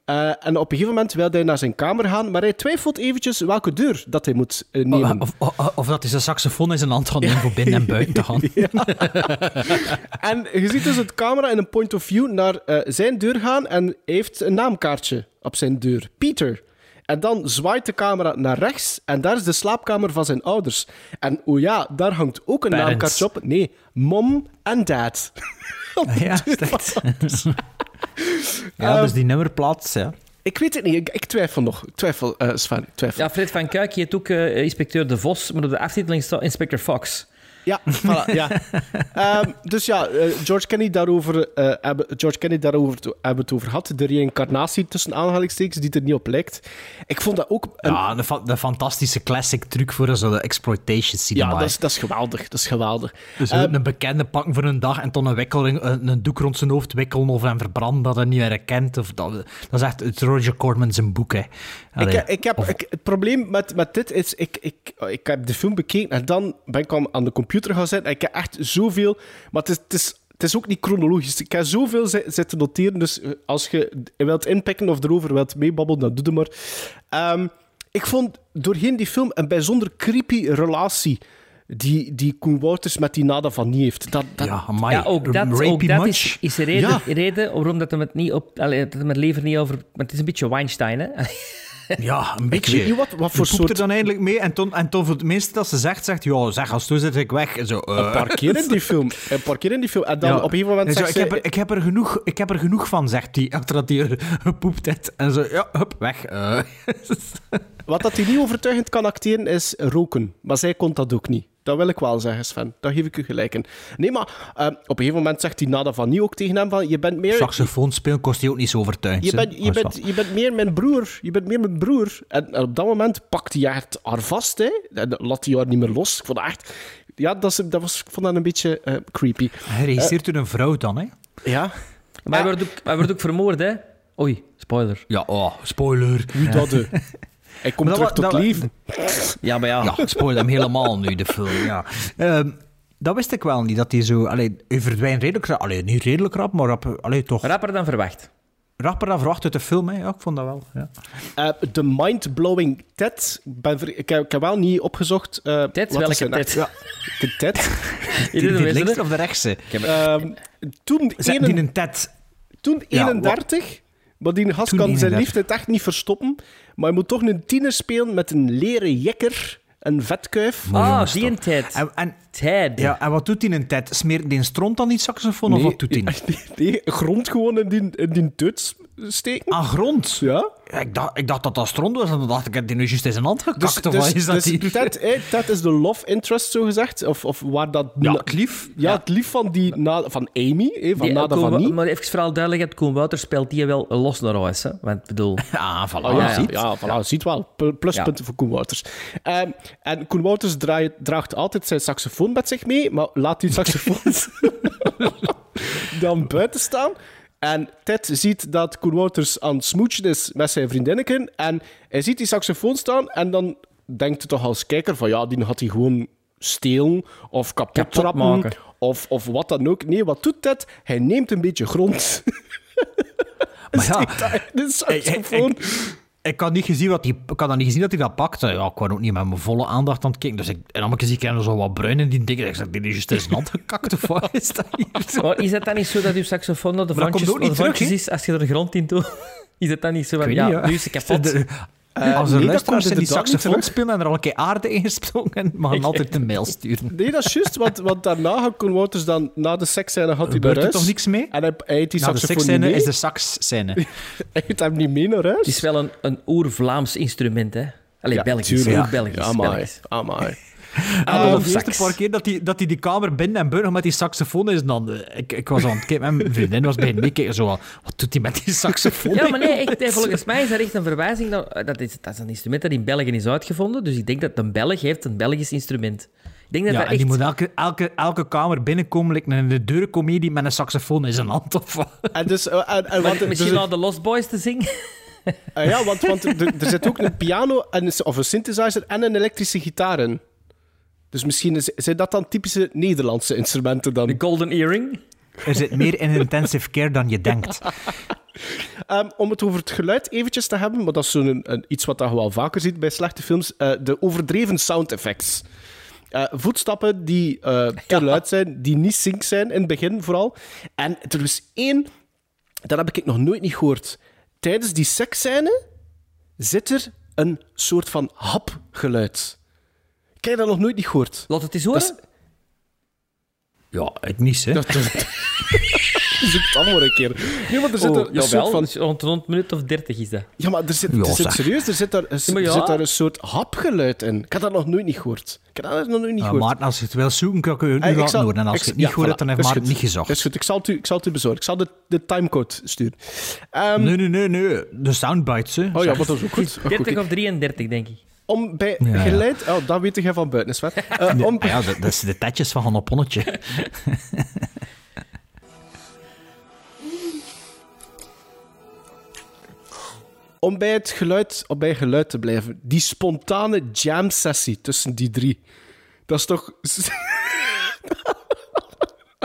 S2: Eh, en op een gegeven moment wil hij naar zijn kamer gaan, maar hij twijfelt eventjes welke deur dat hij moet eh, nemen.
S1: Of, of, of dat is een saxofoon in zijn hand gaat nemen voor binnen en buiten te gaan.
S2: En je ziet dus het camera in een point of view naar eh, zijn deur gaan en hij heeft een naamkaartje op zijn deur. Pieter. En dan zwaait de camera naar rechts en daar is de slaapkamer van zijn ouders. En oh ja, daar hangt ook een
S3: Parents.
S2: naamkaartje op. Nee, mom en dad.
S1: Ja, echt. ja, dus die nummerplaats, ja.
S2: Ik weet het niet, ik, ik twijfel nog. Ik twijfel, eh, Sven, ik twijfel.
S3: Ja, Fred van Kuik heet ook eh, inspecteur De Vos, maar op de aftiteling staat inspecteur Fox.
S2: Ja, voilà, ja. Ehm, dus ja, eh, George Kenny daarover, eh, hebben, George Kenny daarover to- hebben het over gehad. De reïncarnatie tussen aanhalingstekens, die er niet op lijkt. Ik vond dat ook... Een,
S1: Ja, de, fa- de fantastische classic truc voor zo de exploitation cinema.
S2: ja, dat is, dat is geweldig. Dat is geweldig.
S1: Dus
S2: Ehm,
S1: een bekende pakken voor een dag en dan een, wikkeling, een, een doek rond zijn hoofd wikkelen of hem verbranden dat hij niet meer herkent. Of dat, dat is echt het Roger Corman zijn boek, hè. Allee,
S2: ik, ik heb,
S1: of-
S2: ik- het probleem met, met dit is, ik, ik, ik heb de film bekeken en dan ben ik aan de computer gaan zitten en ik heb echt zoveel... Maar het is, het is, het is ook niet chronologisch. Ik heb zoveel zi- zitten noteren, dus eh, als je wilt inpikken of erover wilt meebabbelen, dan doe het maar. Ehm, ik vond doorheen die film een bijzonder creepy relatie die, die Koen Wouters met die Nada van Nie heeft. Dat, dat,
S1: ja, amai,
S3: ja, ook dat, ook dat is, is de reden,
S2: Ja.
S3: reden waarom dat hem het niet op, allee, dat hem het leven niet over... Maar het is een beetje Weinstein, hè?
S1: Ja, een
S2: ik
S1: beetje.
S2: weet niet wat, wat voor
S1: Je poept
S2: soort...
S1: er dan eigenlijk mee en toen, en toen voor het minste dat ze zegt, zegt ja, zeg, als toen zit ik weg. En Zo, eh.
S2: Een paar keer in die film. Een paar keer in die film. En dan
S1: Ja.
S2: op een gegeven moment
S1: En zo,
S2: zegt
S1: ik,
S2: ze...
S1: heb er, ik, heb er genoeg, ik heb er genoeg van, zegt hij, achter dat hij er gepoept heeft. En zo, ja, hup, weg. Eh.
S2: Wat dat hij niet overtuigend kan acteren, is roken. Maar zij kon dat ook niet. Dat wil ik wel zeggen, Sven. Daar geef ik u gelijk in. Nee, maar eh, op een gegeven moment zegt die Nada van Nie ook tegen hem van... Je bent meer...
S1: Saxofoon spelen kost hij ook niet zo overtuigend.
S2: Je bent, je,
S1: Dat
S2: bent, je bent meer mijn broer. Je bent meer mijn broer. En, en op dat moment pakt hij echt haar vast. Hè. En laat hij haar niet meer los. Ik vond dat echt... Ja, dat, is, dat was, ik vond dat een beetje eh, creepy.
S1: Hij regisseert door een vrouw dan, hè?
S2: Ja.
S3: Maar hij wordt ook, hij wordt ook vermoord, hè? Oei, spoiler.
S1: Ja, oh, spoiler.
S2: Wie dat? Hij komt terug tot leven.
S3: Ja, maar ja.
S1: Ja, ik spoil hem helemaal nu, de film. Ja. Ehm, dat wist ik wel niet, dat hij zo... Allee, hij verdwijnt redelijk rap. Allee, niet redelijk rap, maar rap, allee, toch
S3: Rapper dan verwacht.
S1: rapper dan verwacht uit de film. Hè. Ja, ik vond dat wel. Ja.
S2: Eh, de mind-blowing Ted. Ik, ben ver- ik, heb, ik heb wel niet opgezocht. eh,
S3: Ted? Welke Ted?
S2: Ja, de Ted.
S1: Die, linkse of de rechtse?
S2: Ehm, toen,
S1: Zet
S2: enen-
S1: die een tet.
S2: toen
S1: Ja,
S2: 31. Maar die gast kan zijn
S1: 31.
S2: leeftijd echt niet verstoppen. Maar hij moet toch een tiener spelen met een leren jekker. Een vetkuif.
S3: Ah, die een Ted.
S1: En, en,
S3: Ted.
S1: ja, en wat doet hij een tet? Smeert die een stront aan die saxofoon of wat doet hij?
S2: Nee, nee, grond gewoon in die, in die tuts steken.
S1: Aan grond?
S2: Ja.
S1: Ik dacht, ik dacht dat dat stront was en dan dacht ik, heb die nu juist in zijn hand gekakt
S2: Dus,
S1: of wat is dat
S2: dus
S1: hier?
S2: Ted, eh, Ted is de love interest, zo gezegd. Of, of waar dat...
S1: Ja, het lief.
S2: Ja, het lief van, die, na, van Amy, eh, van
S3: Die-
S2: Nada
S3: Koen-
S2: van.
S3: Maar even vooral duidelijkheid, Koen Wouters speelt die wel los naar huis. Hè? Want ik bedoel...
S1: Ah, voilà.
S2: Oh, ja,
S3: ziet.
S2: ja, voilà, ziet wel. Pluspunten voor Koen Wouters. Ehm, en Koen Wouters draait, draagt altijd zijn saxofoon met zich mee, maar laat die saxofoon dan buiten staan. En Ted ziet dat Koen Wouters aan het smoochen is met zijn vriendinneken. En hij ziet die saxofoon staan en dan denkt hij toch als kijker van ja, die had hij gewoon stelen of kapot,
S3: Kapot
S2: trappen
S3: maken.
S2: of, of wat dan ook. Nee, wat doet dat? Hij neemt een beetje grond.
S1: Maar ja,
S2: de saxofoon.
S1: Ik, had niet gezien wat die, ik had dan niet gezien dat hij dat pakte. Ja, ik was ook niet met mijn volle aandacht aan het kijken. Dus ik, en dan zie ik er zo wat bruin in die dingen. Ik zeg, dit is juist eens nat gekakt of wat is dat hier?
S3: Maar is het dan niet zo dat je saxofoon naar de
S1: Maar dat
S3: vankjes,
S1: komt ook niet
S3: naar de
S1: terug,
S3: vankjes is als je er de grond in doet? Is het dan niet zo van, ja,
S1: niet, ja.
S3: nu is kapot.
S1: De-
S2: Eh,
S1: Als er
S2: nee,
S1: luisteraars
S2: komt
S1: zijn die saxofoon spelen en er al een keer aarde ingesprongen, mag je altijd een mail sturen.
S2: Nee, dat is juist, want, want daarna had Con Wouters dan, na de seksscène had hij naar
S1: er toch niks mee?
S2: En hij, hij heeft die
S1: de
S2: saxofoon niet
S1: seksscène is de sax-scène.
S2: Hij heeft hem niet mee naar huis.
S3: Het is wel een, een oer-Vlaams instrument, hè? Allee,
S2: Ja,
S3: Belgisch.
S2: tuurlijk.
S3: Oer-Belgisch.
S2: Amai,
S3: Belgisch.
S2: amai.
S3: Adolf
S1: de eerste paar keer dat hij, dat hij die kamer binnen en buiten met die saxofoon is, dan... eh, Ik, ik was aan het kijken, mijn vriendin was bij het meekijken, zo wat doet hij met die saxofoon?
S3: Ja, maar nee, echt, hè, volgens mij is dat echt een verwijzing. naar- dat, is, dat is een instrument dat in België is uitgevonden. Dus ik denk dat een Belg heeft een Belgisch instrument. Ik denk dat
S1: Ja,
S3: dat
S1: en
S3: echt...
S1: die moet elke, elke, elke kamer binnenkomen, like een de deurencomedie met een saxofoon in zijn hand of wat.
S2: En dus, eh, en, en wat,
S3: Misschien
S2: dus-
S3: al de Lost Boys te zingen.
S2: Ah ja, want, want er, er zit ook een piano en, een- of een synthesizer en een elektrische gitaar in. Dus misschien is, zijn dat dan typische Nederlandse instrumenten dan.
S3: De Golden Earring.
S1: Er zit meer in intensive care dan je denkt.
S2: Ehm, om het over het geluid eventjes te hebben, maar dat is zo'n een, een- iets wat je wel vaker ziet bij slechte films, eh, de overdreven sound effects. Eh, voetstappen die eh, te luid zijn, die niet sync zijn, in het begin vooral. En er is één, dat heb ik nog nooit niet gehoord. Tijdens die seksscène zit er een soort van hapgeluid. Ik heb dat nog nooit niet gehoord.
S3: Laat het eens
S2: Dat
S3: horen.
S2: is-
S1: Ja, het niet, hè.
S2: Dat, dat, zoek het dan maar een keer. Nee, maar er zit
S3: Oh,
S2: er een soort van...
S3: dus rond, rond een minuut of dertig is dat.
S2: Ja, maar er zit,
S1: Ja,
S2: er zit serieus, er zit, daar,
S3: maar ja.
S2: zit daar een soort hapgeluid in. Ik had dat nog nooit niet gehoord. Ik heb dat nog nooit niet
S1: Uh,
S2: gehoord.
S1: Maarten, als je het wil zoeken, kan ik je het nu
S2: ik
S1: laten horen. En als je het niet
S2: ja,
S1: gehoord
S2: voilà.
S1: hebt, dan heeft
S2: is
S1: Maarten het niet gezocht.
S2: Dat is goed, ik zal het u, ik zal het u bezorgen. Ik zal de, de timecode sturen. Ehm,
S1: Nee, nee, nee, nee. De soundbites, hè.
S2: Oh ja, maar dat is ook goed. Oké,
S3: 30 of 33, denk ik.
S2: Om bij
S1: Ja, ja.
S2: geluid... Oh, dat weet jij van buiten, is wat. Eh, om,
S1: Ah ja, dat, dat is de tetjes van Hannoponnetje.
S2: om bij het geluid, om bij geluid te blijven. Die spontane jam-sessie tussen die drie. Dat is toch...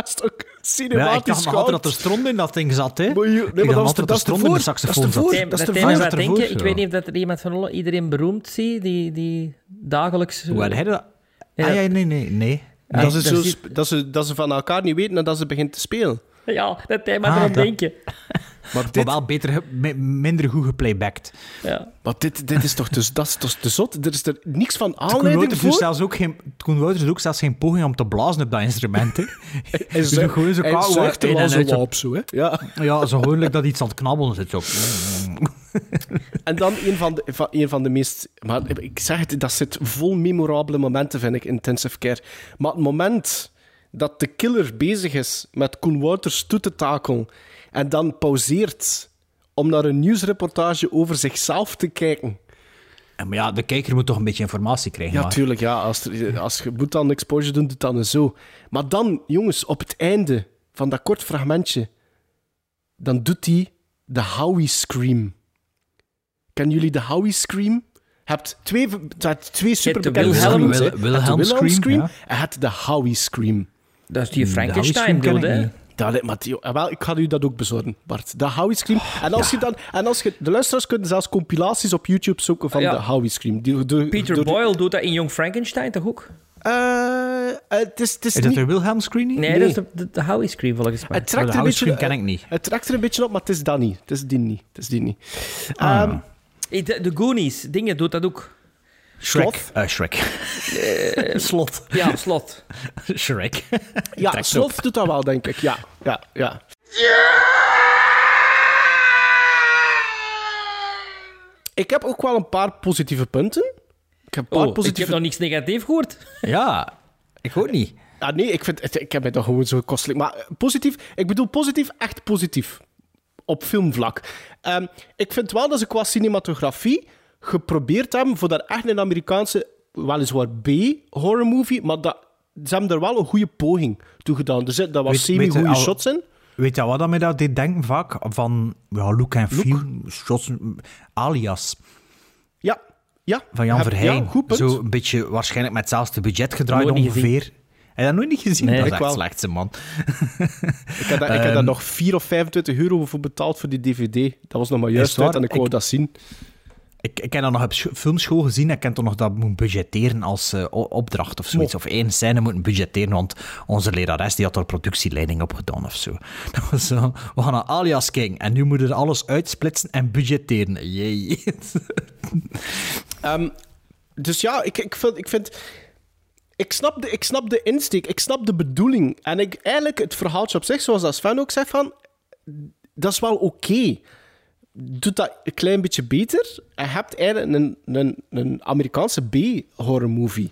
S2: dat is toch
S1: Ja, ik
S2: cinematisch
S1: dacht nog altijd dat er stront in dat ding zat, hè.
S2: Maar je- nee,
S1: ik
S2: maar
S1: dacht
S2: dat
S1: altijd dat er stront in de
S2: dat is
S1: saxofoon
S2: de
S1: zat.
S2: dat is
S3: dat
S2: de
S3: denken. Ik
S1: ja.
S3: weet niet of dat er iemand van iedereen beroemd zie, die, die dagelijks...
S1: Hoe had hij dat?
S3: Ja.
S1: Ah, ja, nee, nee, nee.
S2: Dat,
S1: Nee,
S2: ze
S1: dat
S2: zo dat, ze, dat ze van elkaar niet weten en dat ze begint te spelen.
S3: Ja, dat me
S1: Ah,
S3: eraan
S1: dat-
S3: denken.
S2: Maar
S1: wel beter, minder goed geplaybacked.
S3: Ja.
S2: maar dit, dit is toch te, dat is toch te zot? Er is er niks van aanleiding
S1: Wouters doet
S2: voor.
S1: zelfs ook geen, Koen Wouters doet ook zelfs geen poging om te blazen op dat instrument, hè.
S2: Hij
S1: Dus
S2: zuigt-
S1: gewoon zo
S2: hij zuigt er wel
S1: en
S2: zo
S1: uit
S2: wat
S1: zo-
S2: op, zo, hè. Ja.
S1: Ja, zo gewoon like dat iets aan het knabbelen zit. Zo.
S2: En dan een van de, van, een van de meest... Maar ik zeg het, dat zit vol memorabele momenten, vind ik, in intensive care. Maar het moment dat de killer bezig is met Koen Wouters toe te takelen en dan pauzeert om naar een nieuwsreportage over zichzelf te kijken.
S1: Ja, Maar ja, de kijker moet toch een beetje informatie krijgen.
S2: Ja,
S1: maar.
S2: tuurlijk. Ja, als, er- als je moet dan exposure doen, doe het dan zo. Maar dan, jongens, op het einde van dat kort fragmentje, dan doet hij de Howie Scream. Kennen jullie de Howie Scream? Je hebt twee, hebt twee superbekende
S3: Wilhelm-
S2: screams. hè.
S1: Wil-
S2: Je hebt de
S1: Wilhelm Scream, ja.
S2: en je hebt de Howie Scream.
S3: Dat is die Frankenstein
S1: Scream
S3: hè?
S1: Niet.
S2: Dat, maar die- wel, ik ga u dat ook bezorgen, Bart. De Howie Scream. En als, je dan, en als je... De luisteraars kunnen zelfs compilaties op YouTube zoeken van
S3: Ja.
S2: de Howie Scream. Die,
S3: Peter
S2: door-
S3: Boyle doet dat in Young Frankenstein toch ook?
S2: Eh, eh, het is, het is
S1: Is dat
S2: niet...
S1: de Wilhelm screening?
S3: Nee,
S2: Nee.
S3: dat is de, de, de Howie Scream volgens mij.
S2: Het trekt,
S1: de
S2: er een
S1: Howie
S2: beetje,
S1: Scream ken ik niet.
S2: het trekt er een beetje op, maar het is dat niet. Het is die niet. Het is die niet.
S1: Ah.
S2: Ehm,
S3: Eh, De, de Goonies, dingen doet dat ook.
S1: Shrek.
S2: Slot?
S1: Eh, Shrek. Slot.
S3: Ja, slot.
S1: Shrek.
S2: ja,
S1: trekt
S2: Slot doet dat wel, denk ik. Ja, ja, ja. Ik heb ook wel een paar positieve punten. Ik heb een paar
S3: Oh, ik
S2: positieve...
S3: heb nog niks negatief gehoord.
S1: Ja, ik ook niet.
S2: Ah, nee, ik, vind, het- ik heb het toch gewoon zo kostelijk. Maar eh, positief, ik bedoel positief, echt positief. Op filmvlak. Ehm, ik vind wel dat ze qua cinematografie geprobeerd hebben voor dat echt een Amerikaanse, weliswaar B-horror movie, maar dat, ze hebben er wel een goede poging toe gedaan. Er zitten daar wat
S1: Weet- weet
S2: semi-goede shots in.
S1: Weet je wat dat mij dat deed denken vaak? Van ja, look and feel, shots, alias.
S2: Ja, Ja,
S1: van Jan
S2: heb- ja, goed punt.
S1: Zo een beetje waarschijnlijk met hetzelfde budget gedraaid
S3: Nooit
S1: ongeveer. Heb je dat nooit niet gezien?
S3: Nee,
S1: dat is
S2: ik
S1: echt
S2: wel.
S1: slechtste, man.
S2: Ik heb, daar, ik heb daar
S1: Ehm,
S2: nog 4 of 25 euro voor betaald voor die DVD. Dat was nog maar juist uit en ik wou
S1: Ik-
S2: dat zien.
S1: Ik, ik heb dat nog op scho- filmschool gezien en ik heb toch nog dat moeten budgetteren als eh, opdracht of zoiets. Of één scène moeten budgetteren, want onze lerares die had er productieleiding op gedaan of zo. Dat was zo, we gaan naar Alias King en nu moeten we alles uitsplitsen en budgetteren. Jee.
S2: Ehm, dus ja, ik, ik vind... Ik, vind ik, snap de, ik snap de insteek, ik snap de bedoeling. En ik, eigenlijk het verhaaltje op zich, zoals dat Sven ook zegt, van, dat is wel oké. Doet dat een klein beetje beter. En je hebt eigenlijk een, een, een Amerikaanse B-horror movie.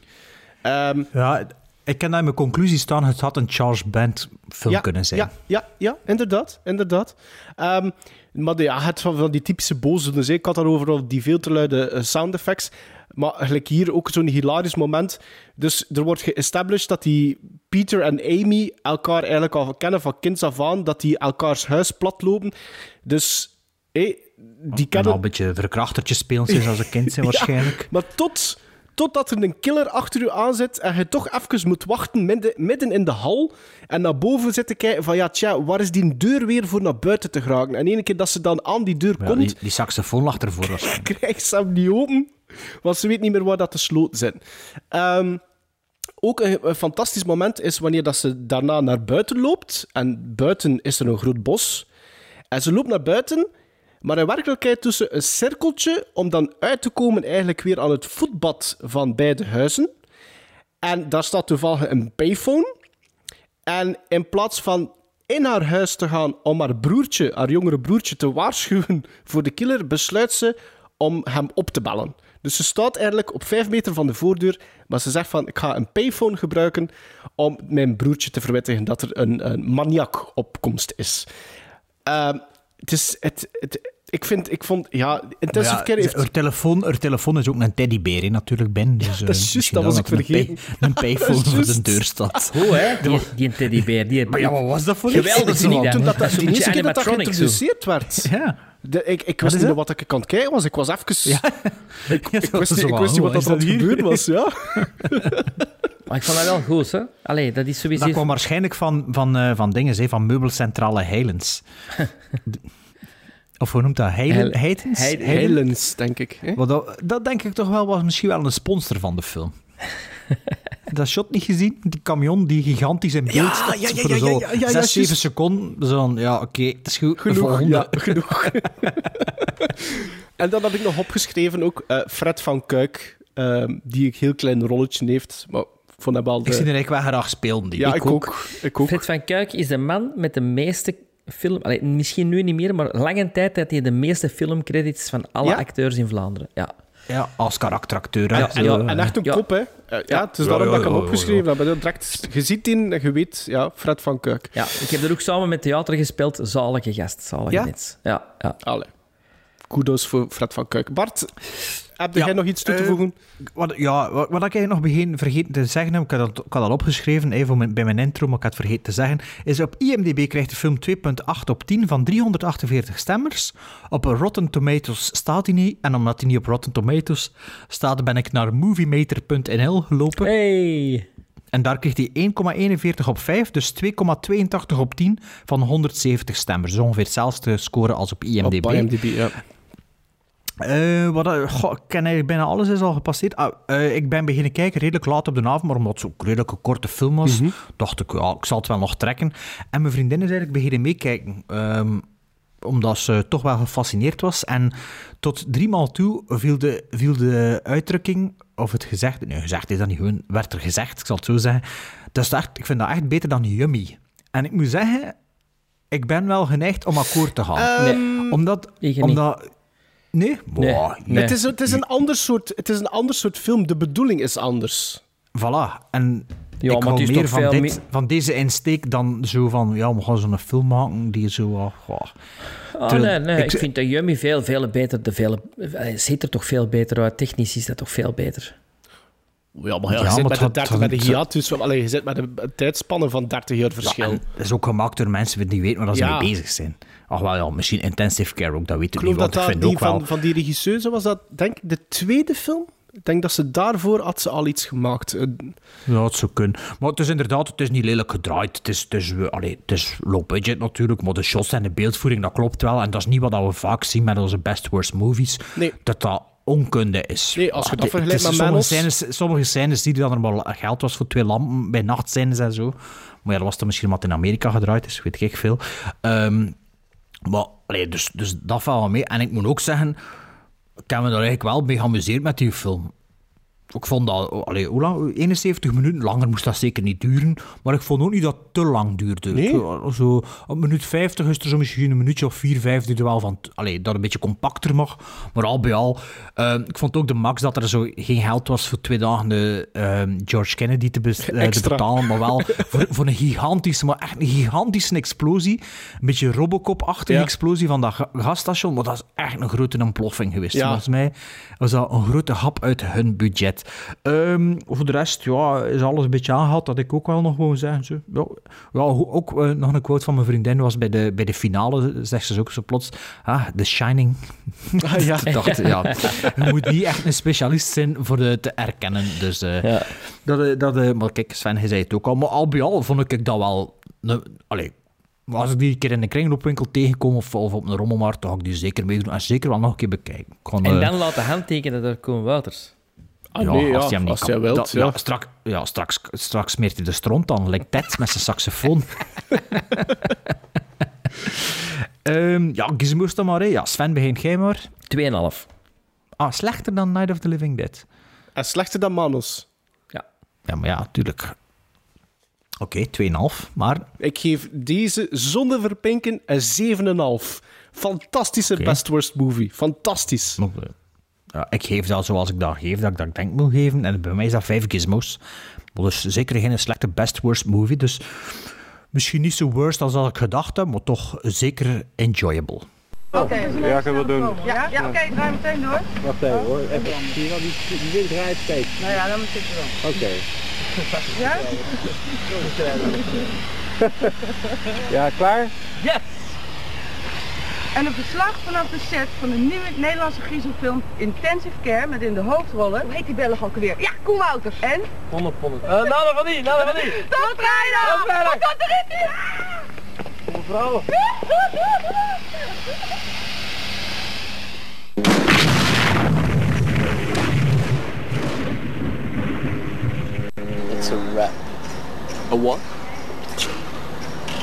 S2: Ehm,
S1: Ja, ik kan daar in mijn conclusie staan, het had een Charles Band film kunnen zijn.
S2: Ja, ja, ja inderdaad. inderdaad. Ehm, maar ja, het van, van die typische boze. Dus ik had daarover al die veel te luide eh, sound effects. Maar gelijk hier ook zo'n hilarisch moment. Dus er wordt geestablished dat die Peter en Amy elkaar eigenlijk al kennen van kinds af aan. Dat die elkaars huis platlopen. Dus hé, die kennen...
S1: al een beetje verkrachtertjes spelen sinds als een kind zijn
S2: Ja,
S1: waarschijnlijk.
S2: maar tot, totdat er een killer achter u aan zit en je toch even moet wachten midden, midden in de hal en naar boven zit te kijken van ja, tja, waar is die deur weer voor naar buiten te geraken? En ene keer dat ze dan aan die deur
S1: Ja,
S2: komt,
S1: die, die saxofoon lag ervoor waarschijnlijk.
S2: krijgt ze hem niet open, want ze weet niet meer waar dat de sloten zijn. Ehm, ook een, een fantastisch moment is wanneer dat ze daarna naar buiten loopt. En buiten is er een groot bos. En ze loopt naar buiten, maar in werkelijkheid tussen een cirkeltje om dan uit te komen eigenlijk weer aan het voetbad van beide huizen. En daar staat toevallig een payphone. En in plaats van in haar huis te gaan om haar broertje, haar jongere broertje, te waarschuwen voor de killer, besluit ze om hem op te bellen. Dus ze staat eigenlijk op vijf meter van de voordeur, maar ze zegt van, ik ga een payphone gebruiken om mijn broertje te verwittigen dat er een, een maniak op komst is. Ehm, is... Het, het, ik vind, ik vond, ja, Intensive
S1: Ja,
S2: Care heeft...
S1: haar, telefoon, haar telefoon is ook een teddybeer, hè, natuurlijk, Ben. Dus,
S2: dat is
S1: eh,
S2: juist,
S1: misschien
S2: dat was ik
S1: er een
S2: vergeten.
S1: Een payphone voor de deur staat.
S3: Hoe, hè? Die, die teddybeer. Die,
S1: Maar ja, wat was dat voor
S3: Geweldig
S1: iets?
S3: dat.
S2: Toen dat,
S3: Dat
S2: dat,
S3: zo'n
S2: die
S3: beetje
S2: eerste keer dat dat geïntroduceerd werd.
S1: Ja.
S2: De, ik, ik wist
S1: is
S2: niet
S1: dat?
S2: wat ik aan het kijken was. Ik was even...
S1: Ja.
S2: Ik, ik wist niet, ik wist niet wat dat aan het gebeuren was, ja.
S3: Maar ik vond dat wel goed, hè? Allee, dat is sowieso...
S1: Dat kwam waarschijnlijk van, van, eh, van dingen, hè, van meubelcentrale Heilens. Of hoe noemt dat? Heitens?
S3: Heil-
S2: Heilens, denk ik. Hè?
S1: Dat, dat denk ik toch wel was misschien wel een sponsor van de film. dat shot niet gezien? Die camion die gigantisch in beeld
S2: Ja,
S1: staat.
S2: ja, ja,
S1: voor
S2: ja,
S1: zo
S2: ja, ja, ja,
S1: zes,
S2: juist.
S1: zeven seconden. Zo van, ja, oké, het is goed.
S2: Genoeg,
S1: volgende.
S2: ja, genoeg. en dan had ik nog opgeschreven ook eh, Fred van Kuik, ehm, die een heel klein rolletje heeft. Maar ik vond hem wel de...
S1: Ik zie er eigenlijk wel graag spelen. Die.
S2: ja, ik, ook. Ik ook.
S3: Fred van Kuik is de man met de meeste film... Allee, misschien nu niet meer, maar lange tijd had hij de meeste filmcredits van alle
S2: Ja?
S3: acteurs in Vlaanderen. Ja.
S1: Ja, als karakteracteur.
S3: Ja,
S1: Zo,
S2: Ja, en echt een
S3: Ja.
S2: kop, hè. Eh, ja, het is
S1: Ja,
S2: daarom
S1: ja,
S2: dat ik hem
S1: ja, ja,
S2: opgeschreven heb. Direct, je ziet en je weet, ja, Fred van Kuik.
S3: ja, ik heb er ook samen met theater gespeeld. Zalige gast, zalige
S2: Ja?
S3: mens. Ja, ja.
S2: Allee. Kudos voor Fred van Kuik. Bart, heb
S1: Ja,
S2: jij nog iets toe te
S1: eh,
S2: voegen?
S1: Wat, ja, wat, wat ik eigenlijk nog begin, vergeten te zeggen heb, ik had dat, ik had dat opgeschreven even bij mijn intro, maar ik had het vergeten te zeggen, is op IMDb krijgt de film 2.8 op 10 van 348 stemmers. Op Rotten Tomatoes staat hij niet, en omdat hij niet op Rotten Tomatoes staat, ben ik naar moviemeter.nl gelopen.
S3: Hey!
S1: En daar kreeg hij 1,41 op 5, dus 2,82 op 10 van 170 stemmers. Dus ongeveer hetzelfde score als op IMDb.
S2: Op IMDb, ja.
S1: Eh, wat, eh, goh, ik ken eigenlijk bijna alles is al gepasseerd. Ah, eh, ik ben beginnen kijken redelijk laat op de avond, maar omdat het zo'n redelijk een korte film was, dacht ik, ja, ik zal het wel nog trekken. En mijn vriendin is eigenlijk beginnen meekijken, ehm, omdat ze toch wel gefascineerd was. En tot driemaal toe viel de, viel de uitdrukking, of het gezegd, nee, gezegd is dat niet gewoon, werd er gezegd, ik zal het zo zeggen. Dat is echt, ik vind dat echt beter dan yummy. En ik moet zeggen, ik ben wel geneigd om akkoord te gaan.
S2: Ehm,
S1: Omdat,
S3: Ik niet.
S1: omdat Nee?
S3: Nee,
S1: Boah,
S3: nee.
S2: Het, is, het, is een ander soort, het is een ander soort film. De bedoeling is anders.
S1: Voilà. En
S3: Ja,
S1: ik
S3: maar
S1: hou meer van, dit, van deze insteek dan zo van, ja, we gaan zo'n film maken die zo... ah, goh.
S3: Oh,
S1: Terwijl-
S3: nee, nee.
S1: ik-
S3: Ik, vind dat Yummy veel, veel beter. De veel, het ziet er toch veel beter uit. Technisch is dat toch veel beter.
S2: Ja, maar ja, zit
S1: maar
S2: met, de
S1: had-
S2: 30,
S1: het
S2: met een
S1: had-
S2: hiatus, van- allee, je zit met een tijdspanne van 30 jaar verschil.
S1: Het is ook gemaakt door mensen die weten waar ze mee bezig zijn. Ach wel, ja, misschien intensive care ook, dat weet ik
S2: ik
S1: niet.
S2: dat
S1: ik vind
S2: die
S1: ook wel...
S2: van, van die regisseuse was dat, denk ik, de tweede film. Ik denk dat ze daarvoor had ze al iets gemaakt. Eh,
S1: Ja, het zou kunnen. Maar het is inderdaad, het is niet lelijk gedraaid. Het is, het is, eh, allee, het is low budget natuurlijk, maar de shots en de beeldvoering, dat klopt wel. En dat is niet wat we vaak zien met onze best worst movies.
S2: Nee.
S1: Dat dat onkunde is.
S2: Nee, als je dat
S1: Ah,
S2: vergelijkt met
S1: sommige scènes, sommige scènes zie je dat er maar geld was voor twee lampen bij nachtscènes en zo. Maar ja, dat was dan misschien wat in Amerika gedraaid is, weet ik veel. Ehm, maar, allee, dus, dus dat valt wel mee. En ik moet ook zeggen, ik heb me daar eigenlijk wel mee geamuseerd met die film. Ik vond dat, allee, hoe lang? 71 minuten, langer moest dat zeker niet duren. Maar ik vond ook niet dat het te lang duurde.
S2: Nee?
S1: Ik- Zo, op minuut 50 is er zo misschien een minuutje of 4, 5 die er wel van, allee, dat een beetje compacter mag. Maar al bij al, eh, ik vond ook de max dat er zo geen geld was voor twee dagen de ehm, George Kennedy te, eh, te betalen. Maar wel voor, voor een gigantische, maar echt een gigantische explosie. Een beetje Robocop-achtige
S2: Ja.
S1: explosie van dat ga- gasstation. Maar dat is echt een grote ontploffing geweest.
S2: Ja.
S1: Volgens mij was dat een grote hap uit hun budget. Ehm, voor de rest ja, is alles een beetje aangehaald, dat ik ook wel nog wou zeggen. Zo. Ja, ook eh, nog een quote van mijn vriendin was bij de, bij de finale, zegt ze ook zo plots, ah, The Shining.
S2: Ah, ja.
S1: dacht, ja, je moet niet echt een specialist zijn voor de te erkennen. Dus, eh,
S3: Ja.
S1: dat, eh, dat, maar kijk, Sven, je zei het ook al, maar al bij al vond ik dat wel... ne- allee, als ik die een keer in een kringloopwinkel tegenkom of, of op een rommelmarkt, dan ga ik die zeker meedoen en zeker wel nog een keer bekijken. Ga,
S3: En dan laten handtekenen door Koen Wouters.
S2: Ah, nee, ja,
S1: als hij hem niet
S2: als
S1: kan.
S2: hij wilt,
S1: Dat-
S2: ja.
S1: straks, ja, straks, straks smeert hij de stront aan, lijkt Ted met zijn saxofoon. Ehm ja, Gizmo's dan maar. hè. Ja, Sven, begin jij maar.
S3: 2,5.
S1: Ah, slechter dan Night of the Living Dead.
S2: En slechter dan Manos.
S3: Ja.
S1: Ja, maar ja, tuurlijk. Oké, 2,5. Maar
S2: Ik geef deze zonder verpinken een 7,5. Fantastische best worst movie. Fantastisch.
S1: nog, eh, ja, ik geef dat zoals ik dat geef, dat ik dat denk moet geven. En bij mij is dat 5 gizmos. Dus zeker geen slechte best worst movie. Dus misschien niet zo worst als dat ik gedacht heb, maar toch zeker enjoyable.
S12: Oké.
S4: Ja, kunnen we doen.
S12: Ja, ja oké, draai meteen door.
S4: Wacht even hoor. Even, zie je wel, die, die wind draait steeds.
S12: Nou ja, dan moet ik er wel.
S4: Oké.
S12: Ja?
S4: Ja, klaar?
S12: Yes! En een verslag vanaf de set van de nieuwe Nederlandse griezelfilm Intensive Care met in de hoofdrollen... Hoe heet die Belg ook alweer? Ja, Koen Wouters. En?
S8: 100 pond. Uh, Nada van die, nada van die.
S12: Tot vrijdag!
S8: Tot vrijdag!
S12: Er?
S8: Mevrouw.
S13: It's a rap. A what?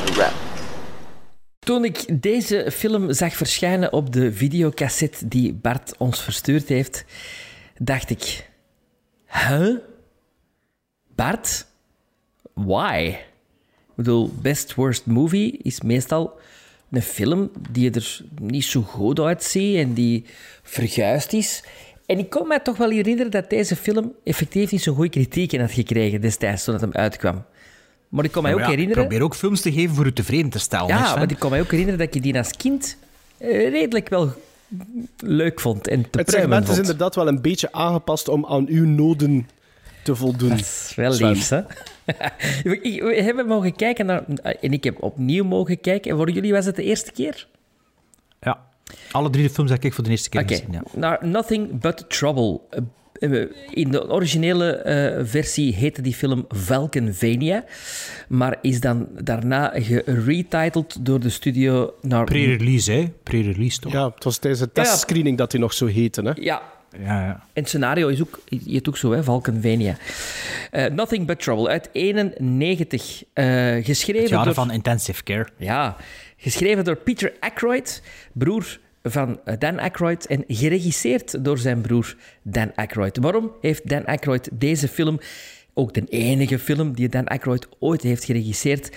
S13: A rap.
S3: Toen ik deze film zag verschijnen op de videocassette die Bart ons verstuurd heeft, dacht ik: Huh? Bart? Why? Ik bedoel, Best Worst Movie is meestal een film die er niet zo goed uitziet en die verguisd is. En ik kon mij toch wel herinneren dat deze film effectief niet zo'n goede kritieken had gekregen destijds toen het hem uitkwam. Maar ik kon mij
S1: Ja,
S3: ook
S1: maar ja,
S3: herinneren...
S1: probeer ook films te geven voor u tevreden te stellen. hè,
S3: Ja, want ik kan mij ook herinneren dat ik die als kind eh, redelijk wel leuk vond en te
S2: Het segment is inderdaad wel een beetje aangepast om aan uw noden te voldoen.
S3: Dat is wel liefs, hè? Ik- We hebben mogen kijken naar... En ik heb opnieuw mogen kijken. En voor jullie was het de eerste keer?
S1: Ja. Alle drie de films heb ik voor de eerste keer gezien. Ja.
S3: naar Nothing But Trouble. In de originele eh, versie heette die film Valkenvania, maar is dan daarna geretitled door de studio naar...
S1: Pre-release, hè? Pre-release, toch?
S2: Ja, het was tijdens de
S3: Ja, ja.
S2: testscreening dat hij nog zo heette. Hè?
S3: Ja,
S1: Ja, ja.
S3: En het scenario is ook, je het ook zo, hè, Valkenvania. Eh, Nothing But Trouble uit 91. eh, geschreven
S1: Het jaar
S3: door...
S1: van Intensive Care.
S3: Ja, geschreven door Peter Aykroyd, broer van Dan Aykroyd, en geregisseerd door zijn broer Dan Aykroyd. Waarom heeft Dan Aykroyd deze film, ook de enige film die Dan Aykroyd ooit heeft geregisseerd,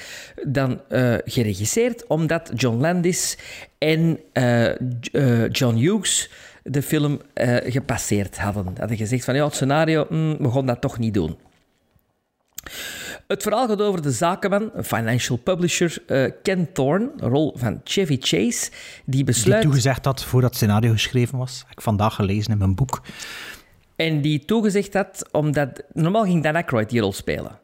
S3: dan eh, geregisseerd? Omdat John Landis en eh, eh, John Hughes de film gepasseerd hadden. Hadden gezegd van, ja, het scenario, mm, we gaan dat toch niet doen. Het verhaal gaat over de zakenman, een financial publisher, eh, Ken Thorne, rol van Chevy Chase, die
S1: Die
S3: besluit...
S1: toegezegd had voordat het scenario geschreven was. Heb ik vandaag gelezen in mijn boek.
S3: En die toegezegd had, omdat... Normaal ging Dan Aykroyd die rol spelen.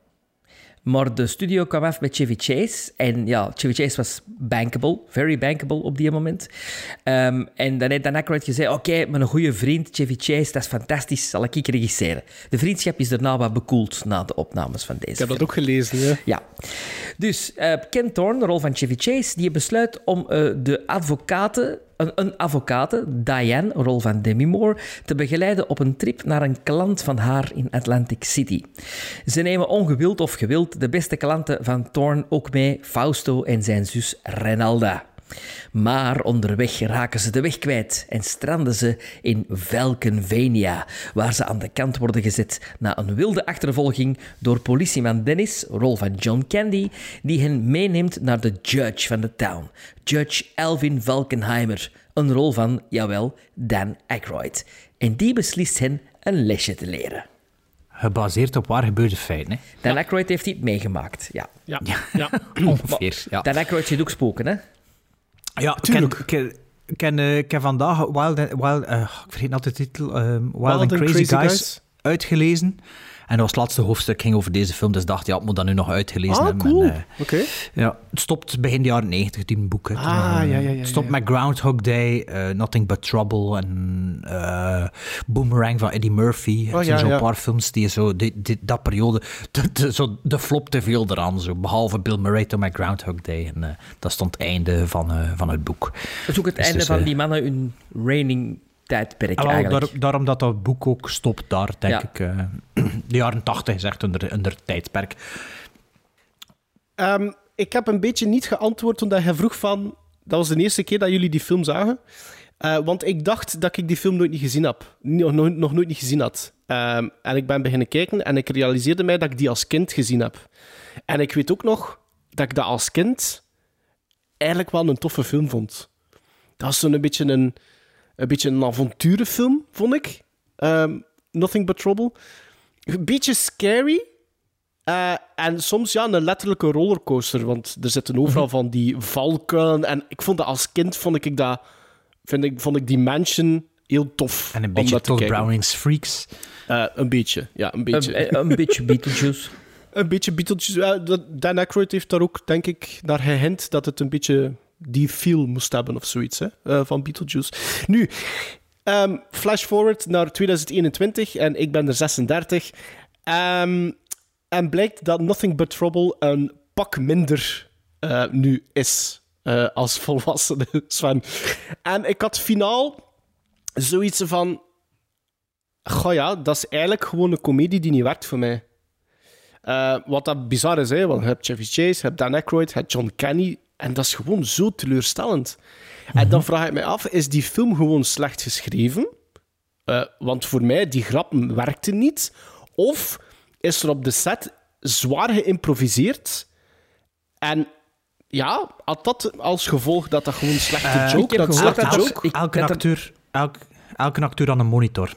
S3: Maar de studio kwam af met Chevy Chase. En ja, Chevy Chase was bankable, very bankable op die moment. Ehm, en dan heeft Dan Aykroyd gezegd, oké, mijn goede vriend Chevy Chase, dat is fantastisch, zal ik regisseren. De vriendschap is daarna wat bekoeld na de opnames van deze
S2: Ik heb dat ook gelezen, ja.
S3: ja. Dus eh, Ken Thorne, de rol van Chevy Chase, die besluit om eh, de advocaten, een, advocate, Diane, rol van Demi Moore, te begeleiden op een trip naar een klant van haar in Atlantic City. Ze nemen ongewild of gewild de beste klanten van Thorne ook mee, Fausto en zijn zus Renalda. Maar onderweg raken ze de weg kwijt en stranden ze in Velkenvenia, waar ze aan de kant worden gezet na een wilde achtervolging door politieman Dennis, rol van John Candy, die hen meeneemt naar de judge van de town, Judge Alvin Valkenheimer, een rol van, jawel, Dan Aykroyd. En die beslist hen een lesje te leren.
S1: Gebaseerd op waar gebeurde feiten. Hè?
S3: Dan Aykroyd heeft dit meegemaakt, ja.
S2: Ja, ja.
S1: Ongeveer. Ja.
S3: Dan Aykroyd ziet ook spoken, hè?
S1: Ja, tuurlijk. Ik ken, ik ken, eh, ik ken vandaag Wild, and- Wild eh, ik vergeet altijd de titel, ehm, Wild, and Crazy, Guys, uitgelezen. En dat was het laatste hoofdstuk ging over deze film, dus ik dacht, ja, ik moet dat nu nog uitgelezen
S2: Ah,
S1: hebben.
S2: cool.
S1: En, eh,
S2: Oké.
S1: ja, het stopt begin de jaren 90, die boek.
S2: Ah, ja, ja, ja,
S1: Het stopt
S2: ja.
S1: met Groundhog Day, eh, Nothing But Trouble en eh, Boomerang van Eddie Murphy. Het
S2: Oh,
S1: zijn
S2: ja,
S1: zo'n
S2: ja.
S1: paar films die zo, die, die- dat periode, de, de, zo, de flop te veel eraan. Zo, behalve Bill Murray toen met Groundhog Day. En eh, dat stond het einde van, eh, van het boek.
S3: Dat is ook het
S1: Dus
S3: einde
S1: dus,
S3: van die mannen hun reigning tijdperk
S1: Ah, wel,
S3: eigenlijk.
S1: daar- daarom dat dat boek ook stopt daar, denk
S3: Ja.
S1: ik. eh. de jaren 80 is echt onder, onder tijdperk.
S2: Ehm, ik heb een beetje niet geantwoord omdat je vroeg van... Dat was de eerste keer dat jullie die film zagen. Eh, want ik dacht dat ik die film nooit niet gezien heb. Nog, nog, nog nooit niet gezien had. Ehm, en ik ben beginnen kijken en ik realiseerde mij dat ik die als kind gezien heb. En ik weet ook nog dat ik dat als kind eigenlijk wel een toffe film vond. Dat was zo'n beetje een, een beetje een avonturenfilm, vond ik. Ehm, Nothing But Trouble. Een beetje scary, eh, en soms ja, een letterlijke rollercoaster, want er zitten overal van die valken. En ik vond dat als kind vond ik dat, vind ik, vond ik die mansion heel tof.
S1: En een beetje. Browning's Freaks.
S2: Eh, een beetje, ja, een beetje.
S3: Een, een beetje Beetlejuice.
S2: Een beetje Beetlejuice. Dan Aykroyd heeft daar ook, denk ik, naar gehint dat het een beetje die feel moest hebben of zoiets hè, eh, van Beetlejuice. Nu, ehm, flash forward naar 2021 en ik ben er 36. Ehm, en blijkt dat Nothing But Trouble een pak minder eh, nu is eh, als volwassene Sven. En ik had finaal zoiets van... Goh ja, dat is eigenlijk gewoon een komedie die niet werkt voor mij. Eh, wat dat bizar is, hè, want je hebt Chevy Chase, je hebt Dan Aykroyd, je hebt John Candy. En dat is gewoon zo teleurstellend. En dan vraag ik me af, is die film gewoon slecht geschreven? Eh, want voor mij, die grappen werkten niet. Of is er op de set zwaar geïmproviseerd? En ja, had dat als gevolg dat dat gewoon slechte
S1: Eh,
S2: joke... dat
S3: gehoord
S2: slechte
S3: dat-
S2: joke...
S1: elke, acteur, elk, elke acteur aan een monitor.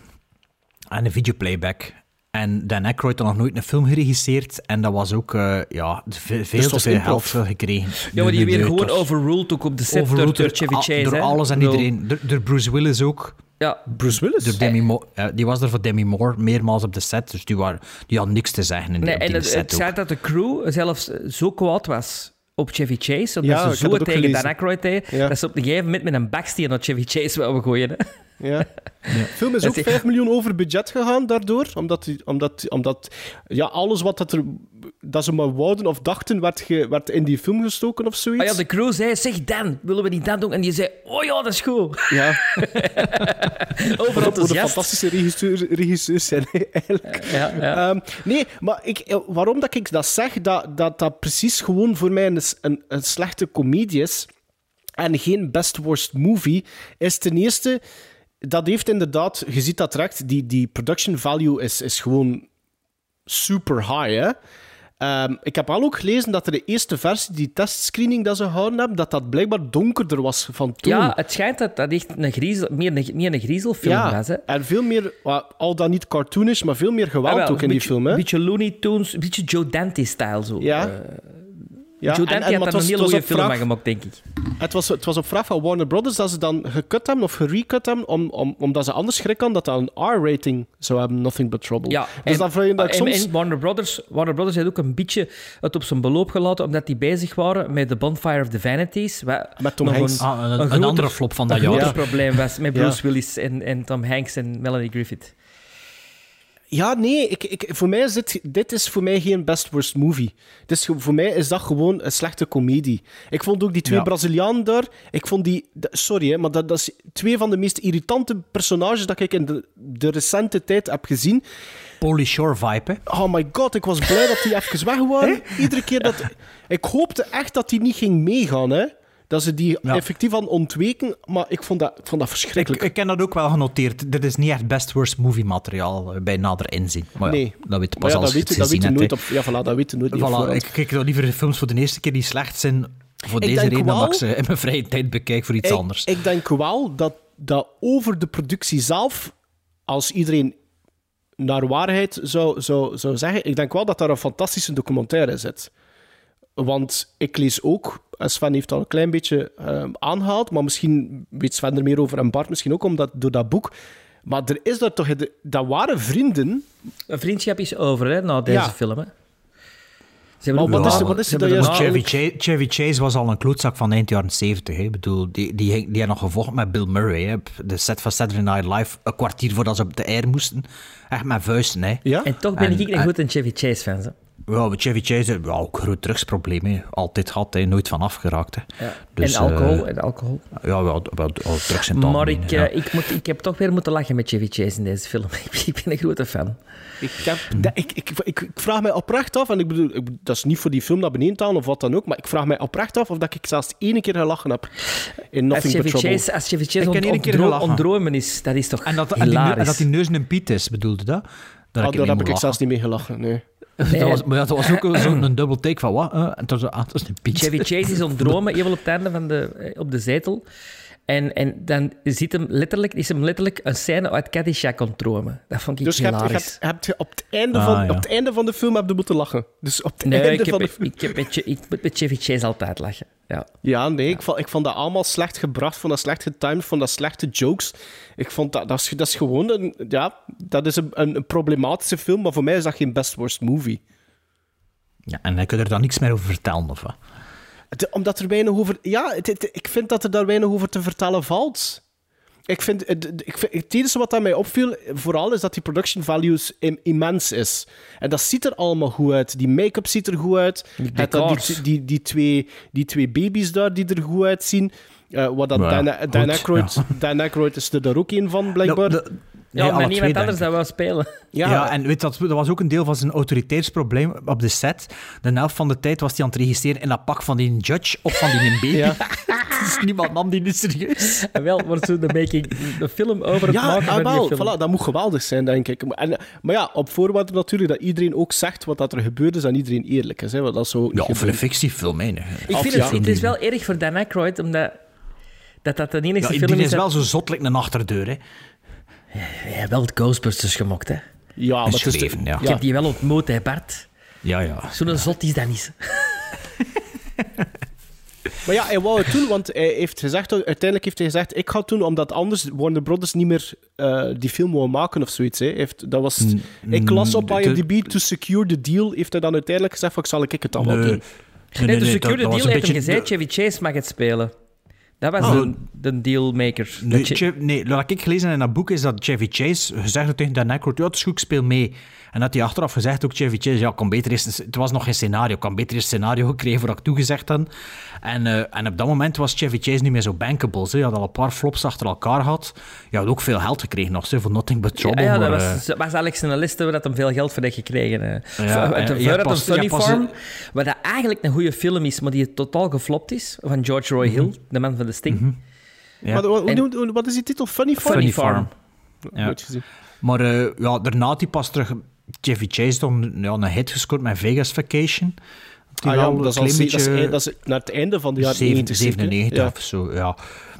S1: En een videoplayback. En Dan Aykroyd had nog nooit een film geregisseerd. En dat was ook eh, ja, ve- veel
S2: het
S1: te veel geld gekregen.
S3: Ja, maar die
S1: De- de-
S3: weer
S1: de-
S3: gewoon overruled ook op de set door, Chevy Chase.
S1: Door alles en iedereen. Door, door Bruce Willis ook.
S3: Ja,
S2: Bruce Willis?
S1: Door Demi Moore. Ja, die was er voor Demi Moore meermaals op de set. Dus die, waren, die had niks te zeggen in die,
S3: nee,
S1: op
S3: en
S1: die
S3: het,
S1: set
S3: het
S1: ook.
S3: schijnt dat de crew zelfs zo kwaad was op Chevy Chase, omdat
S2: Ja,
S3: ze zo tegen. Dan Aykroyd deden,
S2: Ja.
S3: dat ze op een gegeven moment met een baksteen naar Chevy Chase wilden gooien. Hè.
S2: Ja. De film is ook
S3: is-
S2: 5 miljoen over budget gegaan daardoor. Omdat, die- omdat, omdat ja, alles wat dat, er, dat ze maar wouden of dachten, werd, ge, werd in die film gestoken of zoiets.
S3: Ah ja, de crew zei, zeg Dan, willen we niet dat doen? En die zei, oh ja, dat is goed.
S2: Ja.
S3: Over
S2: Wat een
S3: enthousiast.
S2: fantastische regisseur, regisseurs zijn, eigenlijk.
S3: Ja, ja.
S2: Ehm, nee, maar ik, eh, waarom dat ik dat zeg, dat dat, dat precies gewoon voor mij een, een, een slechte comedie is en geen best worst movie, is ten eerste, dat heeft inderdaad, je ziet dat direct, die, die production value is, is gewoon super high, hè. Ehm, ik heb al ook gelezen dat er de eerste versie, die testscreening dat ze gehouden hebben, dat dat blijkbaar donkerder was van toen.
S3: Ja, het schijnt dat dat echt een griezel, meer, een, meer een griezelfilm was. Hè.
S2: en veel meer, al dan niet cartoonish, maar veel meer geweld
S3: Ah, wel,
S2: ook in die film.
S3: Een beetje Looney Tunes, een beetje Joe Dante-style zo.
S2: Ja.
S3: Eh,
S2: Ja,
S3: Joe
S2: en-
S3: Dante
S2: en-
S3: had daar
S2: het
S3: een
S2: was-
S3: hele goede film gemaakt, denk ik.
S2: Het was, het was op vraag van Warner Brothers dat ze dan gekut hebben of gerecut hebben, om, om, omdat ze anders schrik hadden dat dat een R-rating zou hebben, Nothing But Trouble.
S3: Ja,
S2: dus
S3: en-
S2: dan vraag je dat ik
S3: en-
S2: soms...
S3: en Warner Brothers, Warner Brothers heeft ook een beetje het op zijn beloop gelaten, omdat die bezig waren met The Bonfire of the Vanities. wat
S2: Met Tom Hanks.
S1: Ah, een- een
S3: groter-
S1: andere flop van dat
S3: een
S1: jaar.
S3: groter
S2: Ja.
S3: probleem was met
S2: Ja.
S3: Bruce Willis en, en Tom Hanks en Melanie Griffith.
S2: Ja, nee, ik, ik, voor mij is dit, dit is voor mij geen best worst movie. Dus voor mij is dat gewoon een slechte komedie. Ik vond ook die twee
S1: Ja.
S2: Brazilianen daar, ik vond die, sorry, hè, maar dat, dat is twee van de meest irritante personages dat ik in de, de recente tijd heb gezien.
S1: Pauly Shore vibe, hè?
S2: Oh my god, ik was blij dat die even weg waren. Iedere keer dat... Ik hoopte echt dat die niet ging meegaan, hè. Dat ze die
S1: Ja.
S2: effectief aan ontweken, maar ik vond dat, ik vond dat
S1: Ik,
S2: verschrikkelijk.
S1: ik ken dat ook wel genoteerd. Dit is niet echt best worst movie materiaal eh, bij nader inzien. Maar ja,
S2: nee.
S1: dat weet pas
S2: ja,
S1: als
S2: dat
S1: je
S2: weet dat weet nooit op... Ja, voilà, dat weet je nooit
S1: Voilà, ik kijk dan liever de films voor de eerste keer die slecht zijn, voor
S2: Ik
S1: deze reden,
S2: wel-
S1: dat ik ze in mijn vrije tijd bekijk voor iets
S2: ik,
S1: anders.
S2: Ik denk wel dat, dat over de productie zelf, als iedereen naar waarheid zou, zou, zou zeggen, ik denk wel dat daar een fantastische documentaire in zit. Want ik lees ook, en Sven heeft al een klein beetje ehm, aangehaald, maar misschien weet Sven er meer over en Bart misschien ook omdat, door dat boek. Maar er is daar toch, dat waren vrienden.
S3: Een vriendschap is over, hè, na deze
S2: Ja.
S3: film. Hè. Ze hebben
S2: Maar
S3: ook
S2: wat is, wat is er dat juist...
S1: Chevy, Chase, Chevy Chase was al een klootzak van eind jaren 70. Hè. Ik bedoel, die, die, die had nog gevochten met Bill Murray. Hè. De set van Saturday Night Live, een kwartier voordat ze op de air moesten. Echt met vuisten. Hè.
S2: Ja?
S3: En toch ben
S1: En-
S3: ik een
S1: en-
S3: goed een Chevy Chase-fan.
S1: Ja, met Chevy Chase, ja, ook een groot drugsprobleem. Hè. Altijd gehad, hè. nooit van afgeraakt. Hè.
S3: Ja.
S1: Dus,
S3: en alcohol.
S1: eh,
S3: en alcohol.
S1: ja, wel, wel, wel drugs in het
S3: Maar ik,
S1: ja.
S3: eh, ik, moet, ik heb toch weer moeten lachen met Chevy Chase in deze film. ik ben een grote fan.
S2: Ik, heb, dat- ik, ik, ik, ik vraag mij oprecht af, en ik bedoel, dat is niet voor die film naar beneden te halen of wat dan ook, maar ik vraag mij oprecht af of dat ik zelfs één keer gelachen heb in Nothing But Trouble.
S3: Chase, als Chevy Chase
S1: heb
S3: is, dat is toch
S1: En dat, en die,
S3: hilarisch.
S1: en dat die neus een piet is, bedoelde dat? Daar
S2: Ah,
S1: ik
S2: daar
S1: mee
S2: heb ik zelfs niet mee gelachen, nee.
S3: Nee.
S1: dat was, maar ja, dat was ook zo'n een double take van wat? en toen zo, ah, dat is een.
S3: Chevy Chase is ontdromen, even op het einde van de, op de zetel. En, en dan ziet hem letterlijk, is hem letterlijk een scène uit Caddyshack ontdromen. Dat vond ik
S2: Dus
S3: hilarisch.
S2: hebt, hebt je op, het einde
S1: Ah,
S2: van,
S1: ja.
S2: op het einde van de film heb je moeten lachen. Dus op het
S3: Nee,
S2: einde
S3: ik, heb,
S2: van de
S3: ik, heb met, Je- ik moet met Chevy Chase altijd lachen. Ja.
S2: Ja, nee, Ik, vond, ik vond dat allemaal slecht gebracht, vond dat slecht getimed, vond dat slechte jokes. Ik vond dat, dat, is, dat is gewoon een, ja, dat is een, een, een problematische film, maar voor mij is dat geen best worst movie.
S1: Ja, en ik kan er dan niks meer over vertellen, of wat?
S2: De- omdat er weinig over... Ja, het- het- ik vind dat er daar weinig over te vertellen valt. Ik vind, het, ik vind, het enige wat aan mij opviel, vooral, is dat die production values im- immens is. En dat ziet er allemaal goed uit. Die make-up ziet er goed uit.
S3: Die
S2: Het, die, die, die, twee, die twee baby's daar die er goed uitzien. Eh wat dat
S1: Ja,
S2: Dan,
S1: goed,
S2: Aykroyd,
S1: ja.
S2: Dan Aykroyd is er daar ook een van, blijkbaar.
S1: Nou, de- nee, alle
S3: maar niemand anders dat wou spelen.
S2: ja,
S1: Ja, en weet je, dat, dat was ook een deel van zijn autoriteitsprobleem op de set. De helft van de tijd was hij aan het registreren in dat pak van die judge of van die baby.
S2: Ja.
S1: dus niemand nam die niet serieus.
S3: En wel wordt zo de making, de film over het
S2: Ja,
S3: maken
S2: ah,
S3: van
S2: wel,
S3: die film.
S2: voilà, dat moet geweldig zijn, denk ik. En, maar ja, op voorwaarde natuurlijk dat iedereen ook zegt wat dat er gebeurd is en iedereen eerlijk is. Hè, want dat is zo niet
S1: Ja, of een fictiefilm, hè.
S3: Ik vind
S2: ja.
S3: het, het is wel erg voor Dan Aykroyd, omdat dat, dat de enige
S1: Ja,
S3: film
S1: die
S3: is...
S1: is
S3: dat-
S1: wel zo zot like een achterdeur, hè.
S3: Hij heeft wel de Ghostbusters gemokt, hè.
S2: Ja, maar het is
S1: Geschreven, ja.
S3: Ik heb die wel ontmoet, hè, Bart.
S1: Ja, ja.
S3: Zo'n zot is dat niet.
S2: Maar ja, hij wou het doen, want hij heeft gezegd, uiteindelijk heeft hij gezegd, ik ga het doen, omdat anders Warner Brothers niet meer eh, die film wou maken of zoiets. Hè. Heeft, dat was, ik las op
S1: de-
S2: IMDb, to secure the deal, heeft hij dan uiteindelijk gezegd, van, ik zal ik het dan wel doen.
S1: Nee,
S3: Nee,
S1: nee,
S3: de security
S1: dat was
S3: deal
S1: een
S3: heeft gezegd,
S1: de-
S3: Chevy Chase mag het spelen. Dat was
S1: Oh.
S3: de, de dealmaker.
S1: Nee,
S3: Dat je-
S1: Chev- nee, wat ik gelezen in dat boek is dat Chevy Chase gezegd tegen Dan Aykroyd, ja, het is goed, ik speel mee. En dat hij achteraf gezegd ook, Chevy Chase, ja, kan beter eens, het was nog geen scenario, ik kan beter eens een scenario gekregen voordat ik toegezegd had. En, eh, en op dat moment was Chevy Chase niet meer zo bankable. Ze had al een paar flops achter elkaar gehad. Je had ook veel geld gekregen nog, ze, voor Nothing But Trouble.
S3: ja, dat
S1: maar,
S3: was,
S1: eh,
S3: was eigenlijk zijn liste waar dat hem veel geld voor heeft gekregen. eh.
S1: Ja,
S3: Voor-
S1: en
S3: een
S1: pas- pas-
S3: Farm, wat dat eigenlijk een goede film is, maar die totaal geflopt is, van George Roy Hill, de man van de Sting.
S1: Mhm. Ja.
S2: Maar, wat,
S3: En-
S2: wat is die titel? Funny Farm?
S3: Funny Farm.
S1: Ja. Maar eh, ja, daarna had hij pas terug... Chevy Chase dan ja, een hit gescoord met Vegas Vacation. Die
S2: Ah, ja, dat, is al, dat, is,
S1: beetje-
S2: dat is naar het einde van de jaren
S1: Zeven-
S2: 90. zeker, hè?
S1: 97
S2: Ja.
S1: of zo, ja.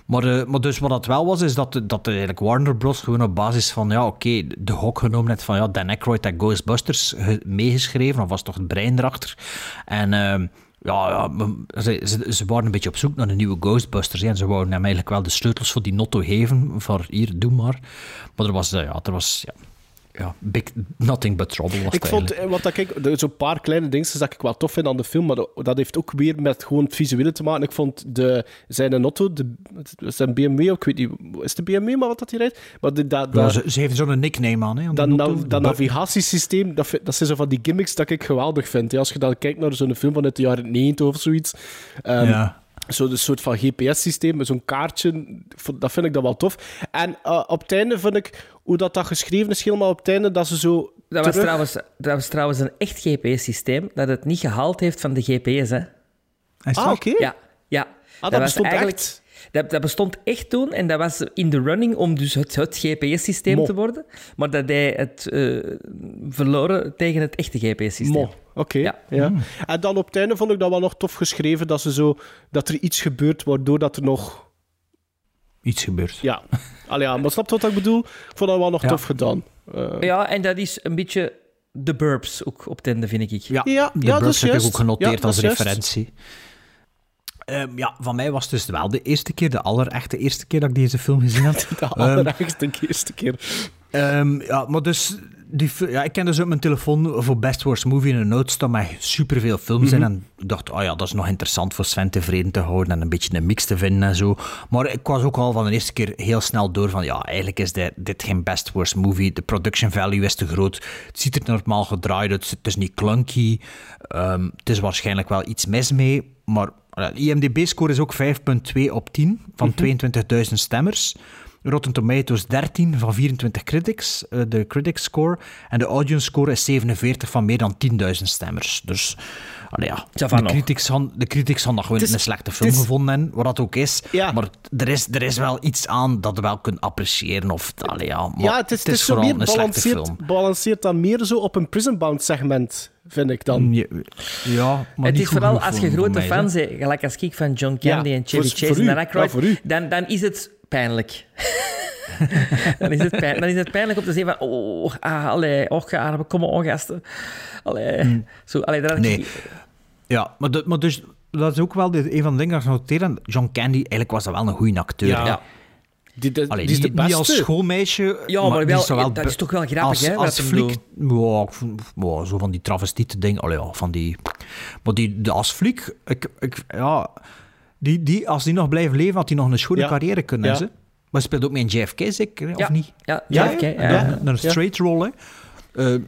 S1: Maar, eh, maar dus wat dat wel was, is dat, dat eigenlijk Warner Bros. gewoon op basis van, ja, oké, de gok genomen heeft van, ja, Dan Aykroyd had Ghostbusters ge- meegeschreven, of was toch het brein erachter. En, ehm, Ja, ja ze, ze, ze waren een beetje op zoek naar een nieuwe Ghostbusters. hè, En ze wouden hem eigenlijk wel de sleutels voor die notto geven. Voor hier, doe maar. Maar er was, eh, ja, er was ja, ja, big, nothing but trouble. Was
S2: Ik
S1: het
S2: vond, eh, wat dat ik, er zo'n paar kleine dingetjes dat ik wel tof vind aan de film, maar dat- heeft ook weer met gewoon het visuele te maken. Ik vond de, zijn auto, de, zijn BMW, ik weet niet, is de BMW maar wat dat hij rijdt? Maar de, dat,
S1: Ja,
S2: dat,
S1: ze, ze heeft zo'n nickname aan. Hè, aan
S2: dat, dat navigatiesysteem, dat, dat zijn zo van die gimmicks dat ik geweldig vind. Ja, als je dan kijkt naar zo'n film vanuit de jaren 90 of zoiets. Ehm,
S1: Ja.
S2: Zo'n soort van GPS-systeem met zo'n kaartje, dat vind ik dan wel tof. En eh, op het einde vind ik, hoe dat, dat geschreven is, helemaal op het einde, dat ze zo
S3: Dat was,
S2: terug-
S3: trouwens, dat was trouwens een echt GPS-systeem dat het niet gehaald heeft van de GPS. Hè?
S2: Ah, oké.
S3: Ja, ja.
S2: dat
S3: was
S2: bestond
S3: eigenlijk-
S2: echt?
S3: Dat, dat bestond echt toen en dat was in de running om dus het, het GPS-systeem te worden. Maar dat hij het eh, verloren tegen het echte GPS-systeem.
S2: Mo, Oké, ja.
S3: Hmm.
S2: En dan op het einde vond ik dat wel nog tof geschreven, dat, ze zo, dat er iets gebeurt waardoor dat er nog...
S1: Iets gebeurt.
S2: Ja. Allee, ja, maar snap je wat ik bedoel? Ik vond dat wel nog
S3: Ja.
S2: tof gedaan. Eh,
S3: Ja, en dat is een beetje de burps ook op het einde, vind ik.
S1: Ja,
S2: Ja,
S1: de
S2: ja, dat
S1: Burps
S2: is
S1: heb ik ook genoteerd als
S2: juist.
S1: Ehm, ja, van mij was het dus wel de eerste keer, de allerechte eerste keer dat ik deze film gezien had.
S2: De
S1: Ehm,
S2: allereerste eerste keer.
S1: Ehm, ja, maar dus... Die, ja, ik ken dus op mijn telefoon voor Best Worst Movie in een note staan met superveel films in.
S2: Mhm.
S1: En dacht, oh ja, dat is nog interessant voor Sven tevreden te houden en een beetje een mix te vinden en zo. Maar ik was ook al van de eerste keer heel snel door van, ja, eigenlijk is dit, dit geen Best Worst Movie. De production value is te groot. Het ziet er normaal gedraaid uit. Het is niet clunky. Het is waarschijnlijk wel iets mis mee. Maar IMDb-score is ook 5,2 op 10 van 22.000 stemmers. Rotten Tomatoes 13 van 24 critics, eh, de critics score. En de audience score is 47 van meer dan 10.000 stemmers. Dus, ja, de
S3: nog.
S1: critics, gaan, de critics
S2: Het is-
S1: een slechte film gevonden hebben, wat dat ook is.
S2: Ja.
S1: Maar er is, er is wel iets aan dat je wel kunt appreciëren. Of, allee, ja, maar
S2: ja, het is, het is
S1: vooral
S2: meer
S1: een slechte film.
S2: balanceert dan meer zo op een Prison Bound segment, vind ik dan.
S1: Ja, ja, maar
S3: het
S1: niet
S3: is vooral als je grote
S1: mij,
S3: fan bent, gelijk als ik van John Candy
S2: Ja,
S3: en Chevy
S2: voor-
S3: Chase
S2: voor
S3: en. Dan Aykroyd,
S2: Ja,
S3: dan, dan is het pijnlijk. dan, is het pijn, dan is het pijnlijk om te zeggen van, oh, ah, allee, och, kom op, gasten. Allee, zo, allee, dat had ik-.
S1: Nee. Ja, maar, de- maar dus, dat is ook wel de, een van de dingen dat noteren. John Candy, eigenlijk was dat wel een goede acteur.
S2: Ja. Die, die,
S1: Allee,
S2: die is de
S1: niet als schoolmeisje.
S3: Ja, maar wel-
S1: is wel
S3: dat is toch wel grappig,
S1: als,
S3: hè,
S1: Als
S3: hem
S1: fliek, ja, ik vond- ja, zo van die travestiete dingen. Allee, ja, van die... Maar die, de, als fliek, ik, ik, ja, die, die, als die nog blijft leven, had hij nog een schone
S2: Ja.
S1: carrière kunnen hebben. ze. Maar speelt ook mee in JFK, zeker, of niet?
S3: Ja,
S2: Ja,
S3: JFK,
S2: ja,
S3: ja.
S1: Ja, een straight role, hè. Eh,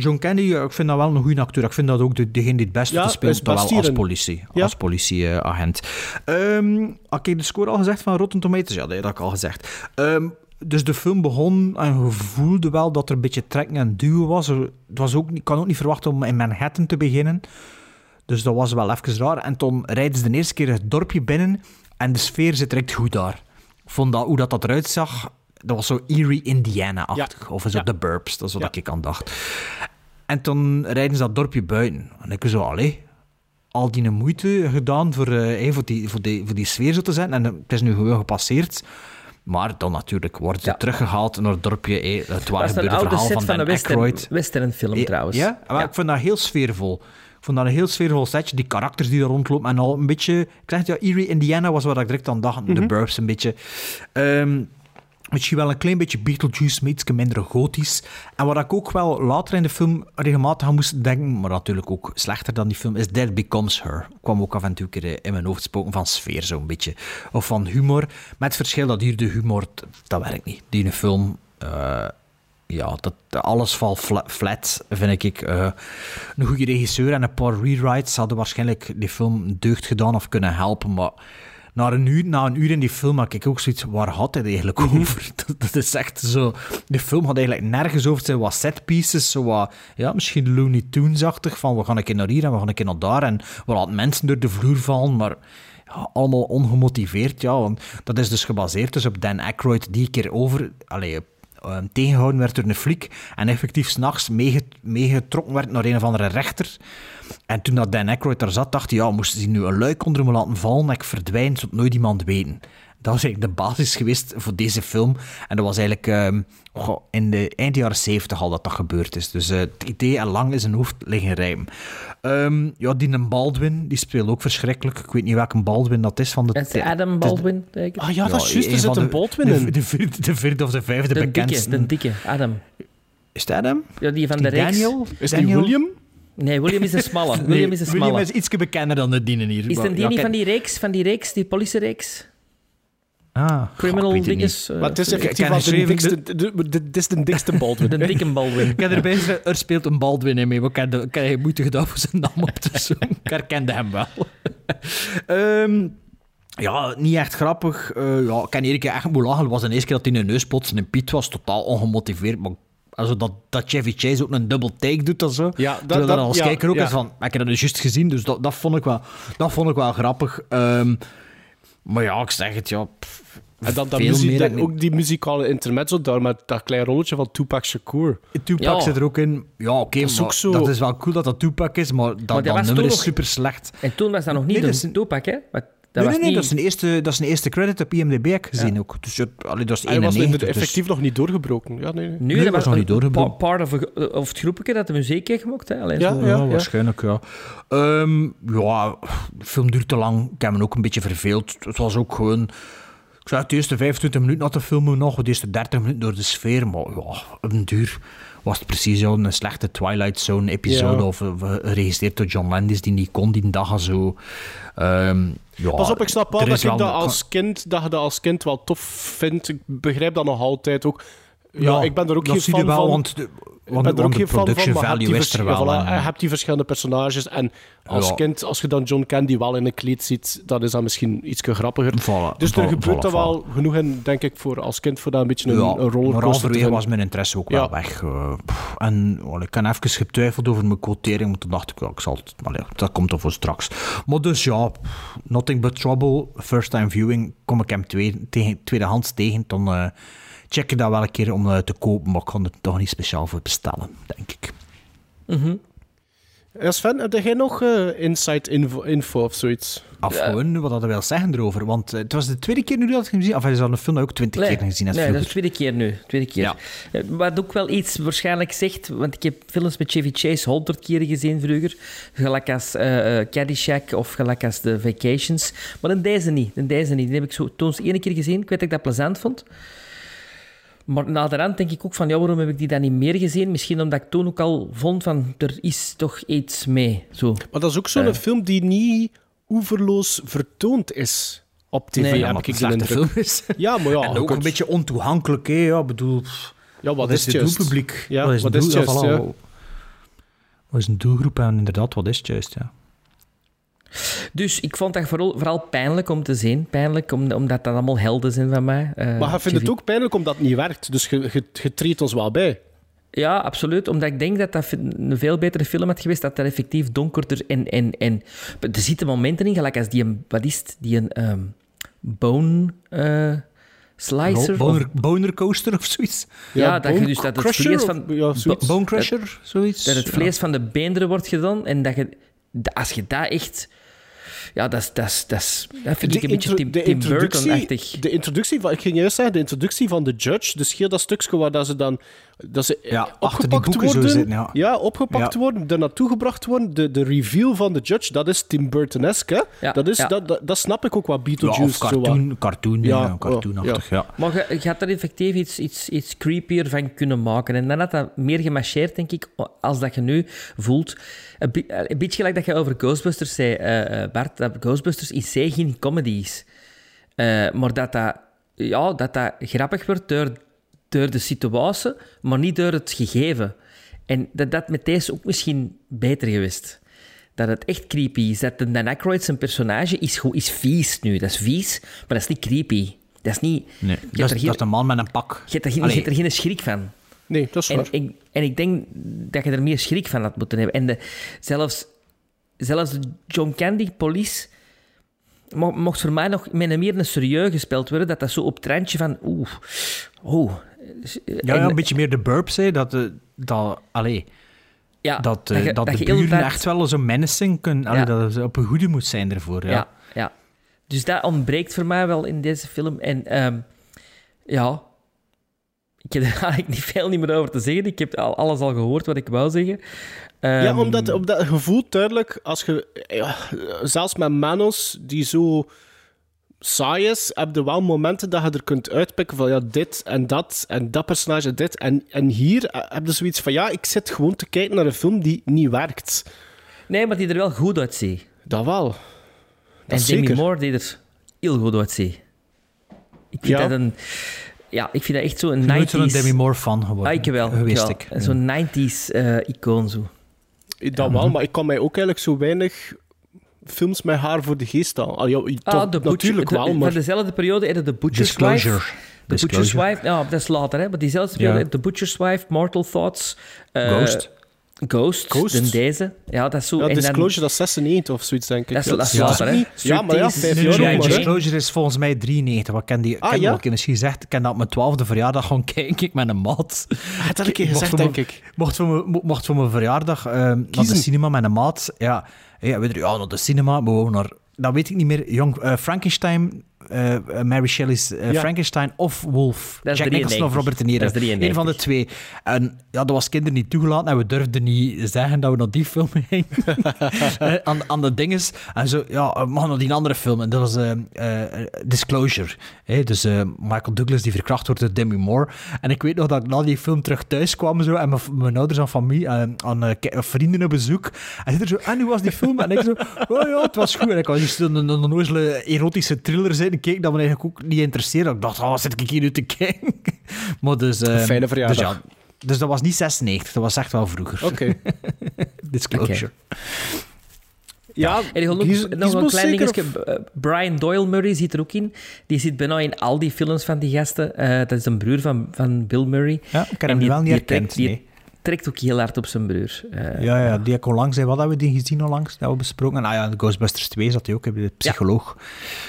S1: John Candy, ik vind dat wel een goede acteur. Ik vind dat ook de, degene die het beste
S2: Ja,
S1: speelt, wel als politie,
S2: Ja.
S1: als politieagent. Ehm had ik de score al gezegd van Rotten Tomatoes? Ja, dat heb ik al gezegd. Ehm, dus de film begon en je voelde wel dat er een beetje trekken en duwen was. Het was ook, ik kan ook niet verwachten om in Manhattan te beginnen. Dus dat was wel even raar. En toen rijden ze de eerste keer het dorpje binnen en de sfeer zit direct goed daar. Ik vond dat, hoe dat, dat eruit zag, dat was zo Erie, Indiana-achtig. Of zo
S2: Ja.
S1: de Burbs, dat is wat
S2: Ja.
S1: ik aan dacht. En toen rijden ze dat dorpje buiten. En ik zo, allee, al die moeite gedaan voor, eh, voor, die, voor, die, voor die sfeer zo te zijn. En eh, het is nu gewoon gepasseerd. Maar dan natuurlijk wordt ze
S3: Ja.
S1: teruggehaald naar het dorpje. eh, het waar
S3: Dat is een
S1: gebeurde verhaal
S3: set
S1: van
S3: een western, westernfilm,
S1: Ja,
S3: trouwens.
S1: Ja, maar ik vind dat heel sfeervol. Ik vond dat een heel sfeervol setje. Die karakters die er rondlopen en al een beetje... Ik zeg het, ja, Erie, Indiana was waar ik direct aan dacht.
S3: Mhm.
S1: De Burbs een beetje. Ehm, misschien wel een klein beetje Beetlejuice, maar iets minder gotisch. En wat ik ook wel later in de film regelmatig aan moest denken, maar natuurlijk ook slechter dan die film, is Dead Becomes Her. Kwam ook af en toe keer in mijn hoofd spoken van sfeer, zo'n beetje. Of van humor. Met het verschil dat hier de humor, dat werkt niet. Die een film... eh, ja, dat, alles valt fla- flat, vind ik. Eh, een goede regisseur en een paar rewrites hadden waarschijnlijk die film deugd gedaan of kunnen helpen, maar na een uur, na een uur in die film had ik ook zoiets, waar had hij het eigenlijk over? Dat, dat is echt zo... De film had eigenlijk nergens over. Het zijn wat setpieces, zo wat, ja, misschien Looney Tunes-achtig, van we gaan een keer naar hier en we gaan een keer naar daar, en we laten mensen door de vloer vallen, maar ja, allemaal ongemotiveerd, ja. Want dat is dus gebaseerd dus op Dan Aykroyd, die een keer over... Allee, eh, tegengehouden werd door een fliek en effectief s'nachts meege- meegetrokken werd naar een of andere rechter. En toen dat Dan Aykroyd daar zat, dacht hij, ja, moesten ze nu een luik onder me laten vallen, dat ik verdwijn, zodat nooit iemand weten. Dat was eigenlijk de basis geweest voor deze film. En dat was eigenlijk ehm, goh, in de eind jaren 70 al dat dat gebeurd is. Dus eh, het idee en lang in zijn hoofd liggen rijm. Ehm, ja, die een Baldwin, die speelt ook verschrikkelijk. Ik weet niet welke Baldwin dat is van de...
S3: Dat is Adam Baldwin, zeker?
S2: Ah ja, dat is juist. Er zit een
S1: de-
S2: Baldwin
S1: de,
S2: in.
S1: De, vierde, de vierde of de vijfde
S3: De
S1: bekendste.
S3: dikke, de dikke, Adam.
S1: Is dat Adam?
S3: Ja, die van de
S1: Die
S3: reeks.
S1: Daniel?
S2: Is die
S1: Daniel?
S2: William?
S3: Nee, William is een smalle.
S1: Nee,
S3: William is een
S1: William
S3: smalle.
S1: is iets bekender dan de dienen hier.
S3: Is het die
S1: ja,
S3: niet
S1: ken-
S3: van die reeks, van die reeks, die politiereeks?
S1: Ah,
S3: Criminal
S1: het
S3: dinges? eh,
S2: Maar het is effectief wel de dikste, de, de, de, dit is de dikste Baldwin.
S3: De dikke Baldwin.
S1: Ik heb erbij gezegd, er speelt een Baldwin in mee. Ik heb, moeite gedaan voor zijn naam op te zoeken. Ik herkende hem wel. Ehm, ja, niet echt grappig. Eh, ja, ik één keer echt moeten lachen. Het was de eerste keer dat hij een neus plotsen in Piet was. Totaal ongemotiveerd. Maar also dat, dat Chevy Chase ook een double take doet en zo.
S2: Ja, dat-
S1: Terwijl
S2: dat-
S1: dat als
S2: ja,
S1: kijker ook
S2: ja.
S1: is van... Ik heb dat dus juist gezien, dus dat, dat, vond ik wel, dat vond ik wel grappig. Ehm, maar ja, ik zeg het, ja... pff,
S2: En dan dat
S1: veel
S2: muzie-
S1: meer
S2: dat-
S1: heb ik niet-
S2: ook die muzikale intermezzo daar met dat klein rolletje van Tupac Shakur.
S1: Tupac
S3: Ja.
S1: zit er ook in. Ja, oké,
S2: Dat is
S1: maar
S2: ook zo-
S1: dat is wel cool dat dat Tupac is, maar dat,
S3: Maar
S1: dat, nummer is
S3: nog-
S1: super slecht.
S3: En toen was dat nog niet
S1: Nee,
S3: een
S1: dat is een-
S3: Tupac, hè? Maar dat
S1: nee,
S3: was
S1: nee, nee,
S3: niet...
S1: dat is een eerste, dat is een eerste credit op IMDb heb ik gezien ook. Dus ja, allee, dat is
S2: Hij was
S1: 91.
S2: inderdaad
S1: dus-
S2: effectief nog niet doorgebroken. Ja, nee, nee.
S3: Nu,
S1: Nee,
S3: dat
S1: was nog niet
S3: een
S1: doorgebroken.
S3: pa- Part of, a- of het groepje dat de muziek heeft gemaakt, hè? Allee,
S2: Ja,
S3: zo.
S1: Ja, waarschijnlijk, ja. Ehm, ja, de film duurt te lang. Ik heb me ook een beetje verveeld. Het was ook gewoon... Ik zei, de eerste 25 minuten had de film nog, de eerste 30 minuten door de sfeer. Maar ja, op een duur was het precies zo een slechte Twilight Zone-episode.
S2: Ja.
S1: Of, eh, geregisseerd door John Landis, die niet kon die dag zo. Ehm, ja,
S2: Pas op, ik snap wel dat ik dat als kind, dat je dat als kind wel tof vindt. Ik begrijp dat nog altijd ook. Ja, ik ben er ook geen fan
S1: wel,
S2: van.
S1: Want de,
S2: Ik
S1: want,
S2: ben er
S1: want
S2: ook
S1: de
S2: geen fan van,
S1: production
S2: maar je hebt
S1: value
S2: die
S1: is er wel.
S2: ja, voilà,
S1: en-
S2: je hebt die verschillende personages. En als
S1: Ja.
S2: kind, als je dan John Candy wel in een kleed ziet, dan is dat misschien iets grappiger.
S1: Voilà,
S2: dus er
S1: voilà,
S2: gebeurt er wel genoeg in, denk ik, voor als kind, voor dat een beetje een,
S1: ja,
S2: een
S1: maar
S2: rollercoaster vinden.
S1: was mijn interesse ook wel weg. eh, pff, en ik heb even getwijfeld over mijn quotering, maar toen dacht ik, ja, ik zal het, maar ja, dat komt er voor straks. Maar dus ja, pff, Nothing But Trouble, first time viewing, kom ik hem twee, tegen, tweedehands tegen, dan eh, check dat wel een keer om eh, te kopen, maar ik kan er toch niet speciaal voor bestellen, denk ik.
S2: Ja, Sven, heb jij nog eh inside info, info of zoiets?
S1: Of gewoon, wat dat wil zeggen erover, want eh, het was de tweede keer nu dat ik hem gezien of hij is al een film ook twintig keer gezien
S3: nee dat is de tweede keer nu. Tweede keer.
S1: Ja.
S3: Wat ook wel iets waarschijnlijk zegt, want ik heb films met Chevy Chase honderd keren gezien vroeger. Gelijk als eh, eh, Caddyshack of gelijk als The Vacations. Maar in deze niet. In deze niet. Die heb ik zo toen eens één keer gezien. Ik weet dat ik dat plezant vond. Maar naderhand denk ik ook van, ja, waarom heb ik die dan niet meer gezien? Misschien omdat ik toen ook al vond van, er is toch iets mee. Zo.
S2: Maar dat is ook zo'n
S3: Eh.
S2: film die niet oeverloos vertoond is op tv,
S3: Nee, ja,
S2: heb
S1: maar
S2: ik de
S1: een slechte
S2: indruk.
S1: film is.
S2: Ja, maar ja.
S1: en ook een beetje ontoegankelijk, hè. Ja, bedoel...
S2: Ja, wat,
S1: wat
S2: is
S1: is
S2: het? Ja,
S1: wat is, het
S2: juist,
S1: ja. Wat is een doelgroep en inderdaad, wat is het juist, ja.
S3: Dus ik vond dat vooral, vooral pijnlijk om te zien. Pijnlijk, om, omdat dat allemaal helden zijn van mij. Eh,
S2: Maar je vindt het ook pijnlijk omdat het niet werkt. Dus je, je, je treedt ons wel bij.
S3: Ja, absoluut. Omdat ik denk dat dat een veel betere film had geweest. Dat dat effectief donkerder en... en, en er zitten momenten in, gelijk als die een... Wat is het? Die een ehm, bone... eh, slicer?
S1: Boner,
S3: of-
S1: boner coaster of zoiets.
S3: ja, dat je dus dat het vlees
S2: of-
S3: van...
S2: ja, zoiets.
S1: Bone Crusher, zoiets.
S3: Dat het vlees van de beenderen wordt gedaan. En dat je... Als je dat echt... Ja, dat. Dat, dat, dat vind ik een beetje Tim,
S2: de
S3: Tim
S2: introductie-
S3: Burton-achtig.
S2: De introductie van, ik ging juist zeggen, de introductie van de judge, dus heel dat stukje waar dat ze dan dat ze
S1: Ja, achter die
S2: opgepakt
S1: boeken zo
S2: worden,
S1: zitten, ja.
S2: opgepakt
S1: Ja.
S2: worden, er naartoe gebracht worden, de, de reveal van de judge, dat is Tim Burton-esque?
S3: Ja,
S2: dat, is,
S3: ja.
S2: dat, dat, dat snap ik ook wat
S1: Ja,
S2: Beetlejuice
S1: of
S2: zo wat.
S1: cartoon, cartoon,
S2: Ja,
S1: ja, cartoonachtig, ja.
S3: Maar je, je had er effectief iets, iets, iets creepier van kunnen maken. En dan had dat meer gemarcheerd, denk ik, als dat je nu voelt. Een, beetje gelijk dat je over Ghostbusters zei, eh, eh, Bart, dat Ghostbusters in zee geen comedy is. Eh, maar dat dat, ja, dat dat grappig wordt door, door de situatie, maar niet door het gegeven. En dat dat met deze ook misschien beter geweest. Dat het echt creepy is. Dat de Dan Aykroyd zijn personage is, is vies nu. Dat is vies, maar dat is niet creepy. Dat is niet...
S1: Nee, dat, is,
S3: geen-
S1: dat is een man met een pak.
S3: je hebt er, geen, je
S1: Allee.
S3: hebt er geen schrik van.
S2: Nee, dat is
S3: En
S2: waar.
S3: ik, en ik denk dat je er meer schrik van had moeten hebben. En de, zelfs, zelfs de John Candy Police mo- mocht voor mij nog met een meer een serieus gespeeld worden. Dat dat zo op het randje van... Oeh, oeh.
S1: Ja,
S3: En-
S1: ja, een beetje meer de burps, hè. Dat, eh, dat, allee,
S3: ja,
S1: dat, eh,
S3: je-
S1: dat, de buren echt wel zo'n menacing kunnen... Allee,
S3: Ja.
S1: dat ze op een goede moet zijn ervoor, ja.
S3: Ja, ja. Dus dat ontbreekt voor mij wel in deze film. En ehm, ja, ik heb er eigenlijk niet veel niet meer over te zeggen. Ik heb al, alles al gehoord wat ik wou zeggen.
S2: ja,
S3: Ehm,
S2: omdat, omdat je voelt duidelijk, als je, ja, zelfs met Manos, die zo saai is, heb je wel momenten dat je er kunt uitpikken van ja, dit en dat en dat personage dit. En, en hier eh, heb je zoiets van ja, ik zit gewoon te kijken naar een film die niet werkt.
S3: Nee, maar die er wel goed uitziet.
S2: Dat wel. Dat
S3: en
S2: zeker.
S3: Moore die er heel goed uitziet. Ik vind
S2: Ja.
S3: dat een... Ja, ik vind dat echt zo'n
S1: Ik ben
S3: 90s...
S1: Demi Moore fan geworden.
S3: Ah, ik wel.
S1: Geweest
S3: ik. Zo'n 90s eh, icoon zo.
S2: Dat wel, maar ik kan mij ook eigenlijk zo weinig films met haar voor de geest halen. Ah, ja, toch,
S3: Ah, de Butcher-
S2: natuurlijk
S3: de-
S2: wel, maar...
S3: Van dezelfde periode heb je de Butcher's
S1: Disclosure.
S3: Wife. De Butcher's
S1: Disclosure.
S3: Wife, ja, dat is later, hè. Maar diezelfde periode
S1: Ja.
S3: heb de Butcher's Wife, Mortal Thoughts... eh,
S1: Ghost.
S3: Ghost,
S2: Ghost.
S3: en deze. Ja, dat is zo...
S2: Ja,
S3: en dan-
S2: Disclosure, dat is 96 of zoiets, denk ik.
S3: Dat is-
S2: Ja,
S3: dat is
S2: ja,
S3: later, hè.
S2: niet- Ja, maar ja, vijf jaar hè.
S1: Disclosure is volgens mij 93. Wat ken die, ik
S2: Ah,
S1: heb
S2: ja?
S1: al misschien gezegd, ik ken dat op mijn twaalfde verjaardag gewoon kijken ik met een maat.
S2: had dat een keer
S1: Mocht
S2: gezegd, denk
S1: mijn-
S2: ik.
S1: Mocht voor mijn, mo- mocht voor mijn verjaardag eh, naar de cinema met een maat. Ja, ja, weet je, ja, naar de cinema, we naar... Dat weet ik niet meer. Jong, eh, Frankenstein, eh, eh, Mary Shelley's eh,
S2: Ja.
S1: Frankenstein of Wolf.
S3: Dat is
S1: Jack Nicholson of
S3: 93.
S1: Robert De Niro.
S3: Dat is 93.
S1: Eén van de twee. En ja, dat was kinderen niet toegelaten en we durfden niet zeggen dat we naar die film. Eh, aan, aan de dinges. En zo, ja, we gaan naar die andere film. En dat was Disclosure. Dus Michael Douglas die verkracht wordt door Demi Moore. En ik weet nog dat ik na die film terug thuis kwam zo, en mijn, mijn ouders en familie, aan vrienden op bezoek. En zit er zo, en hoe was die film? En ik zo, oh ja, het was goed. En ik was een, een, een erotische thriller zitten keek dat me eigenlijk ook niet interesseerde. Ik dacht, oh, wat zit ik hier nu te kijken? maar dus... eh,
S2: Een fijne verjaardag.
S1: Dus, ja, dus dat was niet 96, dat was echt wel vroeger.
S2: Oké.
S1: Disclosure.
S2: Ja,
S3: En nog, een klein dingetje. eh, Brian Doyle Murray zit er ook in. Die zit bijna in al die films van die gasten. Eh, dat is een broer van, van Bill Murray.
S1: Ja, ik heb hem
S3: die-
S1: wel niet herkend,
S3: trekt- die
S1: nee.
S3: Trekt ook heel hard op zijn broer. Eh,
S1: Ja, ja, die heb ik onlangs, wat hebben we die gezien onlangs? Dat hebben we besproken. En, ah ja, in Ghostbusters 2 zat hij ook, heb je de psycholoog.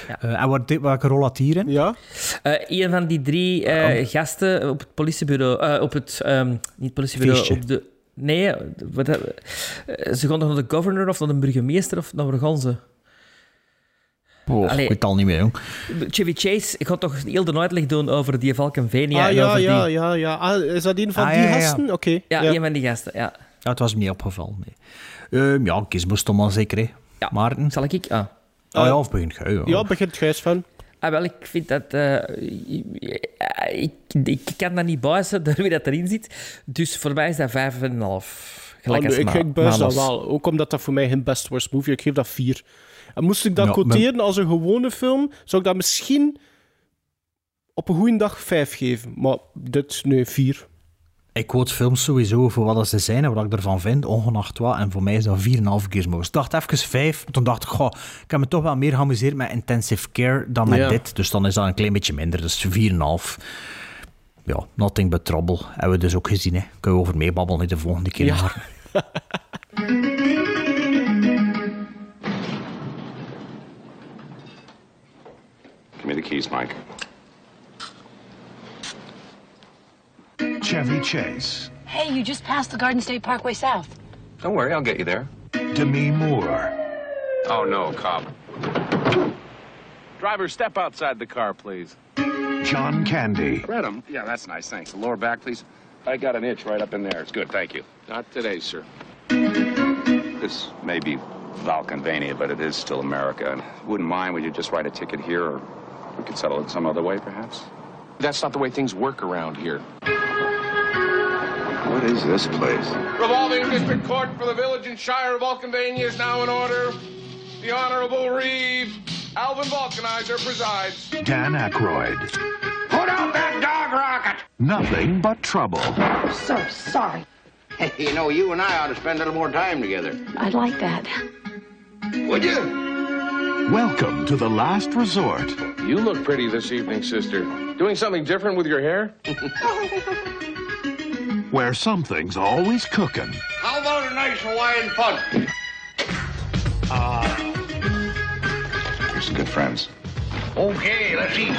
S3: Ja.
S1: Eh, en wat, welke rol had hij hierin?
S2: Ja.
S3: Eh, een van die drie eh, gasten op het politiebureau, eh, op het, ehm, niet politiebureau,
S1: Feestje.
S3: op de, nee, wat, ze gaan toch naar de governor of naar de burgemeester of naar waar gaan ze?
S1: Oh,
S3: Allee.
S1: ik weet het al niet meer, jong.
S3: Chevy Chase, ik ga toch heel de uitleg doen over die Valkenvenia
S2: Ah,
S3: en
S2: ja,
S3: over
S2: ja,
S3: die...
S2: ja, ja. Ah, is dat een van
S1: Ah,
S2: die
S1: ja, ja, ja.
S2: gasten? Oké.
S3: Ja, een van die gasten, ja.
S1: Ja, het was me niet opgevallen, nee. Ehm, ja, Gizmo stond al zeker, hè.
S3: Ja.
S1: Maarten?
S3: Zal ik? Ah.
S1: Oh ja, of begint jij, ja.
S2: Ja, begint Gijs van.
S3: Ah, wel, ik vind dat... eh, ik, ik kan dat niet buizen door wie dat erin zit. Dus voor mij is dat 5,5. Gelijk
S2: Ah,
S3: als
S2: ik, ik buis dat wel. Ook omdat dat voor mij geen best worst movie. Ik geef dat vier. En moest ik dat
S1: Ja,
S2: quoteren als een gewone film, zou ik dat misschien op een goede dag vijf geven. Maar dit, nee, vier.
S1: Ik quote films sowieso voor wat ze zijn en wat ik ervan vind, ongeacht wat. En voor mij is dat 4,5 gizmos. Ik dacht even 5, toen dacht ik, goh, ik heb me toch wel meer geamuseerd met intensive care dan met
S2: Ja.
S1: dit. Dus dan is dat een klein beetje minder, dus 4,5. Ja, Nothing But Trouble hebben we dus ook gezien. Hè. Kunnen we over meebabbelen de volgende keer.
S2: Ja.
S4: Give me the keys, Mike.
S14: Chevy Chase,
S15: Hey, you just passed the Garden State Parkway South.
S4: Don't worry, I'll get you there.
S14: Demi Moore,
S4: Oh, no, cop.
S16: Driver, step outside the car, please.
S14: John Candy,
S4: Read 'em. Um, yeah, that's nice, thanks. The lower back, please. I got an itch right up in there. It's good, thank you.
S16: Not today, sir.
S4: This may be Valkenvania, but it is still America. And wouldn't mind, would you just write a ticket here, or we could settle it some other way, perhaps?
S16: That's not the way things work around here.
S4: What is this place?
S16: Revolving District Court for the Village and Shire of Vulcanvania is now in order. The Honorable Reeve Alvin Vulcanizer presides.
S14: Dan Aykroyd,
S6: Put out that dog rocket!
S14: Nothing But Trouble, I'm
S9: So sorry.
S17: Hey, you know, you and I ought to spend a little more time together.
S15: I'd like that.
S17: Would you?
S14: Welcome to the Last Resort,
S16: You look pretty this evening, sister. Doing something different with your hair?
S14: where something's always cooking.
S17: How about a nice Hawaiian punch? Ah.
S4: You're some good friends.
S17: Okay, let's eat.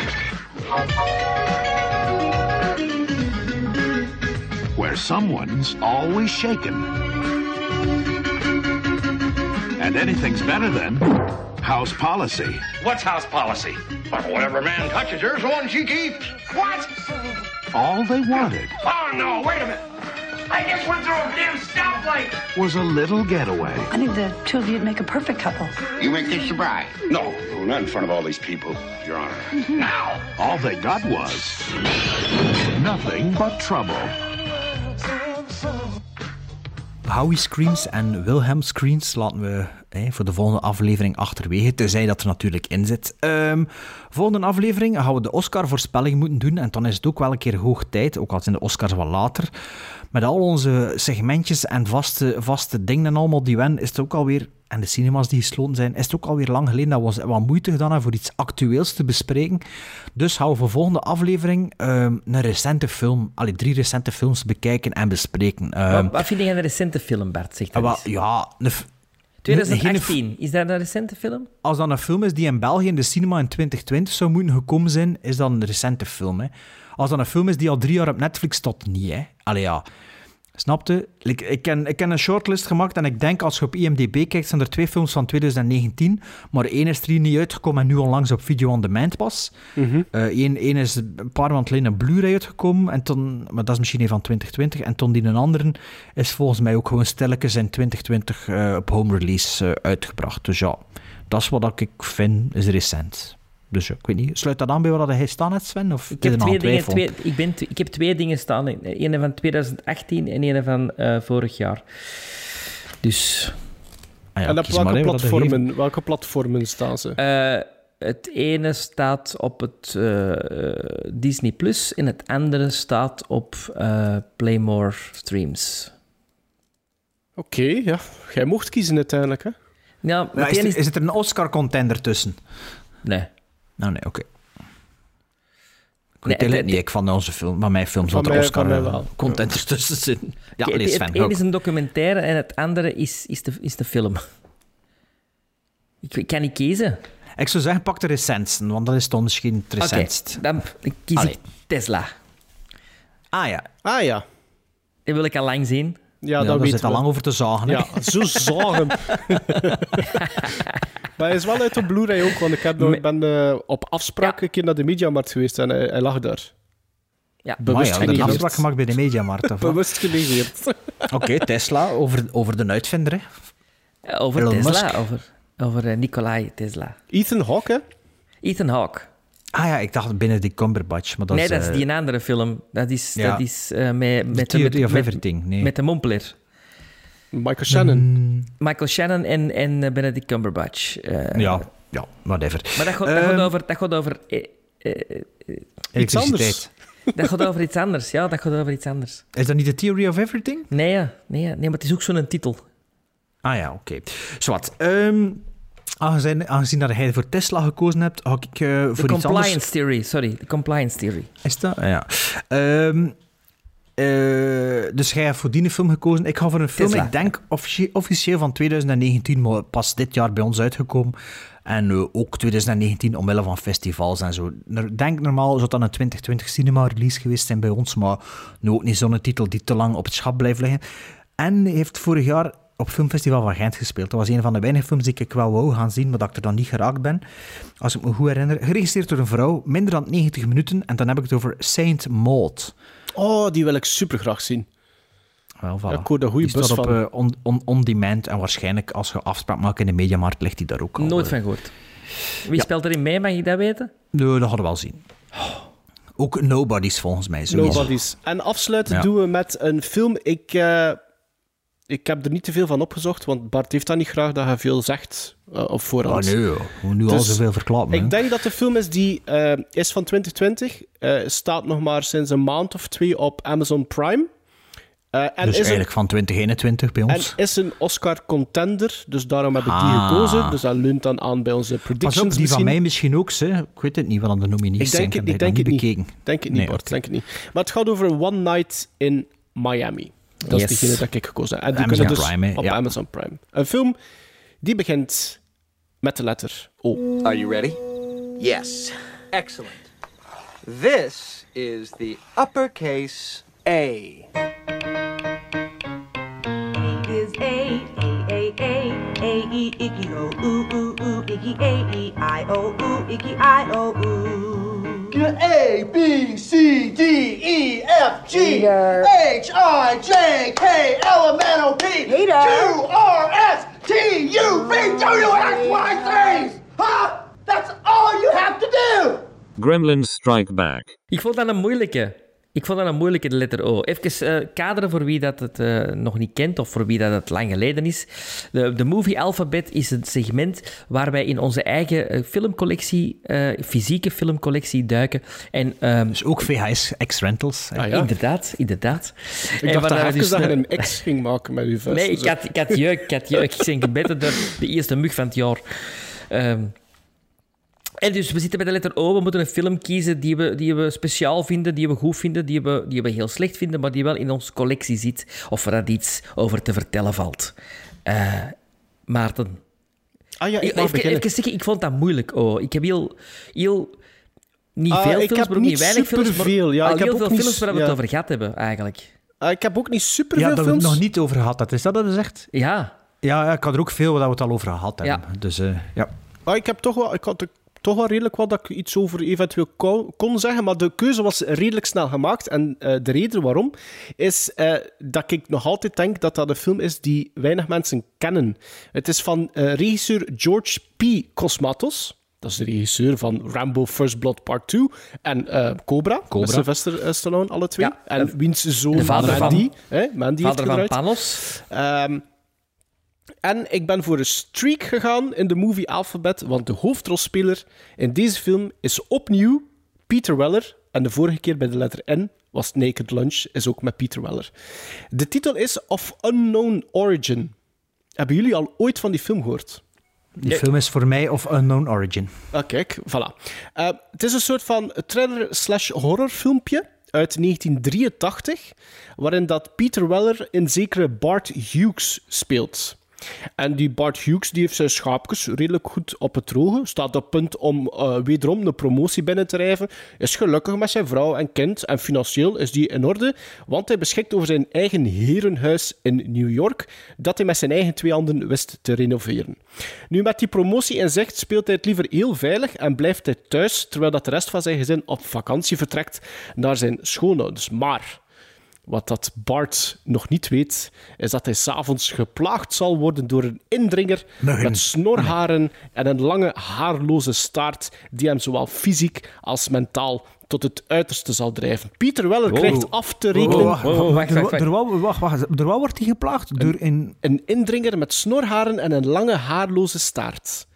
S14: where someone's always shaken. And anything's better than House policy.
S17: What's house policy? Well, whatever man touches her's the one she keeps. What?
S14: All they wanted
S6: Oh, no, wait a minute. I just went through a damn stoplight.
S14: was a little getaway.
S15: I think the two of you'd make a perfect couple.
S17: You make this your bride.
S4: No, not in front of all these people, Your Honor. Mm-hmm.
S17: Now.
S14: All they got was nothing but trouble.
S1: Howie Screams en Wilhelm Screams laten we hè, voor de volgende aflevering achterwege, tenzij dat er natuurlijk in zit. Ehm, volgende aflevering gaan we de Oscar-voorspelling moeten doen, en dan is het ook wel een keer hoog tijd, ook al zijn de Oscars wat later. Met al onze segmentjes en vaste, vaste dingen en allemaal die wen, is het ook alweer, en de cinemas die gesloten zijn, is het ook alweer lang geleden dat we ons wat moeite gedaan hebben voor iets actueels te bespreken. Dus gaan we voor volgende aflevering ehm, een recente film, allee, drie recente films bekijken en bespreken. Ehm,
S3: wat, wat vind je een recente film, Bart? Zeg dat
S1: wel, ja, een f-
S3: 2018, is dat een recente film?
S1: Als dat een film is die in België in de cinema in 2020 zou moeten gekomen zijn, is dat een recente film. Hè. Als dat een film is die al drie jaar op Netflix staat, niet. Hè. Allee ja, snapte? Ik, ik, ken, ik ken een shortlist gemaakt en ik denk als je op IMDb kijkt, zijn er twee films van 2019, maar één is er hier niet uitgekomen en nu onlangs op Video on Demand pas. Eén één is een paar maanden geleden een Blu-ray uitgekomen, en toen, maar dat is misschien een van 2020. En toen die een andere is volgens mij ook gewoon stilletjes in 2020 eh, op home release eh, uitgebracht. Dus ja, dat is wat ik vind, is recent. Dus ja, ik weet niet, sluit dat aan bij wat hij staan net, Sven? Of
S3: Ik heb, twee dingen, twee, ik, ben, ik heb twee dingen staan. Een van 2018 en een van eh, vorig jaar. Dus...
S1: Ah ja,
S2: en op welke platformen, welke platformen staan ze?
S3: Eh, het ene staat op het eh, Disney Plus en het andere staat op eh, Playmore Streams.
S2: Oké, ja. Jij mocht kiezen uiteindelijk, hè?
S3: Ja,
S1: Ja, is,
S3: meteen
S1: er,
S3: is-
S1: is het er een Oscar-contender tussen?
S3: Nee.
S1: Nou, nee, oké. Ik
S3: Nee,
S1: weet het niet, ik van onze film, van mijn films,
S2: Van
S1: dat er
S2: mij- van mij wel.
S1: Oscar-contenders tussen zitten. Ja,
S3: het,
S1: Sven, ook.
S3: is een documentaire en het andere is, is, de, is de film. Ik, ik kan niet kiezen.
S1: Ik zou zeggen, pak de recentste, want dat is dan misschien het
S3: Oké,
S1: recentst.
S3: dan kies
S1: Allee.
S3: ik Tesla.
S1: Ah ja.
S2: Ah ja.
S3: Die wil ik al lang zien.
S2: Ja,
S1: Ja,
S2: dat
S1: daar zit al lang over te zagen. hè.
S2: Ja, zo zagen. maar hij is wel uit de Blu-ray ook, want ik heb nog, ben eh, op afspraak een keer naar de Mediamarkt geweest en hij, hij lag daar.
S3: Ja,
S1: Maar
S2: Bewust
S1: ja, een
S2: genegeerd.
S1: afspraak gemaakt bij de Mediamarkt. of wat?
S2: Bewust genegeerd.
S1: Oké, Tesla, over, over de uitvinder. Hè.
S3: Over
S1: Elon
S3: Tesla,
S1: Musk.
S3: over, over eh, Nikolai Tesla.
S2: Ethan Hawke, hè?
S3: Ethan Hawke.
S1: Ah ja, ik dacht Benedict Cumberbatch. Maar dat
S3: nee,
S1: is,
S3: dat is
S1: eh,
S3: die een andere film. Dat is,
S1: ja.
S3: dat is eh, met, met, de-
S1: Theory
S3: met,
S1: Everything, nee.
S3: met de Mompler.
S2: Michael Shannon.
S3: Michael Shannon en, en eh, Benedict Cumberbatch. Eh,
S1: Ja, ja, whatever.
S3: Maar dat gaat, dat
S1: Ehm,
S3: gaat over... Dat gaat over
S2: Iets anders.
S3: dat gaat over iets anders. Ja, dat gaat over iets anders.
S1: Is dat niet de Theory of Everything?
S3: Nee, ja, nee, ja, nee maar het is ook zo'n titel.
S1: Ah ja, oké. Zwat. Ehm aangezien, aangezien dat jij voor Tesla gekozen hebt, ga ik eh,
S3: De
S1: voor iets anders...
S3: compliance theory, sorry. De compliance theory.
S1: Is dat? Ja. Ehm, eh, dus jij hebt voor die film gekozen. Ik ga voor een film,
S3: Tesla.
S1: ik denk officie- officieel van 2019, maar pas dit jaar bij ons uitgekomen. En eh, ook 2019 omwille van festivals en zo. Ik denk normaal zou dat een 2020 cinema release geweest zijn bij ons, maar nu ook niet zo'n titel die te lang op het schap blijft liggen. En heeft vorig jaar op Filmfestival van Gent gespeeld. Dat was een van de weinige films die ik wel wou gaan zien, maar dat ik er dan niet geraakt ben. Als ik me goed herinner. Geregisseerd door een vrouw, minder dan 90 minuten. En dan heb ik het over Saint Maud.
S2: Oh, die wil ik super graag zien.
S1: Wel, voilà.
S2: Ja, ik hoor goeie
S1: Die
S2: bus
S1: staat op
S2: van.
S1: eh, on, on, on demand. En waarschijnlijk, als je afspraak maakt in de mediamarkt, ligt die daar ook al.
S3: Nooit
S1: eh.
S3: van gehoord. Wie speelt erin mee, mag ik dat weten?
S1: Nee, dat hadden we wel zien. Ook Nobody's volgens mij. sowieso.
S2: Nobody's. En afsluiten
S1: Ja.
S2: doen we met een film. Ik, eh, ik heb er niet te veel van opgezocht, want Bart heeft dat niet graag dat je veel zegt eh, op voorhand.
S1: Oh nee, we nu al
S2: Dus
S1: zoveel verklappen.
S2: Ik denk dat de film is die eh, is van 2020. eh, staat nog maar sinds een maand of twee op Amazon Prime. En,
S1: dus
S2: is een,
S1: eigenlijk van 2021 bij
S2: en
S1: ons.
S2: is een Oscar-contender, dus daarom heb ik die
S1: Ah.
S2: gekozen. Dus dat leunt dan aan bij onze
S1: Pas
S2: predictions
S1: op, die van mij misschien ook. Hè. Ik weet het niet, wat aan de nominees
S2: Ik
S1: zijn.
S2: denk het
S1: dat
S2: denk het
S1: niet.
S2: Denk het niet,
S1: Nee,
S2: Bart. Denk het niet. Maar het gaat over One Night in Miami. Dat
S3: Yes.
S2: is degene dat ik gekozen heb. En die
S1: Amazon
S2: kunnen dus
S1: Prime, hè,
S2: op
S1: ja.
S2: Amazon Prime. Een film die begint met de letter O.
S13: Are you ready?
S18: Yes. Excellent. This is the uppercase A.
S9: is A, A, A, A,
S19: A E icky o ooh ooh icky A E I O ooh icky I O ooh.
S20: A, B, C, D, E, F, G, H, I, J, K, L, M, N, O, P, Q, R, S, T, U, V, W, X, Y, Z. Huh? That's all you have to do.
S21: Gremlins Strike Back.
S3: Ik vond dat een moeilijke. Ik vond dat een moeilijke, de letter O. Even eh, kaderen voor wie dat het eh, nog niet kent of voor wie dat het lang geleden is. De, de Movie Alphabet is een segment waar wij in onze eigen eh, filmcollectie, eh, fysieke filmcollectie duiken. En, ehm,
S1: dus ook VHS X-Rentals.
S2: Ah, ja.
S3: Inderdaad, inderdaad.
S2: Ik dacht dat
S3: dus
S2: dat je
S3: een-
S2: een X ging maken met uw vest.
S3: Nee, ik had, ik had jeuk, ik had jeuk. Ik ben door de eerste mug van het jaar. Ehm, en dus we zitten bij de letter O. We moeten een film kiezen die we, die we speciaal vinden, die we goed vinden, die we, die we heel slecht vinden, maar die wel in onze collectie zit. Of waar dat iets over te vertellen valt. Eh, Maarten.
S2: Ah ja, ik
S3: even, zeggen, ik vond dat moeilijk. Oh, ik heb heel... heel niet
S2: Ah,
S3: veel
S2: ik
S3: films,
S2: heb
S3: maar ook
S2: niet
S3: weinig films. Maar
S2: superveel. Ja,
S3: al
S2: ik heb
S3: heel
S2: ook
S3: veel
S2: niet
S3: films waar we
S2: s-
S3: het
S2: ja.
S3: over gehad hebben, eigenlijk.
S2: Ah, ik heb ook niet super
S1: Ja,
S2: veel
S1: dat we
S2: films.
S1: het nog niet over gehad hadden. Is dat je zegt?
S3: Ja.
S1: Ja, ja, ik had er ook veel waar we het al over gehad hebben. Dus eh, ja.
S2: Maar ik heb toch wel, ik had toch wel redelijk wat dat ik iets over eventueel kon, kon zeggen. Maar de keuze was redelijk snel gemaakt. En eh, de reden waarom is eh, dat ik nog altijd denk dat dat een film is die weinig mensen kennen. Het is van eh, regisseur George P. Cosmatos. Dat is de regisseur van Rambo First Blood Part 2 en eh, Cobra,
S3: Cobra.
S2: met Sylvester Stallone, alle twee.
S3: Ja,
S2: en wiens zoon
S3: de vader van-
S2: Mandy, hè, Mandy heeft
S3: Vader van
S2: gedraaid.
S3: Panos.
S2: Ehm, en ik ben voor een streak gegaan in de movie Alphabet, want de hoofdrolspeler in deze film is opnieuw Peter Weller. En de vorige keer bij de letter N was Naked Lunch, is ook met Peter Weller. De titel is Of Unknown Origin. Hebben jullie al ooit van die film gehoord?
S1: Die film is voor mij of Unknown Origin.
S2: Ah, kijk, voilà. Eh, het is een soort van thriller slash horrorfilmpje uit 1983, waarin dat Peter Weller in zekere Bart Hughes speelt. En die Bart Hughes die heeft zijn schaapjes redelijk goed op het droge. Staat op punt om eh, wederom een promotie binnen te rijven. Is gelukkig met zijn vrouw en kind. En financieel is die in orde. Want hij beschikt over zijn eigen herenhuis in New York. Dat hij met zijn eigen twee handen wist te renoveren. Nu, met die promotie in zicht speelt hij het liever heel veilig. En blijft hij thuis. Terwijl dat de rest van zijn gezin op vakantie vertrekt naar zijn schoonouders. Maar. Wat dat Bart nog niet weet, is dat hij s'avonds geplaagd zal worden door een indringer met snorharen en een lange haarloze staart die hem zowel fysiek als mentaal tot het uiterste zal drijven. Pieter Weller
S1: Wow.
S2: krijgt af te rekenen...
S1: Wacht, wacht, wacht. Door wat- wacht, wacht, door wat wordt hij geplaagd? Door een...
S2: Een indringer met snorharen en een lange haarloze staart.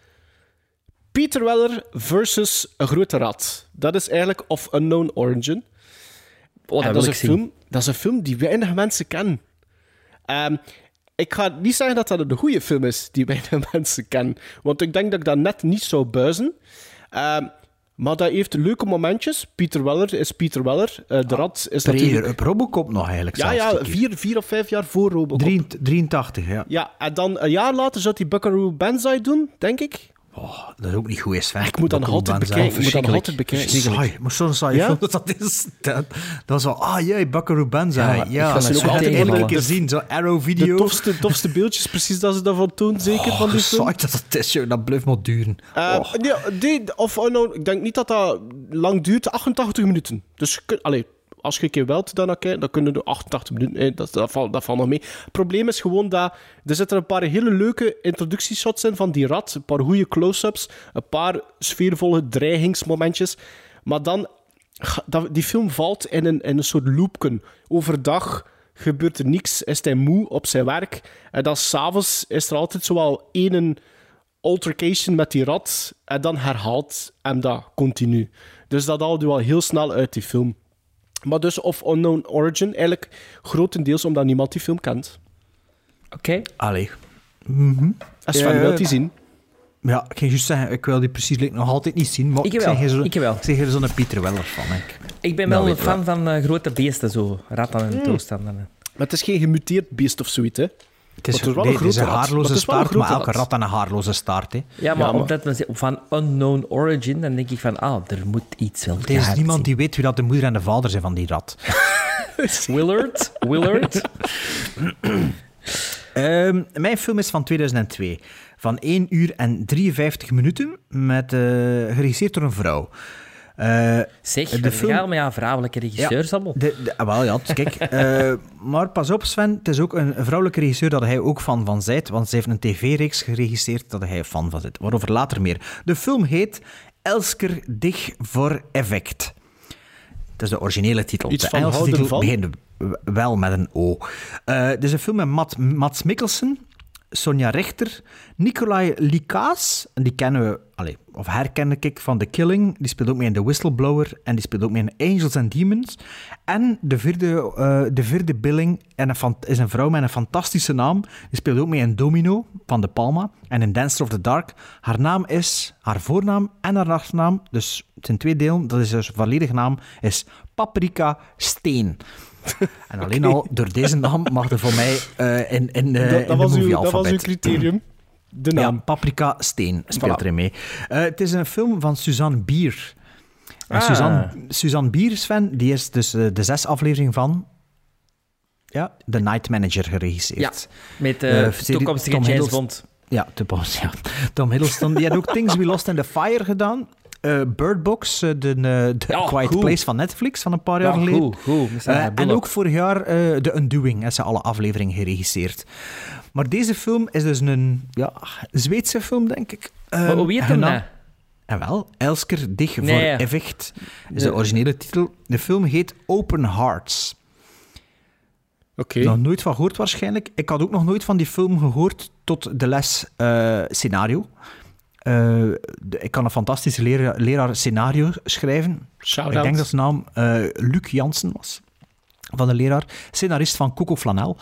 S2: Peter Weller versus een grote rat. Dat is eigenlijk Of Unknown Origin.
S3: Oh, dat
S2: dat, is een
S3: zien.
S2: film, dat is een film die weinig mensen kennen. Ehm, ik ga niet zeggen dat dat een goede film is die weinig mensen kennen. Want ik denk dat ik dat net niet zou buizen. Ehm, maar dat heeft leuke momentjes. Peter Weller is Peter Weller. Eh, de rat is
S1: Breder
S2: natuurlijk...
S1: op Robocop nog eigenlijk.
S2: Ja, ja, vier, vier of vijf jaar voor Robocop.
S1: 83, ja.
S2: Ja, en dan een jaar later zou hij Buckaroo Banzai doen, denk ik.
S1: Dat is ook niet goed is.
S2: Ik moet dat altijd bekijken. Ik moet dat altijd bekijken.
S1: Saai, maar zo'n saai
S2: Ja?
S1: film dat dat is. Dat, dat is wel, ah jee, Buckaroo Banzai.
S2: Ja,
S1: Ja, dat
S2: ook altijd
S1: keer
S2: de-
S1: zien. Zo'n
S2: De
S1: Arrow-video.
S2: tofste, tofste beeldjes, precies dat ze daarvan toont, zeker, van die film.
S1: saai dat dat is, joh. Dat blijft maar duren.
S2: Eh,
S1: Oh.
S2: nee, die, of, oh, nou, ik denk niet dat dat lang duurt. 88 minuten. Dus allee, als je een keer wilt kijken, dan kunnen de 88 minuten. dat, dat, valt, dat valt nog mee. Het probleem is gewoon dat er zitten een paar hele leuke introductieshots in van die rat. Een paar goede close-ups. Een paar sfeervolle dreigingsmomentjes. Maar dan, die film valt in een, in een soort loopken. Overdag gebeurt er niks, is hij moe op zijn werk. En dan s'avonds is er altijd zowel één altercation met die rat en dan herhaalt hem dat continu. Dus dat haalde je al heel snel uit die film. Maar dus of Unknown Origin, eigenlijk grotendeels omdat niemand die film kent.
S3: Oké.
S1: Allee. Mhm.
S2: En Sven
S1: Eh,
S2: wil die zien.
S1: Ja, ik ging juist zeggen, ik wil die precies like, nog altijd niet zien. Maar
S3: Ik
S1: ik
S3: wel,
S1: zeg er zo-
S3: ik wel.
S1: Ik zeg er zo'n Pieter Weller van. hè.
S3: Ik ben wel een
S1: je
S3: fan van eh, grote beesten, zo. Ratten en
S2: Mm.
S3: toestanden.
S2: Maar het is geen gemuteerd beest of zoiets, hè?
S1: Het is,
S2: wel een
S1: het is een haarloze
S2: Maar het is wel een
S1: staart, maar elke
S2: rat.
S1: aan een haarloze staart. Hè.
S3: Ja, maar
S2: Ja, maar-
S3: omdat we zeggen van unknown origin, dan denk ik van, ah, er moet iets wel
S1: Er is niemand die weet wie dat de moeder en de vader zijn van die rat.
S3: Willard? Willard?
S1: Ehm, mijn film is van 2002. Van 1 uur en 53 minuten, met, eh, geregisseerd door een vrouw. Eh,
S3: Zeg,
S1: de film-
S3: met ja, vrouwelijke regisseurs allemaal.
S1: De, de- ah, wel, ja, kijk. eh, maar pas op, Sven, het is ook een vrouwelijke regisseur dat hij ook fan van zijt, want ze heeft een tv-reeks geregisseerd dat hij fan van zit. Waarover later meer. De film heet Elsker dich voor effect. Dat is de originele titel.
S2: Iets
S1: de
S2: van
S1: Engelse
S2: houden
S1: titel
S2: van?
S1: begint wel met een O. Eh het is een film met Matt, Mats Mikkelsen, Sonja Richter, Nicolai Likaas, die kennen we, allee, of herkennen ik van The Killing, die speelt ook mee in The Whistleblower, en die speelt ook mee in Angels and Demons. En de vierde, eh, de vierde billing en een is een vrouw met een fantastische naam, die speelt ook mee in Domino van De Palma en in Dancer of the Dark. Haar naam is, haar voornaam en haar achternaam, dus het zijn twee delen, dat is dus volledige naam, is Paprika Steen. En alleen al door deze naam mag er voor mij eh, in, in, eh,
S2: dat,
S1: in
S2: dat,
S1: de
S2: was uw, dat was uw criterium. De
S1: Ja,
S2: naam.
S1: Paprika Steen speelt
S2: Voilà.
S1: erin mee. Eh, het is een film van Suzanne Bier. En
S3: Ah.
S1: Suzanne, Suzanne Bier, Sven, die is dus de zes aflevering van ja, The Night Manager geregisseerd.
S3: Ja, met
S1: serie-
S3: toekomstige
S1: Tom
S3: James Bond.
S1: Ja, toekomst, ja. Tom Hiddleston. Die had ook Things We Lost in the Fire gedaan. Eh, Bird Box, eh, de, eh, de
S3: Ja,
S1: Quiet
S3: goed.
S1: Place van Netflix van een paar jaar
S3: Ja,
S1: geleden.
S3: goed, goed.
S1: En ook vorig jaar eh The Undoing, heeft ze alle afleveringen geregisseerd. Maar deze film is dus een ja, Zweedse film, denk ik.
S3: Maar
S1: Ehm,
S3: hoe weet hem
S1: gedaan-
S3: dat?
S1: En wel, Elsker dich voor
S3: Nee.
S1: Evicht is de
S3: De-
S1: originele titel. De film heet Open Hearts.
S2: Oké.
S1: Nog nooit van gehoord waarschijnlijk. Ik had ook nog nooit van die film gehoord tot de les eh, scenario. Eh, de- ik kan een fantastische leraar, leraar scenario schrijven.
S2: Shout-out.
S1: Ik denk dat zijn naam eh, Luc Jansen was. Van de leraar, scenarist van Coco Flanel.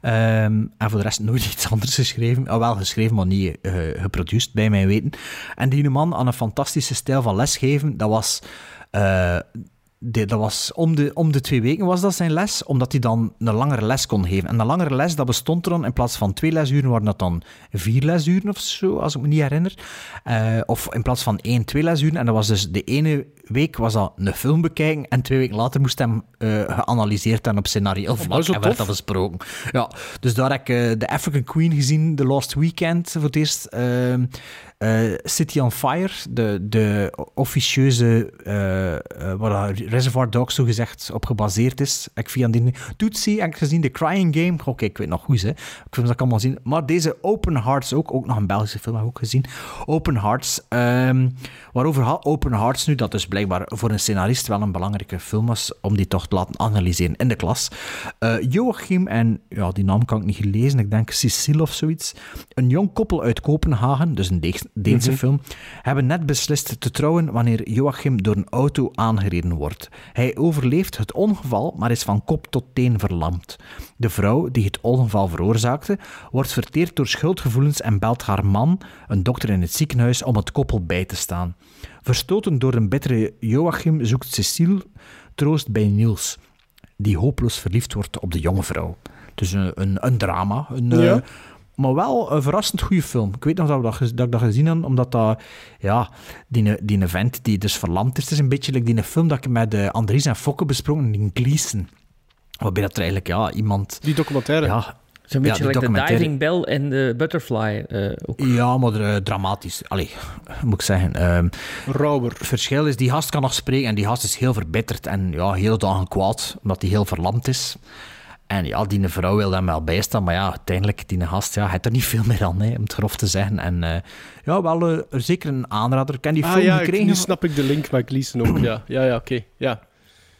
S1: Ehm, en voor de rest nooit iets anders geschreven. Ah, wel geschreven, maar niet eh geproduceerd, bij mijn weten. En die man aan een fantastische stijl van lesgeven, dat was... de- dat was om de, om de twee weken was dat zijn les, omdat hij dan een langere les kon geven. En een langere les, dat bestond er dan, in plaats van twee lesuren, waren dat dan vier lesuren of zo, als ik me niet herinner. Eh, of in plaats van één, twee lesuren. En dat was dus de ene week was dat een film bekijken, en twee weken later moest hem eh, geanalyseerd en op scenario vlak
S2: zo
S1: en werd dat besproken. Ja, dus daar heb ik eh, de African Queen gezien, The Last Weekend voor het eerst. Eh, City on Fire, de, de officieuze, eh, eh, Reservoir Dogs zo gezegd op gebaseerd is. Ik via die Tootsie ik gezien, The Crying Game. Oké, ik weet nog goed. Ik film dat ik allemaal zien. Maar deze Open Hearts ook, ook nog een Belgische film heb ik ook gezien. Open Hearts. ehm, waarover gaat Open Hearts nu? Dat dus blijkbaar voor een scenarist wel een belangrijke film was, om die toch te laten analyseren in de klas. Joachim en, ja, die naam kan ik niet lezen, ik denk Cecile of zoiets. Een jong koppel uit Kopenhagen, dus een Deeg- Deense
S2: Mhm.
S1: film, hebben net beslist te trouwen wanneer Joachim door een auto aangereden wordt. Hij overleeft het ongeval, maar is van kop tot teen verlamd. De vrouw die het ongeval veroorzaakte, wordt verteerd door schuldgevoelens en belt haar man, een dokter in het ziekenhuis, om het koppel bij te staan. Verstoten door een bittere Joachim zoekt Cecile troost bij Niels, die hopeloos verliefd wordt op de jonge vrouw. Dus een, een, een drama, een, eh,
S2: Ja.
S1: Maar wel een verrassend goede film. Ik weet nog dat, we dat, dat ik dat gezien heb, omdat dat, ja, die, die event die dus verlamd is, het is een beetje like die film dat ik met eh, Andries en Fokke besproken in Gleason. Waarbij dat er eigenlijk, ja, iemand...
S2: Die documentaire.
S1: Ja,
S3: Zo'n
S1: ja,
S3: beetje
S1: die
S3: like de. Diving Bell en de Butterfly eh, ook.
S1: Ja, maar eh, dramatisch. Allee, moet ik zeggen. ehm
S2: Rauwer.
S1: Het verschil is, die gast kan nog spreken en die gast is heel verbitterd en ja, heel dagen kwaad, omdat hij heel verlamd is. En ja, die vrouw wil hem wel bijstaan, maar ja, uiteindelijk, die gast, ja, heeft er niet veel meer aan, hè, om het grof te zeggen. En eh, ja, wel eh, zeker een aanrader. Ik heb die
S2: Ah
S1: film
S2: ja, ik,
S1: gekregen.
S2: nu snap ik de link met Gleason ook. Ja, ja, ja oké. Ja.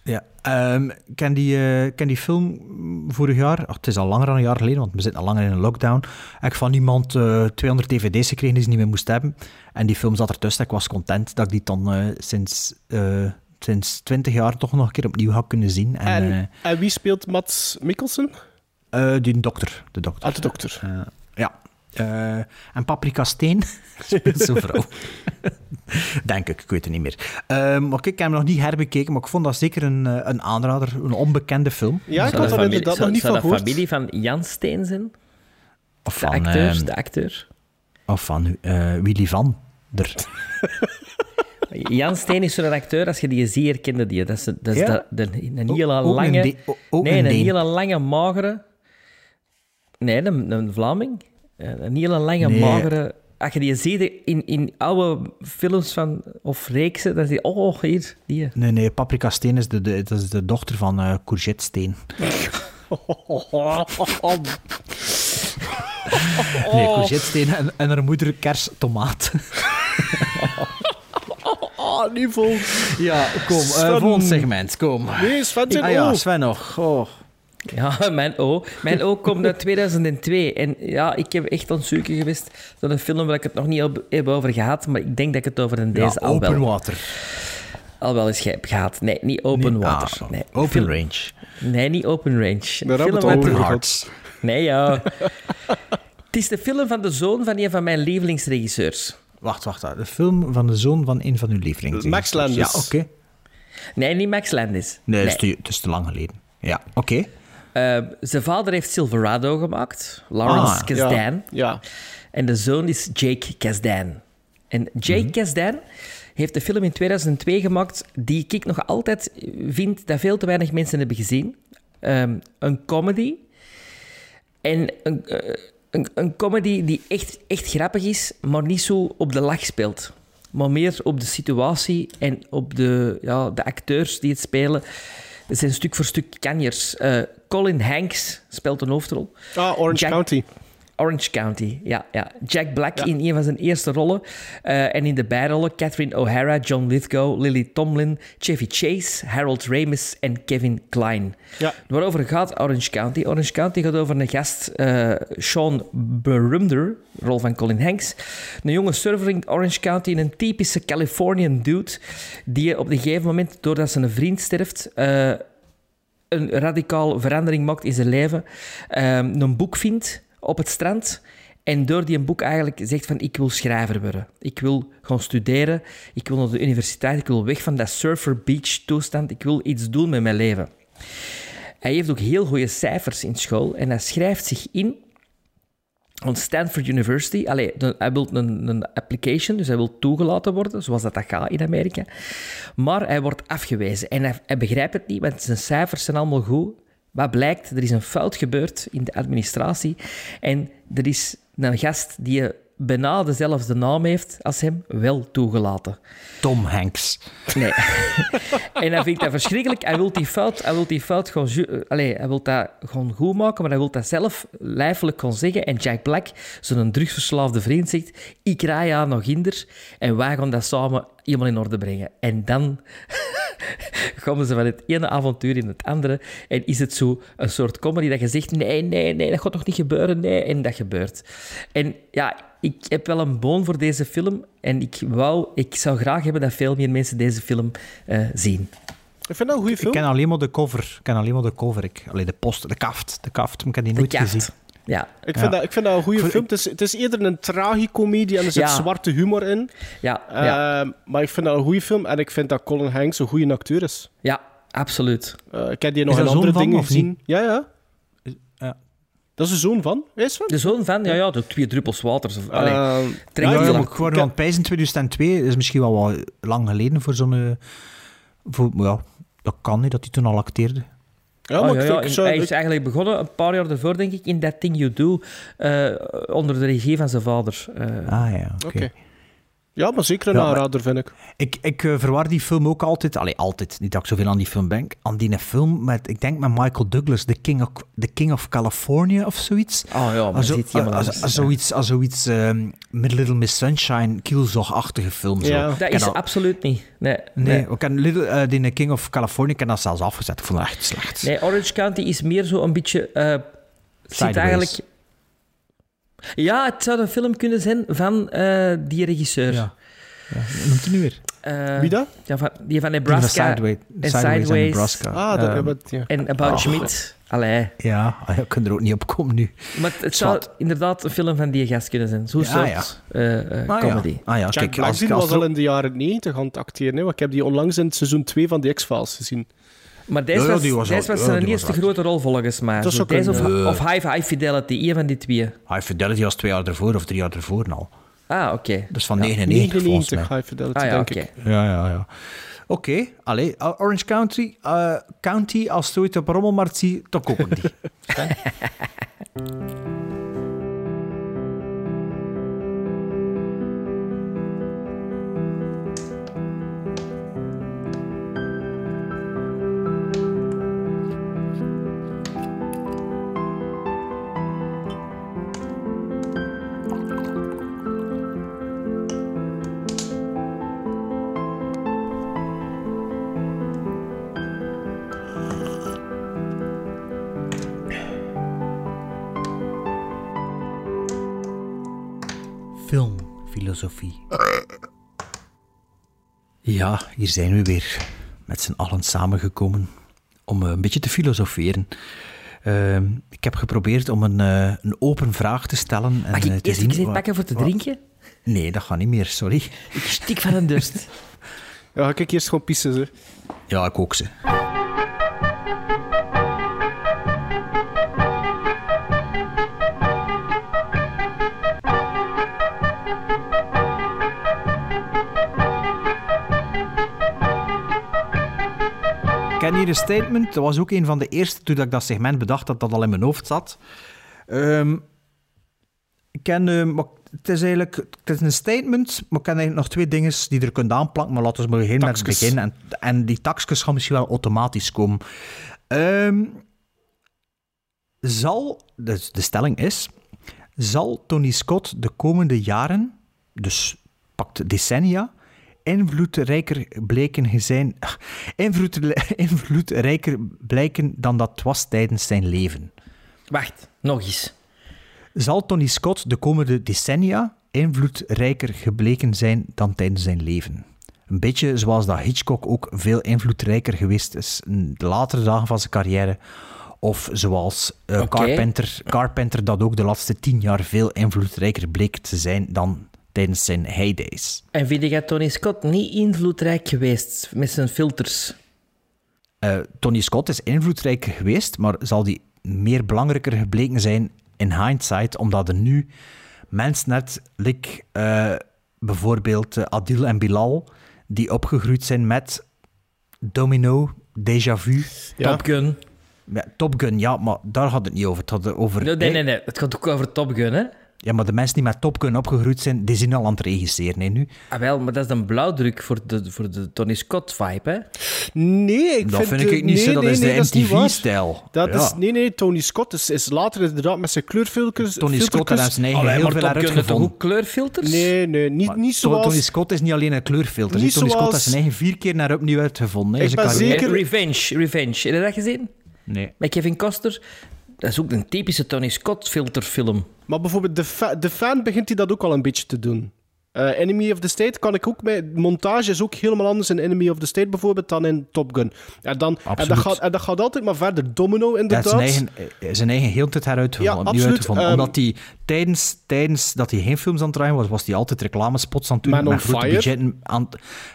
S1: Ja, ehm, ik ken die, eh, ken die film vorig jaar, ach, het is al langer dan een jaar geleden, want we zitten al langer in een lockdown, ik van iemand eh 200 dvd's gekregen die ze niet meer moest hebben. En die film zat ertussen. Ik was content dat ik die dan sinds, sinds 20 jaar toch nog een keer opnieuw had kunnen zien. En,
S2: En,
S1: eh,
S2: en wie speelt Mats Mikkelsen?
S1: eh, die dokter. De dokter.
S2: Ah, de dokter.
S1: Eh, ja. Eh, en Paprika Steen speelt zo'n vrouw. Denk ik, ik weet het niet meer. Ehm, maar kijk, ik heb hem nog niet herbekeken, maar ik vond dat zeker een, een aanrader, een onbekende film.
S2: Ja, ik had
S3: de
S2: er
S3: familie-
S2: inderdaad nog niet
S3: zou
S2: van
S3: de
S2: gehoord.
S3: familie van Jan Steen zijn?
S1: Of
S3: De
S1: van,
S3: acteurs, de acteur.
S1: Of van eh, Willy van der.
S3: Jan Steen is zo'n acteur, als je die ziet, herkende die. Dat is, dat is
S1: Ja.
S3: de, de- een hele
S1: een
S3: lange...
S1: De- ook
S3: nee,
S1: een
S3: een hele lange, magere... Nee, een, een Vlaming. Een hele lange,
S1: Nee.
S3: magere... Als je die ziet in, in oude films van, of reeksen, dan zie je... Oh, hier, die.
S1: Nee, nee, Paprika Steen is de, de, dat is de dochter van eh Courgette Steen. Nee, Courgette Steen en, en haar moeder Kers Tomaat.
S2: Oh, niveau.
S1: Ja, kom, eh,
S2: Sven.
S1: volgend segment, kom.
S2: Nee, Sven zijn
S1: Ah ja. Sven nog. Oh.
S3: Ja, mijn O. Mijn O komt uit 2002. En ja, ik heb echt onzeker geweest door een film waar ik het nog niet heb- over gehad, maar ik denk dat ik het over een
S1: Ja,
S3: deze al
S1: open
S3: wel,
S1: water.
S3: al wel eens heb gehad. Nee, niet open
S1: Nee,
S3: water.
S1: ah,
S3: nee,
S1: open
S3: film-
S1: range.
S3: Nee, niet open range.
S2: Daar hebben we het
S1: Open hearts.
S3: Nee, ja. het is de film van de zoon van een van mijn lievelingsregisseurs.
S1: Wacht, wacht. De film van de zoon van een van uw lievelings.
S2: Max Landis.
S1: Ja, oké.
S3: Nee, niet Max Landis.
S1: Nee, dat is te- het is te lang geleden. Ja, oké.
S3: Eh, zijn vader heeft Silverado gemaakt, Lawrence
S1: Ah,
S3: Kasdan.
S2: Ja. ja.
S3: En de zoon is Jake Kasdan. En Jake
S1: Mhm.
S3: Kasdan heeft de film in 2002 gemaakt die ik nog altijd vind dat veel te weinig mensen hebben gezien. Ehm, een comedy. En een, eh, een, een comedy die echt, echt grappig is, maar niet zo op de lach speelt. Maar meer op de situatie en op de, ja, de acteurs die het spelen. Het zijn stuk voor stuk kanjers. Eh, Colin Hanks speelt een hoofdrol.
S2: Ah, Orange
S3: Jack-
S2: County.
S3: Orange County, ja. ja. Jack Black in een van zijn eerste rollen. Eh, en in de bijrollen Catherine O'Hara, John Lithgow, Lily Tomlin, Chevy Chase, Harold Ramis en Kevin Kline.
S2: Ja.
S3: Waarover gaat Orange County? Orange County gaat over een gast, eh, Sean Berumder, rol van Colin Hanks. Een jonge surfer in Orange County, een typische Californian dude, die op een gegeven moment, doordat zijn vriend sterft, eh, een radicaal verandering maakt in zijn leven, ehm, een boek vindt op het strand en door die boek eigenlijk zegt van ik wil schrijver worden. Ik wil gaan studeren, ik wil naar de universiteit, ik wil weg van dat surfer beach toestand, ik wil iets doen met mijn leven. Hij heeft ook heel goede cijfers in school en hij schrijft zich in aan Stanford University. Allee, hij wil een, een application, dus hij wil toegelaten worden, zoals dat, dat gaat in Amerika. Maar hij wordt afgewezen en hij, hij begrijpt het niet, want zijn cijfers zijn allemaal goed. Wat blijkt? Er is een fout gebeurd in de administratie en er is een gast die bijna dezelfde naam heeft als hem wel toegelaten.
S1: Tom Hanks.
S3: Nee. en hij vindt dat verschrikkelijk. Hij wil die fout, hij wil die fout gewoon, eh, allee, hij wil dat gewoon goed maken, maar hij wil dat zelf lijfelijk gaan zeggen. En Jack Black, zo'n drugsverslaafde vriend, zegt: Ik rij aan nog hinder en wij gaan dat samen helemaal in orde brengen. En dan komen ze van het ene avontuur in het andere en is het zo een soort comedy dat je zegt: Nee, nee, nee, dat gaat toch niet gebeuren? Nee, en dat gebeurt. En ja, ik heb wel een boon voor deze film en ik wou, ik zou graag hebben dat veel meer mensen deze film eh, zien.
S2: Ik vind dat een goede
S1: Ik
S2: film.
S1: ken alleen maar de cover. Ik ken alleen maar de cover. Ik, allee, de post, de kaft. De kaft, maar ik heb die nooit
S3: kaft.
S1: gezien.
S3: Ja.
S2: Ik vind,
S1: Ja.
S2: dat, ik vind dat een goede
S1: Ik-
S2: film. Het is, het is eerder een tragicomedie en er zit
S3: Ja.
S2: zwarte humor in.
S3: Ja, ja.
S2: Ehm, maar ik vind dat een goede film en ik vind dat Colin Hanks een goede acteur is.
S3: ja absoluut.
S2: Eh, ik heb die nog
S1: dat
S2: andere dingen
S1: of
S2: gezien. Ja, ja.
S1: ja.
S2: Dat is de zoon van, is van?
S3: De zoon van, ja, ja, de twee druppels water. Of, allee,
S2: Ehm,
S3: trek
S1: Ja, ja, maar ik word aan het pijzen 2002 is misschien wel wat lang geleden voor zo'n... eh, Voor, ja, dat kan niet, dat hij toen al acteerde.
S2: ja,
S3: Oh,
S2: maar
S3: ja,
S2: ik
S3: ja,
S2: vind- ik
S3: in-
S2: zou-
S3: hij is
S2: ik-
S3: eigenlijk begonnen een paar jaar ervoor, denk ik, in That Thing You Do, eh, onder de regie van zijn vader. eh.
S1: Ah ja, oké.
S2: Oké. Ja, maar zeker een
S1: Ja,
S2: aanrader, vind ik.
S1: Ik, ik eh, verwar die film ook altijd, allee, altijd, niet dat ik zoveel aan die film denk, aan die film met, ik denk met Michael Douglas, The King of, The King of California of zoiets.
S3: Oh ja, maar
S1: Als, zo-
S3: zit helemaal
S1: als, zoiets, als zoiets ehm, met Little Miss Sunshine, Kielzog-achtige film. Zo.
S2: Ja.
S1: Ik
S3: Dat
S1: ken
S3: is
S1: dat-
S3: absoluut niet. Nee,
S1: Nee,
S3: nee.
S1: we kennen Little, eh, die King of California, ik heb dat zelfs afgezet. Ik vond dat echt slecht.
S3: Nee, Orange County is meer zo een beetje... eh zit eigenlijk... Ja, het zou een film kunnen zijn van eh, die regisseur.
S1: Ja. Ja, noemt hij nu weer?
S3: Eh,
S2: Wie dat?
S3: Ja, van, die van
S1: Die
S3: Nebraska.
S1: van Sideways,
S3: en
S1: Sideways en
S3: Sideways.
S1: Nebraska.
S2: Ah, dat,
S1: Ehm.
S3: En About
S1: Oh,
S3: Schmidt. Allee.
S1: Ja, ah, ik kan er ook niet op komen nu.
S3: Maar het, zou
S1: Zwat.
S3: inderdaad een film van die gast kunnen zijn. Zo'n
S1: Ja,
S3: soort eh, eh,
S1: Ah,
S3: comedy.
S1: Ja. Ah, ja,
S2: Jack
S1: kijk, als, als
S2: was al in de jaren 90 aan het acteren. Hè? want Ik heb die onlangs in het seizoen 2 van The X-Files gezien.
S3: Maar deze
S1: Ja, ja,
S3: was,
S1: was
S3: deze was
S1: ja,
S3: zijn eerste grote rol volgens mij.
S2: Zou
S3: deze of,
S2: kunnen.
S3: of High, High Fidelity, een van die twee.
S1: High Fidelity was twee jaar ervoor of drie jaar ervoor al.
S3: Ah, oké.
S1: Dat is van 99 volgens
S2: 99
S1: mij.
S2: High Fidelity,
S3: Ah ja,
S2: denk
S3: oké.
S2: ik.
S1: Ja, ja, ja. Oké, allee, uh, Orange County, eh, County, als je ooit op een rommelmarkt ziet, dan koop ik die. Ja, hier zijn we weer met z'n allen samengekomen om eh, een beetje te filosoferen. Ehm, ik heb geprobeerd om een, eh, een open vraag te stellen. En,
S3: Mag
S1: eh,
S3: ik
S1: te
S3: eerst
S1: wat-
S3: pakken voor te
S1: wat-
S3: drinken?
S1: Nee, dat gaat niet meer, sorry.
S3: Ik stik van een dorst.
S2: Ja, ga ik eerst gewoon pissen, ze.
S1: Ja, ik ook ze. Ken hier een statement. Dat was ook een van de eerste toen ik dat segment bedacht dat dat al in mijn hoofd zat. Ehm, ik ken, eh, het is eigenlijk het is een statement, maar ik ken eigenlijk nog twee dingen die je er kunt aanplakken. Maar laten we maar beginnen met het
S2: Taksjes.
S1: begin. En, en die taxjes gaan misschien wel automatisch komen. Ehm, zal, dus de stelling is, zal Tony Scott de komende jaren, dus pakt decennia, invloedrijker blijken zijn, invloed, invloedrijker blijken dan dat was tijdens zijn leven?
S3: Wacht, nog eens.
S1: Zal Tony Scott de komende decennia invloedrijker gebleken zijn dan tijdens zijn leven? Een beetje zoals dat Hitchcock ook veel invloedrijker geweest is in de latere dagen van zijn carrière. Of zoals eh. Carpenter, Carpenter dat ook de laatste tien jaar veel invloedrijker bleek te zijn dan tijdens zijn heydays.
S3: En vind jij Tony Scott niet invloedrijk geweest met zijn filters?
S1: Eh, Tony Scott is invloedrijker geweest, maar zal die meer belangrijker gebleken zijn in hindsight, omdat er nu mensen net, like, eh, bijvoorbeeld eh, Adil en Bilal, die opgegroeid zijn met Domino, Déjà Vu.
S3: Top Gun.
S1: Ja, Top Gun, ja, maar daar gaat het niet over. Het gaat over
S3: Nee, nee, nee, nee. Het gaat ook over Top Gun, hè?
S1: Ja, maar de mensen die met Top Gun opgegroeid zijn, die zijn al aan het regisseren, hè, nu.
S3: Ah, wel, maar dat is een blauwdruk voor de, voor de Tony Scott-vibe, hè?
S2: Nee, ik
S1: Dat
S2: vind...
S1: vind ik
S2: eh,
S1: niet zo, dat
S2: nee,
S1: is de
S2: dat.
S1: MTV-stijl.
S2: Dat
S1: Ja.
S2: is, nee, nee, Tony Scott is, is later inderdaad met zijn kleurfilters...
S1: Tony Scott heeft zijn eigen
S3: Allee,
S1: heel veel
S3: toch
S1: uitgevonden.
S3: ook kleurfilters?
S2: Nee, nee, niet, niet zoals...
S1: Tony Scott is niet alleen een kleurfilter.
S2: Niet
S1: Tony Scott heeft zijn eigen vier keer naar opnieuw uitgevonden. hè,
S2: Ik
S1: zijn
S2: ben
S1: carrière.
S2: zeker-
S3: Eh, Revenge, Revenge. Heb je dat gezien?
S1: Nee.
S3: Met Kevin Costner? Dat is ook een typische Tony Scott-filterfilm.
S2: Maar bijvoorbeeld de, fa- de fan begint hij dat ook al een beetje te doen. Eh, Enemy of the State kan ik ook mee. Montage is ook helemaal anders in Enemy of the State bijvoorbeeld dan in Top Gun. En, dan, en, dat,
S1: Absoluut.
S2: gaat, en dat gaat altijd maar verder. Domino
S1: Hij heeft
S2: inderdaad.
S1: zijn eigen, eh, zijn eigen heel tijd heruitgevonden.
S2: Ja,
S1: opnieuw
S2: absoluut.
S1: uitgevonden.
S2: Ehm,
S1: Omdat hij tijdens, tijdens dat hij geen films aan het draaien was, was hij altijd reclamespots aan het doen.
S2: Man
S1: met, grote budgetten, aan,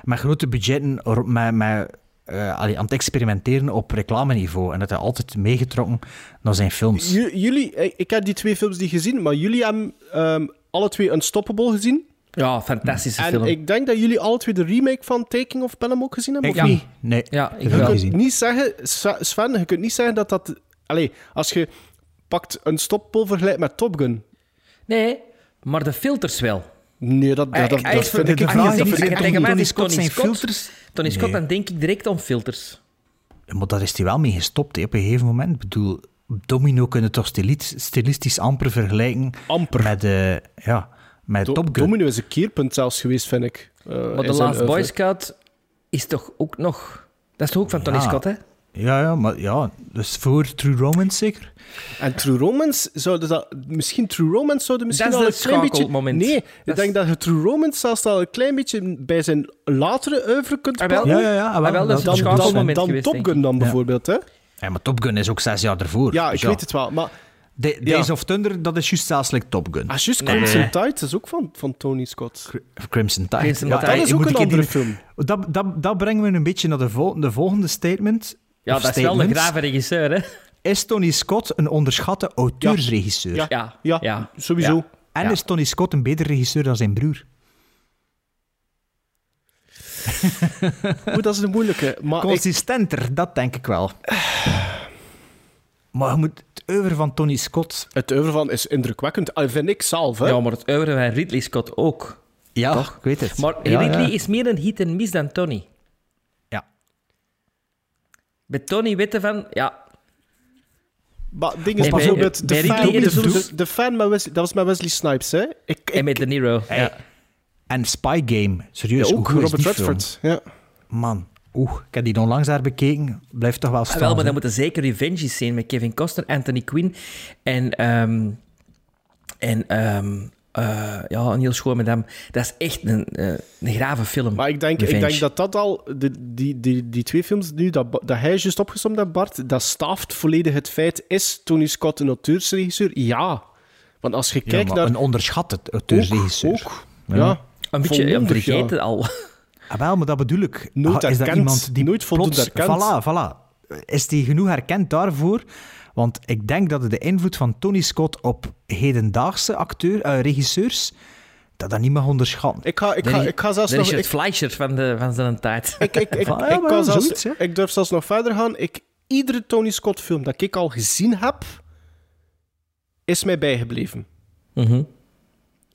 S1: met grote budgetten ro- met, met, eh, allee, aan het experimenteren op reclameniveau. En dat hij altijd meegetrokken naar zijn films.
S2: J- jullie, eh, ik heb die twee films niet gezien, maar jullie hebben ehm, alle twee Unstoppable gezien.
S3: Ja, fantastische
S2: En
S3: film.
S2: ik denk dat jullie alle twee de remake van Taking of Pelham ook gezien hebben,
S1: Ik
S2: of
S1: niet.
S2: niet?
S1: Nee,
S3: Ja, ik
S2: Je
S3: wel.
S2: kunt
S1: gezien.
S2: niet zeggen, Sven, je kunt niet zeggen dat dat... Allee, als je pakt Unstoppable vergelijkt met Top Gun.
S3: Nee, maar de filters wel.
S2: Nee, dat, dat, dat,
S3: is
S2: vind ik...
S1: de vraag
S3: je
S1: is
S3: tegen mij
S1: zijn
S3: Scott,
S1: filters?
S3: Tony Scott,
S1: Nee.
S3: dan denk ik direct aan filters.
S1: Maar daar is hij wel mee gestopt hè, op een gegeven moment. Ik bedoel, Domino kunnen toch stili- stilistisch amper vergelijken
S2: Amper.
S1: met, eh ja, met
S2: Do-
S1: Top Gun.
S2: Domino is een keerpunt zelfs geweest, vind ik. eh,
S3: Maar
S2: zijn
S3: Last Boy. Scout is toch ook nog... Dat is toch ook van Tony
S1: Ja.
S3: Scott, hè?
S1: Ja, ja, maar ja, dus voor True Romance zeker?
S2: En True Romance, zouden dat, misschien True Romance zouden misschien
S3: Dat is
S2: al een klein beetje...
S3: schakelmoment.
S2: Nee, ik
S3: Dat
S2: denk dat je True Romance zelfs al een klein beetje bij zijn latere oeuvre kunt
S3: Ah, wel.
S1: Ja, ja, ja.
S3: Ah, wel, dat is
S2: Dan,
S3: een
S2: dan, dan
S3: geweest,
S2: Top Gun dan bijvoorbeeld, hè?
S1: Ja, maar Top Gun is ook zes jaar ervoor.
S2: Ja, ik weet het wel. Maar Ja.
S1: Days of Thunder, dat is juist zelfs like Top Gun.
S2: als juist
S3: Nee.
S2: Crimson Tide is ook van, van Tony Scott.
S1: Crimson Tide.
S3: Crimson
S1: Ja,
S3: Tide.
S2: Dat is ook een andere film.
S1: Dat, dat, dat brengen we een beetje naar de, vol- de volgende statement.
S3: Ja,
S1: Of
S3: dat is wel een grave regisseur, hè?
S1: Is Tony Scott een onderschatte auteursregisseur?
S2: Ja.
S3: Ja,
S2: Ja,
S3: ja.
S2: sowieso.
S3: Ja.
S1: En
S3: Ja.
S1: is Tony Scott een betere regisseur dan zijn broer?
S2: Oeh, dat is een moeilijke. Maar ik,
S1: Consistenter, dat denk ik wel. Maar je moet het oeuvre van Tony Scott...
S2: het oeuvre van is indrukwekkend. Ah, vind ik zelf, hè?
S3: Ja, maar het oeuvre van Ridley Scott ook.
S1: Ja, ik weet het.
S3: Maar
S1: Ja,
S3: Ridley
S1: ja.
S3: is meer een hit en miss dan Tony.
S1: Ja.
S3: Bij Tony weten van... Ja,
S2: Maar het ding is bijvoorbeeld... De fan, de, fan met Wesley, dat was met Wesley Snipes, hè? Ik, ik,
S3: en met De Niro.
S1: Hey. En Spy Game. Serieus,
S2: ja, ook Robert
S1: film?
S2: Redford. Ja.
S1: Man, oeh, ik heb die onlangs daar bekeken. Blijft toch wel
S3: Ah,
S1: staan.
S3: wel, maar dan moeten zeker Revenges zijn met Kevin Costner, Anthony Quinn en... ehm en ehm Eh, ja, een heel schoon met hem. Dat is echt een, eh, een grave film.
S2: Maar ik denk, ik denk dat dat al, de, die, die, die twee films nu, dat, dat hij juist opgesomd heeft, Bart, dat staaft volledig het feit, is Tony Scott een auteursregisseur? Ja. Want als je
S1: Ja,
S2: kijkt
S1: maar
S2: naar...
S1: een onderschatte auteursregisseur.
S2: Ook, ja.
S3: Een beetje ja, vergeten
S2: ja.
S3: al.
S1: Ah, wel, maar dat bedoel ik.
S2: Nooit
S1: Ah, is dat
S2: erkend,
S1: iemand die
S2: nooit voldoende
S1: plots...
S2: erkend.
S1: Voilà, voilà. Is die genoeg herkend daarvoor? Want ik denk dat de invloed van Tony Scott op hedendaagse acteur, eh, regisseurs, dat dat niet mag onderschatten.
S2: Ik ga, ik ga, ik ga zelfs
S3: de
S2: nog...
S3: Richard
S2: Ik,
S3: Fleischer van, de, van zijn tijd.
S2: ik, ik, ik,
S1: Van, ja,
S2: ik, kan zelfs,
S1: zoiets,
S2: ik durf zelfs nog verder gaan. Ik, iedere Tony Scott film dat ik al gezien heb, is mij bijgebleven.
S3: Mhm.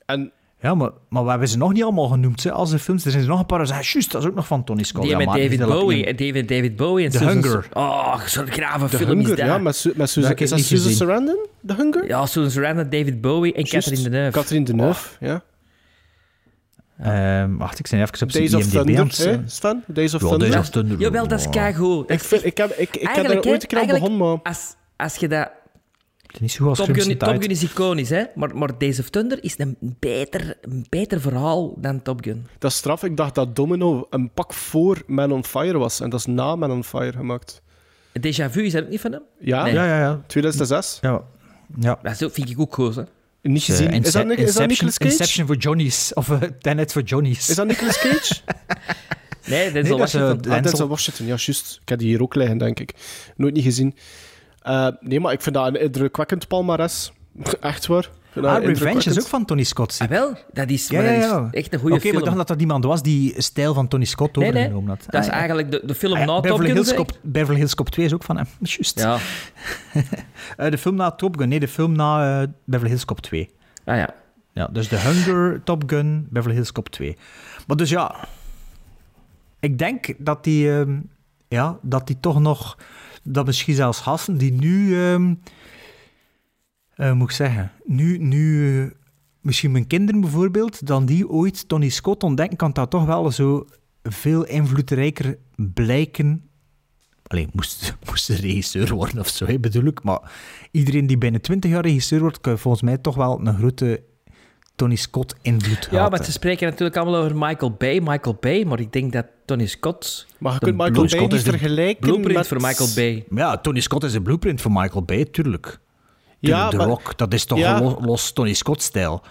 S2: En
S1: Ja, maar, maar we hebben ze nog niet allemaal genoemd. Hè, als de films. Er zijn er nog een paar. zeggen, Juist, dat is ook nog van Tony Scott.
S3: Die
S1: Ja,
S3: met
S1: maar
S3: David Bowie. en David, David Bowie en
S1: The
S3: Susan-
S1: Hunger.
S3: Oh, zo'n grave
S2: The
S3: film
S2: Hunger,
S3: is dat.
S2: ja, met, Su- met Susan, is dat Susan
S1: gezien.
S2: Sarandon? The Hunger?
S3: Ja, Susan Sarandon, David Bowie en
S2: Juist.
S3: Catherine Deneuve.
S2: Catherine Deneuve, ja.
S1: Ehm, wacht, ik ben even op zijn
S2: Days of
S1: IMDb
S2: Thunder, hè, Sven? Days of
S1: Ja,
S2: Thunder.
S1: Days of Thunder.
S3: Jawel, dat is keigoed.
S2: Ik, vind, ik, heb, ik, ik heb er ooit een keer aan begonnen, maar...
S3: Als, als je dat...
S1: Het is niet zo goed als
S3: Top Gun, Top
S1: Tide.
S3: Gun is iconisch, hè? Maar, maar Days of Thunder is een beter, een beter verhaal dan Top Gun.
S2: Dat is straf. Ik dacht dat Domino een pak voor Man on Fire was. En dat is na Man on Fire gemaakt.
S3: Déjà Vu, is dat ook niet van hem?
S2: Ja,
S3: Nee.
S1: Ja, ja, ja.
S2: 2006.
S1: ja. ja.
S3: Dat is ook- vind ik ook goed, hè?
S2: Niet gezien. Is, dat, is dat Nicolas Cage?
S1: Inception voor Johnny's. Of Tenet voor Johnny's.
S2: Is dat Nicolas Cage?
S3: Nee, dat is
S1: Nee,
S3: al
S1: dat is,
S3: Washington.
S2: ah.
S1: Denzel
S2: Washington, ja, juist. Ik heb die hier ook liggen, denk ik. Nooit niet gezien. Eh, nee, maar ik vind dat een indrukwekkend palmares. Echt waar.
S1: Ah, Revenge is ook van Tony Scott.
S3: Ah, wel, dat is,
S1: Ja,
S3: is echt een goede
S1: Oké, maar
S3: film.
S1: ik dacht dat dat iemand was die stijl van Tony Scott
S3: nee, nee,
S1: overgenomen had.
S3: dat is
S1: Ah, ja.
S3: eigenlijk de, de film
S1: Ah,
S3: na Top
S1: Beverly
S3: Gun.
S1: Hills. Cop, Beverly Hills Cop 2 is ook van hem. Juist.
S3: Ja,
S1: Eh, de film na Top Gun. Nee, de film na eh, Beverly Hills Cop 2.
S3: ah ja.
S1: Ja, dus The Hunger, Top Gun, Beverly Hills Cop 2. Maar dus ja, ik denk dat die, ehm, ja, dat die toch nog, dat misschien zelfs Hassen, die nu, ehm, eh, moet ik zeggen, nu, nu misschien mijn kinderen bijvoorbeeld, dan die ooit Tony Scott ontdekken, kan dat toch wel zo veel invloedrijker blijken. Alleen moest, moest de regisseur worden of zo, hè, bedoel ik. Maar iedereen die binnen 20 jaar regisseur wordt, kan volgens mij toch wel een grote Tony Scott invloed
S3: Ja,
S1: gehad
S3: maar ze
S1: hebben.
S3: spreken natuurlijk allemaal over Michael Bay, Michael Bay, maar ik denk dat Tony Scott...
S2: Maar je kunt Michael Bay
S1: Scott
S2: niet vergelijken
S3: blueprint
S2: met...
S3: voor Michael Bay.
S1: Ja, Tony Scott is een blueprint voor Michael Bay, tuurlijk.
S2: Ja,
S1: de
S2: maar-
S1: Rock, dat is toch
S2: Ja.
S1: een los, los Tony Scott-stijl.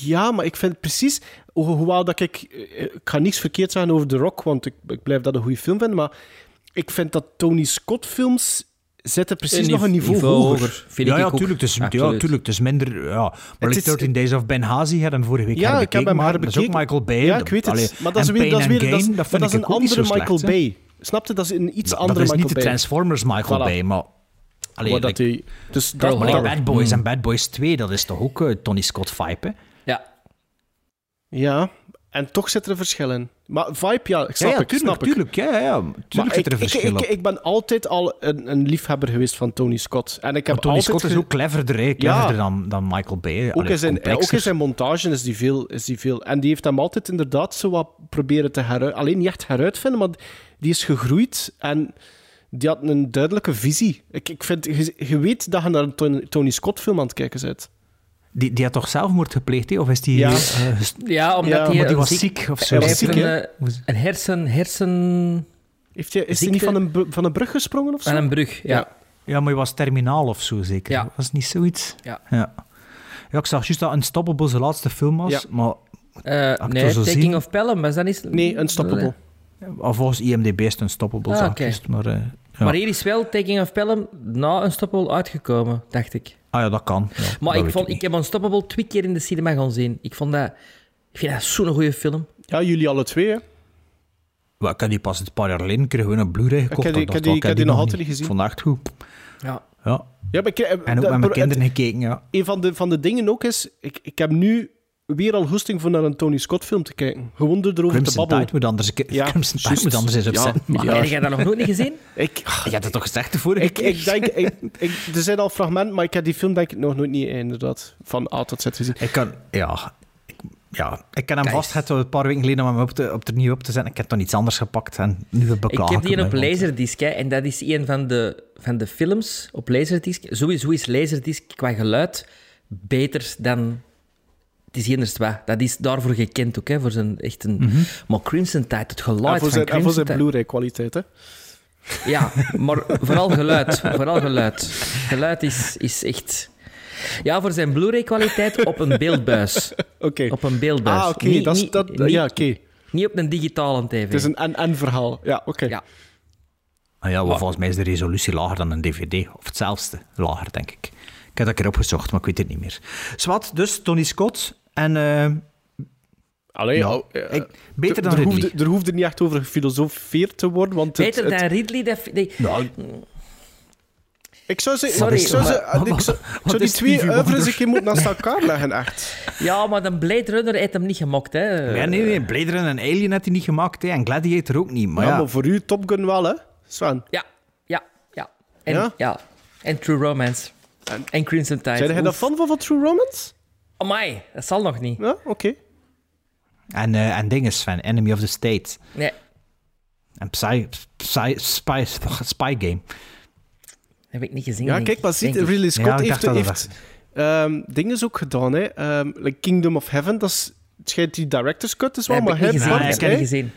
S2: Ja, maar ik vind precies... ho- Hoewel dat ik... eh, Ik ga niets verkeerd zeggen over The Rock, want ik, ik blijf dat een goede film vinden, maar ik vind dat Tony Scott films zitten precies
S3: Een
S2: nog een
S3: nive-
S2: niveau,
S3: niveau
S2: hoger.
S3: hoger. Vind
S1: ja,
S3: ik
S1: ja,
S3: ook.
S1: tuurlijk. Is, ja, tuurlijk. Is minder... Ja. Maar
S2: Het is-
S1: 13 Days of Ben Hazi had hem vorige week
S2: Ja, ik heb hem
S1: Dat is ook
S2: herbekeken.
S1: Michael Bay.
S2: Ja, ik weet het.
S1: Allee,
S2: maar dat is weer, dat is weer dat dat is een andere Michael
S1: slecht.
S2: Bay. Snap je? Dat is een iets
S1: Dat,
S2: andere
S1: dat is niet
S2: Michael
S1: de
S2: Bay.
S1: Transformers Michael
S2: Voilà.
S1: Bay, maar... Allee,
S2: dat
S1: like-
S2: die, dus dat,
S3: Pearl
S1: maar
S3: Harbor.
S1: Bad Boys
S3: Mm.
S1: en Bad Boys 2, dat is toch ook eh, Tony Scott-vibe, hè?
S3: Ja.
S2: Ja, en toch zit er een verschil in. Maar vibe, ja, ik snap
S1: ja, ja,
S2: ik,
S1: tuurlijk,
S2: snap ik.
S1: tuurlijk. Ja, ja, ja. Tuurlijk
S2: Maar
S1: zit er een
S2: ik, ik,
S1: verschil
S2: ik,
S1: op.
S2: ik ben altijd al een, een liefhebber geweest van Tony Scott. En ik heb
S1: Maar Tony
S2: altijd
S1: Scott is ook cleverder, hè? cleverder dan, dan Michael Bay.
S2: Ook
S1: Allee,
S2: in, zijn, ook in zijn montage is die, veel, is die veel. En die heeft hem altijd inderdaad zo wat proberen te heruit... Alleen niet echt heruitvinden, maar die is gegroeid en die had een duidelijke visie. Ik, ik vind, je, je weet dat je naar een Tony, Tony Scott film aan het kijken bent.
S1: Die, die had toch zelfmoord gepleegd, hè? Of is die...
S2: Ja.
S1: eh,
S3: Ja, omdat
S2: Ja,
S3: hij
S1: maar die was
S3: ziek-
S1: ziek of zo.
S2: Hij
S3: heeft
S2: ziek,
S3: een, eh, een hersen... hersen...
S2: Heeft hij, is hij niet van een, van een brug gesprongen of zo?
S3: Aan een brug, ja.
S2: Ja.
S1: Ja, maar hij was terminaal of zo, zeker.
S3: Ja.
S1: Was het niet zoiets?
S3: Ja.
S1: Ja, ja ik zag juist dat Unstoppable zijn laatste film was,
S2: Ja.
S1: maar
S3: Eh, nee,
S1: zo
S3: Taking
S1: zien.
S3: of Pelham, was dat niet...
S2: Nee, Unstoppable.
S1: ah, volgens IMDb is het Unstoppable,
S3: Ah,
S1: zag ik
S3: oké.
S1: juist, maar... eh, ja.
S3: Maar hier is wel Taking of Pelham na Unstoppable uitgekomen, dacht ik.
S1: Ah ja, dat kan. Ja,
S3: Maar
S1: dat
S3: ik, vond, ik heb Unstoppable twee keer in de cinema gaan zien. Ik vond dat... Ik vind dat zo'n goede film.
S2: Ja, jullie alle twee, hè?
S1: Ik heb die pas een paar jaar geleden kreeg gewoon een Blu-ray gekocht.
S2: heb die-
S1: dat
S2: ik heb die- ik heb die nog altijd gezien.
S1: Ik echt goed.
S3: Ja.
S1: Ja.
S2: Ja, maar ik,
S1: En ook
S2: dat-
S1: met mijn kinderen gekeken, ja.
S2: Een van de, van de dingen ook is, ik, ik heb nu weer al goesting voor naar een Tony Scott film te kijken. Gewoon erover te
S1: Crimson
S2: babbelen.
S1: Tide moet anders,
S2: Ja,
S1: Crimson Tide moet anders eens
S2: Ja,
S1: opzetten.
S2: ja.
S3: Maar heb jij dat nog nooit niet gezien?
S2: Ik,
S1: Je hebt het toch gezegd de vorige
S2: ik,
S1: keer?
S2: ik denk, ik, ik, er zijn al fragmenten, maar ik heb die film denk ik nog nooit niet inderdaad van A tot Z gezien.
S1: Ik kan, ja, ik, ja, ik kan hem
S3: Kijk.
S1: vast een paar weken geleden om hem op, te, op er nieuw op te zetten. Ik heb toch iets anders gepakt en nu heb ik
S3: Ik heb die op Laserdisc, hè, en dat is een van de, van de films op Laserdisc. Sowieso is Laserdisc qua geluid beter dan... Het is wat. Dat is daarvoor gekend ook, hè, voor zijn echt een...
S2: Mhm.
S3: Maar Crimson Tide, het geluid
S2: En voor
S3: van
S2: zijn, en voor
S3: Crimson
S2: zijn
S3: Tide...
S2: Blu-ray kwaliteit, hè.
S3: Ja, maar vooral geluid. Vooral geluid. Geluid is, is echt... Ja, voor zijn Blu-ray kwaliteit op een beeldbuis.
S2: Oké.
S3: Op een beeldbuis.
S2: Ah, oké.
S3: Niet-
S2: dat dat-
S3: niet-
S2: ja, oké.
S3: Niet op een digitale tv.
S2: Het is een en-en verhaal. Ja, oké.
S3: Ja.
S1: Ah ja, maar volgens mij is de resolutie lager dan een dvd. Of hetzelfde, lager, denk ik. Ik heb dat een keer opgezocht, maar ik weet het niet meer. Zwat, dus Tony Scott en... eh,
S2: Allee,
S1: ja,
S2: oh, eh,
S1: ik- beter
S2: er-
S1: dan
S2: er
S1: Ridley.
S2: hoefde, er hoefde niet echt over gefilosofeerd te worden, want het-
S3: Beter
S2: het-
S3: dan Ridley. Dat, nee.
S1: Nou,
S2: Ik zou ze...
S3: Sorry,
S2: ik zou, ze,
S3: maar-
S2: ik zou, ik
S3: wat
S2: zou die twee oeuvres een keer moeten naast elkaar leggen, echt.
S3: Ja, maar de Blade Runner heeft hem niet gemokt, hè.
S1: Ja, nee, nee, Blade Runner en Alien had hij niet gemaakt, hè, en Gladiator ook niet. Maar
S2: ja,
S1: ja,
S2: maar voor u Top Gun wel, hè, Sven?
S3: Ja, ja, ja. En,
S2: Ja?
S3: ja? En True Romance. En, Crimson Tide.
S2: Zijn jij daar fan van, van True Romance?
S3: Amai, dat zal nog niet.
S2: Ja, oké.
S1: en, eh en dinges van Enemy of the State.
S3: Nee,
S1: En Psy, Psy, Spy, Spy Game.
S3: heb ik niet gezien.
S2: Ja, kijk, maar ziet. Ridley Scott
S1: Ja,
S2: heeft, heeft ehm, dingen ook gedaan, hè. Ehm, like Kingdom of Heaven, dat is... Het schijnt die director's cut is wel, maar
S3: heb ik niet gezien. ik gezien.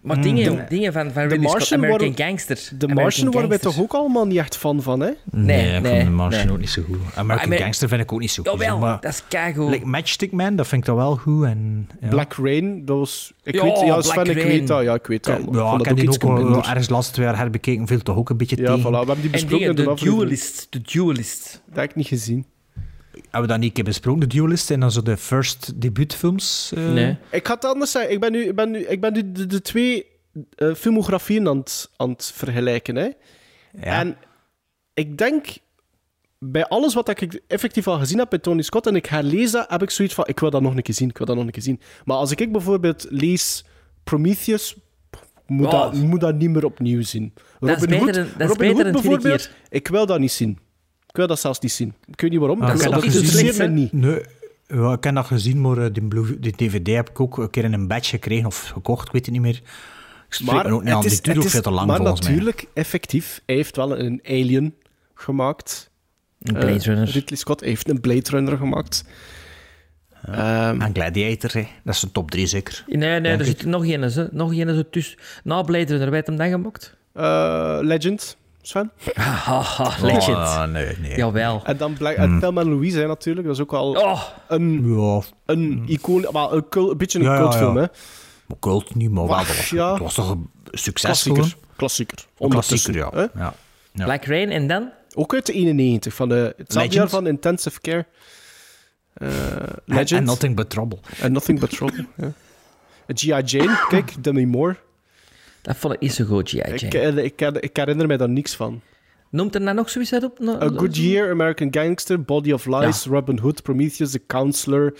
S3: Maar
S1: Mm.
S3: dingen,
S2: De-
S3: dingen van, van
S2: The
S3: Ridley Scott,
S2: Martian
S3: American Gangster.
S2: De
S3: American
S2: Martian waren wij toch ook allemaal niet echt fan van, hè?
S3: Nee,
S1: ik
S3: nee,
S1: vond de Martian
S3: nee.
S1: ook niet zo goed. American
S3: Amer-
S1: Gangster vind ik ook niet zo goed.
S3: Jawel,
S1: maar
S3: dat is keigoed.
S1: like Matchstick Man, dat vind ik dan wel goed. En, ja.
S2: Black Rain, dat was... Ik
S3: Ja,
S2: weet, ja,
S3: Black
S2: Sven, ik
S3: Rain.
S2: weet dat. Ja, ik weet dat.
S1: Ja,
S2: ik
S1: heb die
S2: iets
S1: ook wel
S2: minder.
S1: ergens de laatste twee jaar herbekeken. Viel toch ook een beetje
S2: Ja,
S1: tegen.
S2: voilà. We hebben die
S3: En
S2: besproken
S3: dingen,
S2: in de
S3: de. Duelist. De Duelist.
S2: Dat heb ik niet gezien.
S1: Hebben we dat niet een keer besproken, de Duelist? En dan zo de first debuutfilms? eh?
S3: Nee.
S2: Ik ga het anders zeggen. Ik ben nu, ik ben nu, ik ben nu de, de twee eh, filmografieën aan het, aan het vergelijken. Hè. En ik denk, bij alles wat ik effectief al gezien heb bij Tony Scott en ik herlees dat, heb ik zoiets van, ik wil dat nog een keer zien, ik wil dat nog een keer zien. Maar als ik bijvoorbeeld lees Prometheus, moet, dat, moet dat niet meer opnieuw zien.
S3: Dat is
S2: Robin
S3: beter
S2: Hood,
S3: dat is
S2: Robin
S3: beter
S2: Hood bijvoorbeeld, ik wil dat niet zien. Ik wil dat zelfs niet zien. Ik weet niet waarom.
S1: Ah,
S2: dat
S1: ik heb
S2: dat
S1: dat gezien.
S2: interesseert me niet.
S1: Nee, ja, ik heb dat gezien, maar eh, die, Blu- die DVD heb ik ook een keer in een badge gekregen of gekocht, ik weet het niet meer. Ik me ook niet aan, die duurt ook veel te lang
S2: maar
S1: volgens mij.
S2: natuurlijk, effectief, hij heeft wel een Alien gemaakt.
S3: Een Blade
S2: Eh,
S3: Runner.
S2: Ridley Scott heeft een Blade Runner gemaakt. Ehm,
S1: En Gladiator, hè. dat is een top 3 zeker.
S3: Nee, nee, er
S1: ik.
S3: zit nog een, hè. nog een zo tussen. Na Blade Runner, weet hem dat gemokt?
S2: eh, Legend, Sven.
S3: Haha, Legend.
S1: Oh, nee, nee.
S3: Jawel.
S2: En dan Black, en Thelma en Louise, hè, natuurlijk. Dat is ook al
S3: Oh,
S2: een,
S1: Ja,
S2: een icoon, maar een, cult- een beetje een
S1: Ja,
S2: cultfilm,
S1: ja.
S2: hè.
S1: maar cult niet, maar wel, dat was,
S2: ja.
S1: het was toch een succesvol.
S2: Klassieker. Klassieker.
S1: Klassieker, ja.
S2: hè.
S1: ja. Ja.
S3: Black Rain en dan?
S2: Ook uit de 91, van de, hetzelfde jaar van Intensive Care. Eh,
S1: En,
S2: Legend.
S1: en Nothing But Trouble.
S2: And Nothing But Trouble. ja. G.I. Jane, kijk, Demi Moore.
S3: Dat vond ik niet zo goed, G.I.
S2: Ik, eh, ik, ik, ik herinner mij daar niks van.
S3: Noemt er nou nog zoiets uit op?
S2: A Good Year, American Gangster, Body of Lies, Robin Hood, Prometheus, The Counselor,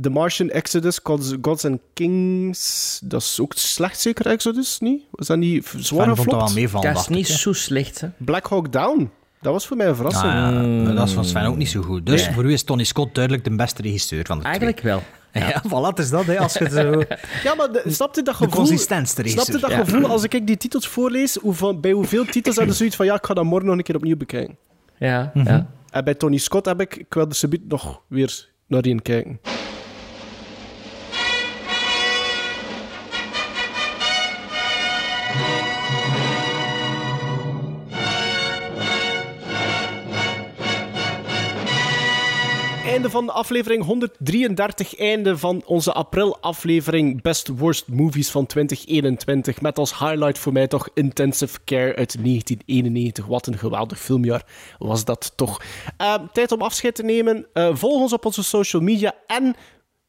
S2: The Martian, Exodus, Gods, Gods and Kings. Dat is ook slecht zeker, Exodus, niet? Was dat niet zwaar
S1: vond dat wel
S3: Dat is niet zo slecht, hè.
S2: Black Hawk Down. Dat was voor mij een verrassing.
S1: Ah, ja, dat is van Sven ook niet zo goed. Dus
S3: Nee.
S1: voor u is Tony Scott duidelijk de beste regisseur van de
S3: Eigenlijk wel.
S1: Ja, voilà, het is dat, hè, als je het zo...
S2: Ja, maar de, snap je dat
S1: De
S2: gevoel...
S1: consistentste
S2: Snap je
S1: regisseur.
S2: dat
S3: Ja.
S2: gevoel als ik die titels voorlees? Hoe van, bij hoeveel titels heb je zoiets van... Ja, ik ga dat morgen nog een keer opnieuw bekijken.
S3: Ja,
S1: Mhm.
S3: ja.
S2: En bij Tony Scott heb ik... Ik wil er subiet nog weer naar één kijken. Einde van aflevering 133. Einde van onze april-aflevering Best Worst Movies van 2021. Met als highlight voor mij toch Intensive Care uit 1991. Wat een geweldig filmjaar was dat toch. Eh, tijd om afscheid te nemen. Eh, volg ons op onze social media. En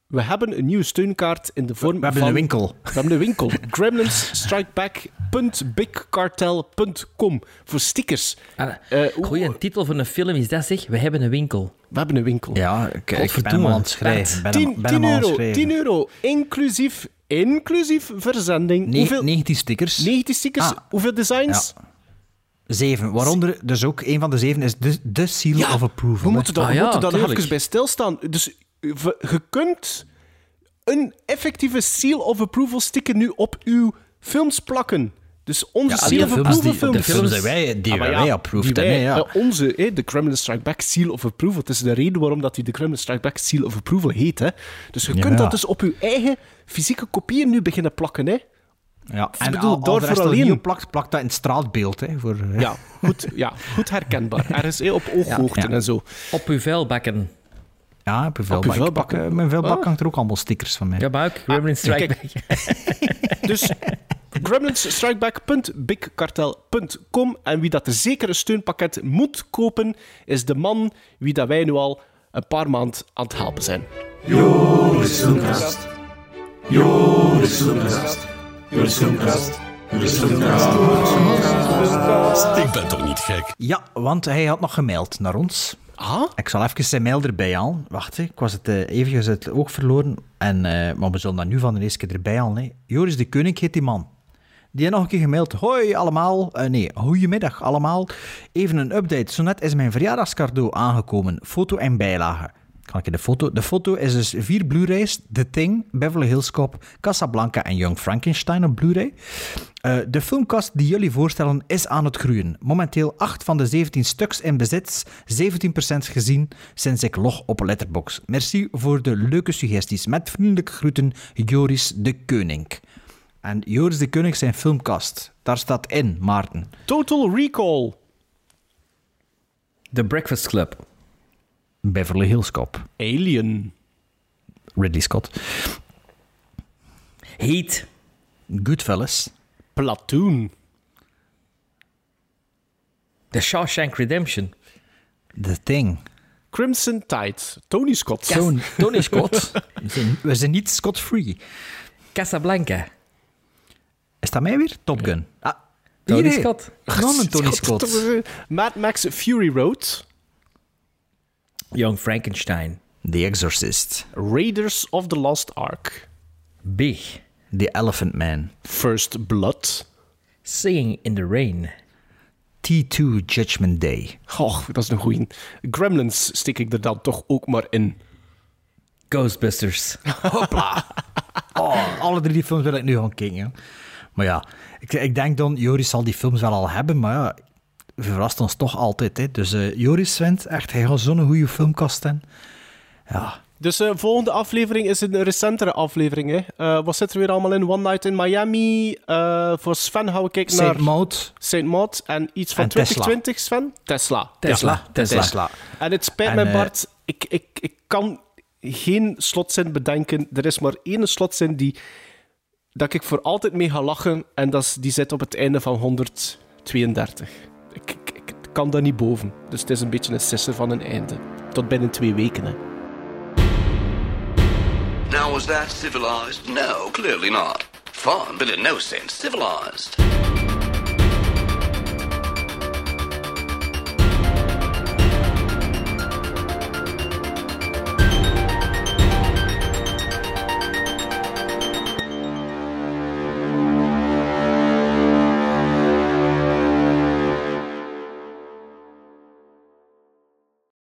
S2: we hebben een nieuwe steunkaart in de vorm
S1: We hebben
S2: van...
S1: een winkel.
S2: We hebben een winkel. gremlinsstrikeback.bigcartel.com voor stickers.
S3: Ah,
S2: Eh,
S3: Goeie titel voor een film is dat, zeg. We hebben een winkel.
S2: We hebben een winkel.
S1: Ja, ik, ik ben
S3: Godverdomme.
S1: hem al aan het schrijven. Ben
S2: 10,
S1: hem, ben
S2: 10
S1: hem al aan het
S2: euro,
S1: schrijven.
S2: 10 euro, inclusief, inclusief verzending.
S1: Ne-
S2: Hoeveel?
S1: 19 stickers.
S2: 90 stickers.
S1: Ah.
S2: Hoeveel designs?
S1: Zeven. Waaronder dus ook een van de zeven is de, de seal
S2: Ja,
S1: of approval.
S2: We moeten daar,
S3: Ah
S2: we
S3: ja,
S2: moeten daar even bij stilstaan. Dus je kunt een effectieve seal of approval sticker nu op uw films plakken. Dus onze
S1: Ja,
S2: Seal of
S1: films
S2: Approval
S1: die-
S2: films.
S1: de films die wij- die
S2: Ah,
S1: wij approved
S2: die
S1: hebben,
S2: wij,
S1: ja.
S2: eh, onze, hè, de Kremlin Strike Back Seal of Approval. Het is de reden waarom dat die de Kremlin Strike Back Seal of Approval heet. Hè. Dus je
S1: Ja.
S2: kunt dat dus op je eigen fysieke kopieën nu beginnen plakken. Hè.
S1: Ja,
S2: Ik
S1: en
S2: bedoel,
S1: al, al
S2: alleen.
S1: plakt, plakt dat in het straatbeeld. Hè, voor, eh,
S2: Ja, goed, ja, goed herkenbaar. Ergens hè, op ooghoogte
S1: Ja.
S2: en zo.
S3: Op uw vuilbakken.
S1: Ja, op je vuilbak. eh, mijn vuilbak
S2: Ah.
S1: hangt er ook allemaal stickers van mij.
S3: Ja, maar ook Gremlin Strike
S2: kijk.
S3: Back.
S2: Dus gremlinsstrikeback.bigcartel.com en wie dat de zekere steunpakket moet kopen, is de man wie dat wij nu al een paar maanden aan het helpen zijn.
S20: Joris Filmkast. Joris Filmkast. Joris Filmkast. Joris Filmkast.
S22: Ik ben toch niet gek?
S1: Ja, want hij had nog gemaild naar ons.
S2: Ah?
S1: Ik zal even zijn mail erbij halen. Wacht, ik was het uh, eventjes uit het oog verloren. En, eh, maar we zullen dat nu van de eerste keer erbij halen. Hè. Joris de Koning heet die man. Die heeft nog een keer gemaild. Hoi allemaal. Uh, nee, goedemiddag allemaal. Even een update. Zo net is mijn verjaardagscadeau aangekomen. Foto en bijlage. Ik je de foto? De foto is dus vier Blu-rays. The Thing, Beverly Hills Cop, Casablanca en Young Frankenstein op Blu-ray. Uh, de filmkast die jullie voorstellen is aan het groeien. Momenteel 8 van de 17 stuks in bezit, 17% gezien sinds ik log op Letterboxd. Merci voor de leuke suggesties. Met vriendelijke groeten, Joris de Koning. En Joris de Koning zijn filmkast. Daar staat in, Maarten.
S2: Total Recall.
S3: The Breakfast Club.
S1: Beverly Hills Cop.
S2: Alien.
S1: Ridley Scott.
S3: Heat.
S1: Goodfellas.
S2: Platoon.
S3: The Shawshank Redemption.
S1: The Thing.
S2: Crimson Tide. Tony Scott.
S1: Yes. Tony, Tony Scott. we, zijn, niet Scott-free.
S3: Casablanca.
S1: Is dat mij weer? Top Gun. Ah,
S3: Tony Scott.
S1: Nog een Tony Scott.
S2: Mad Max Fury Road.
S3: Young Frankenstein.
S1: The Exorcist.
S2: Raiders of the Lost Ark.
S3: Big.
S1: The Elephant Man.
S2: First Blood.
S3: Singing in the Rain.
S1: T2 Judgment Day.
S2: Oh, dat is een goeie. Gremlins steek ik er dan toch ook maar in.
S3: Ghostbusters.
S1: Hopla. Oh, alle drie die films wil ik nu gaan kijken. Maar ja, ik, ik denk dan, Joris zal die films wel al hebben, maar ja, verrast ons toch altijd. Hè. Dus uh, Joris vindt echt, hij gaat zo'n goede filmkast in. Ja.
S2: Dus de uh, volgende aflevering is een recentere aflevering. Hè? Uh, wat zit er weer allemaal in? One Night in Miami. Uh, voor Sven hou ik naar...
S1: Saint Maud.
S2: Saint Maud. En iets van
S1: en
S2: 2020, Sven? Tesla.
S3: Tesla.
S2: Ja.
S3: Tesla.
S1: Tesla.
S2: En het spijt mij, Bart. Ik, ik, ik kan geen slotzin bedenken. Er is maar één slotzin die... Dat ik voor altijd mee ga lachen. En dat is, die zit op het einde van 132. Ik, kan daar niet boven. Dus het is een beetje een sisser van een einde. Tot binnen twee weken, hè.
S17: Now, was that civilized? No, clearly not. Fun, but in no sense civilized.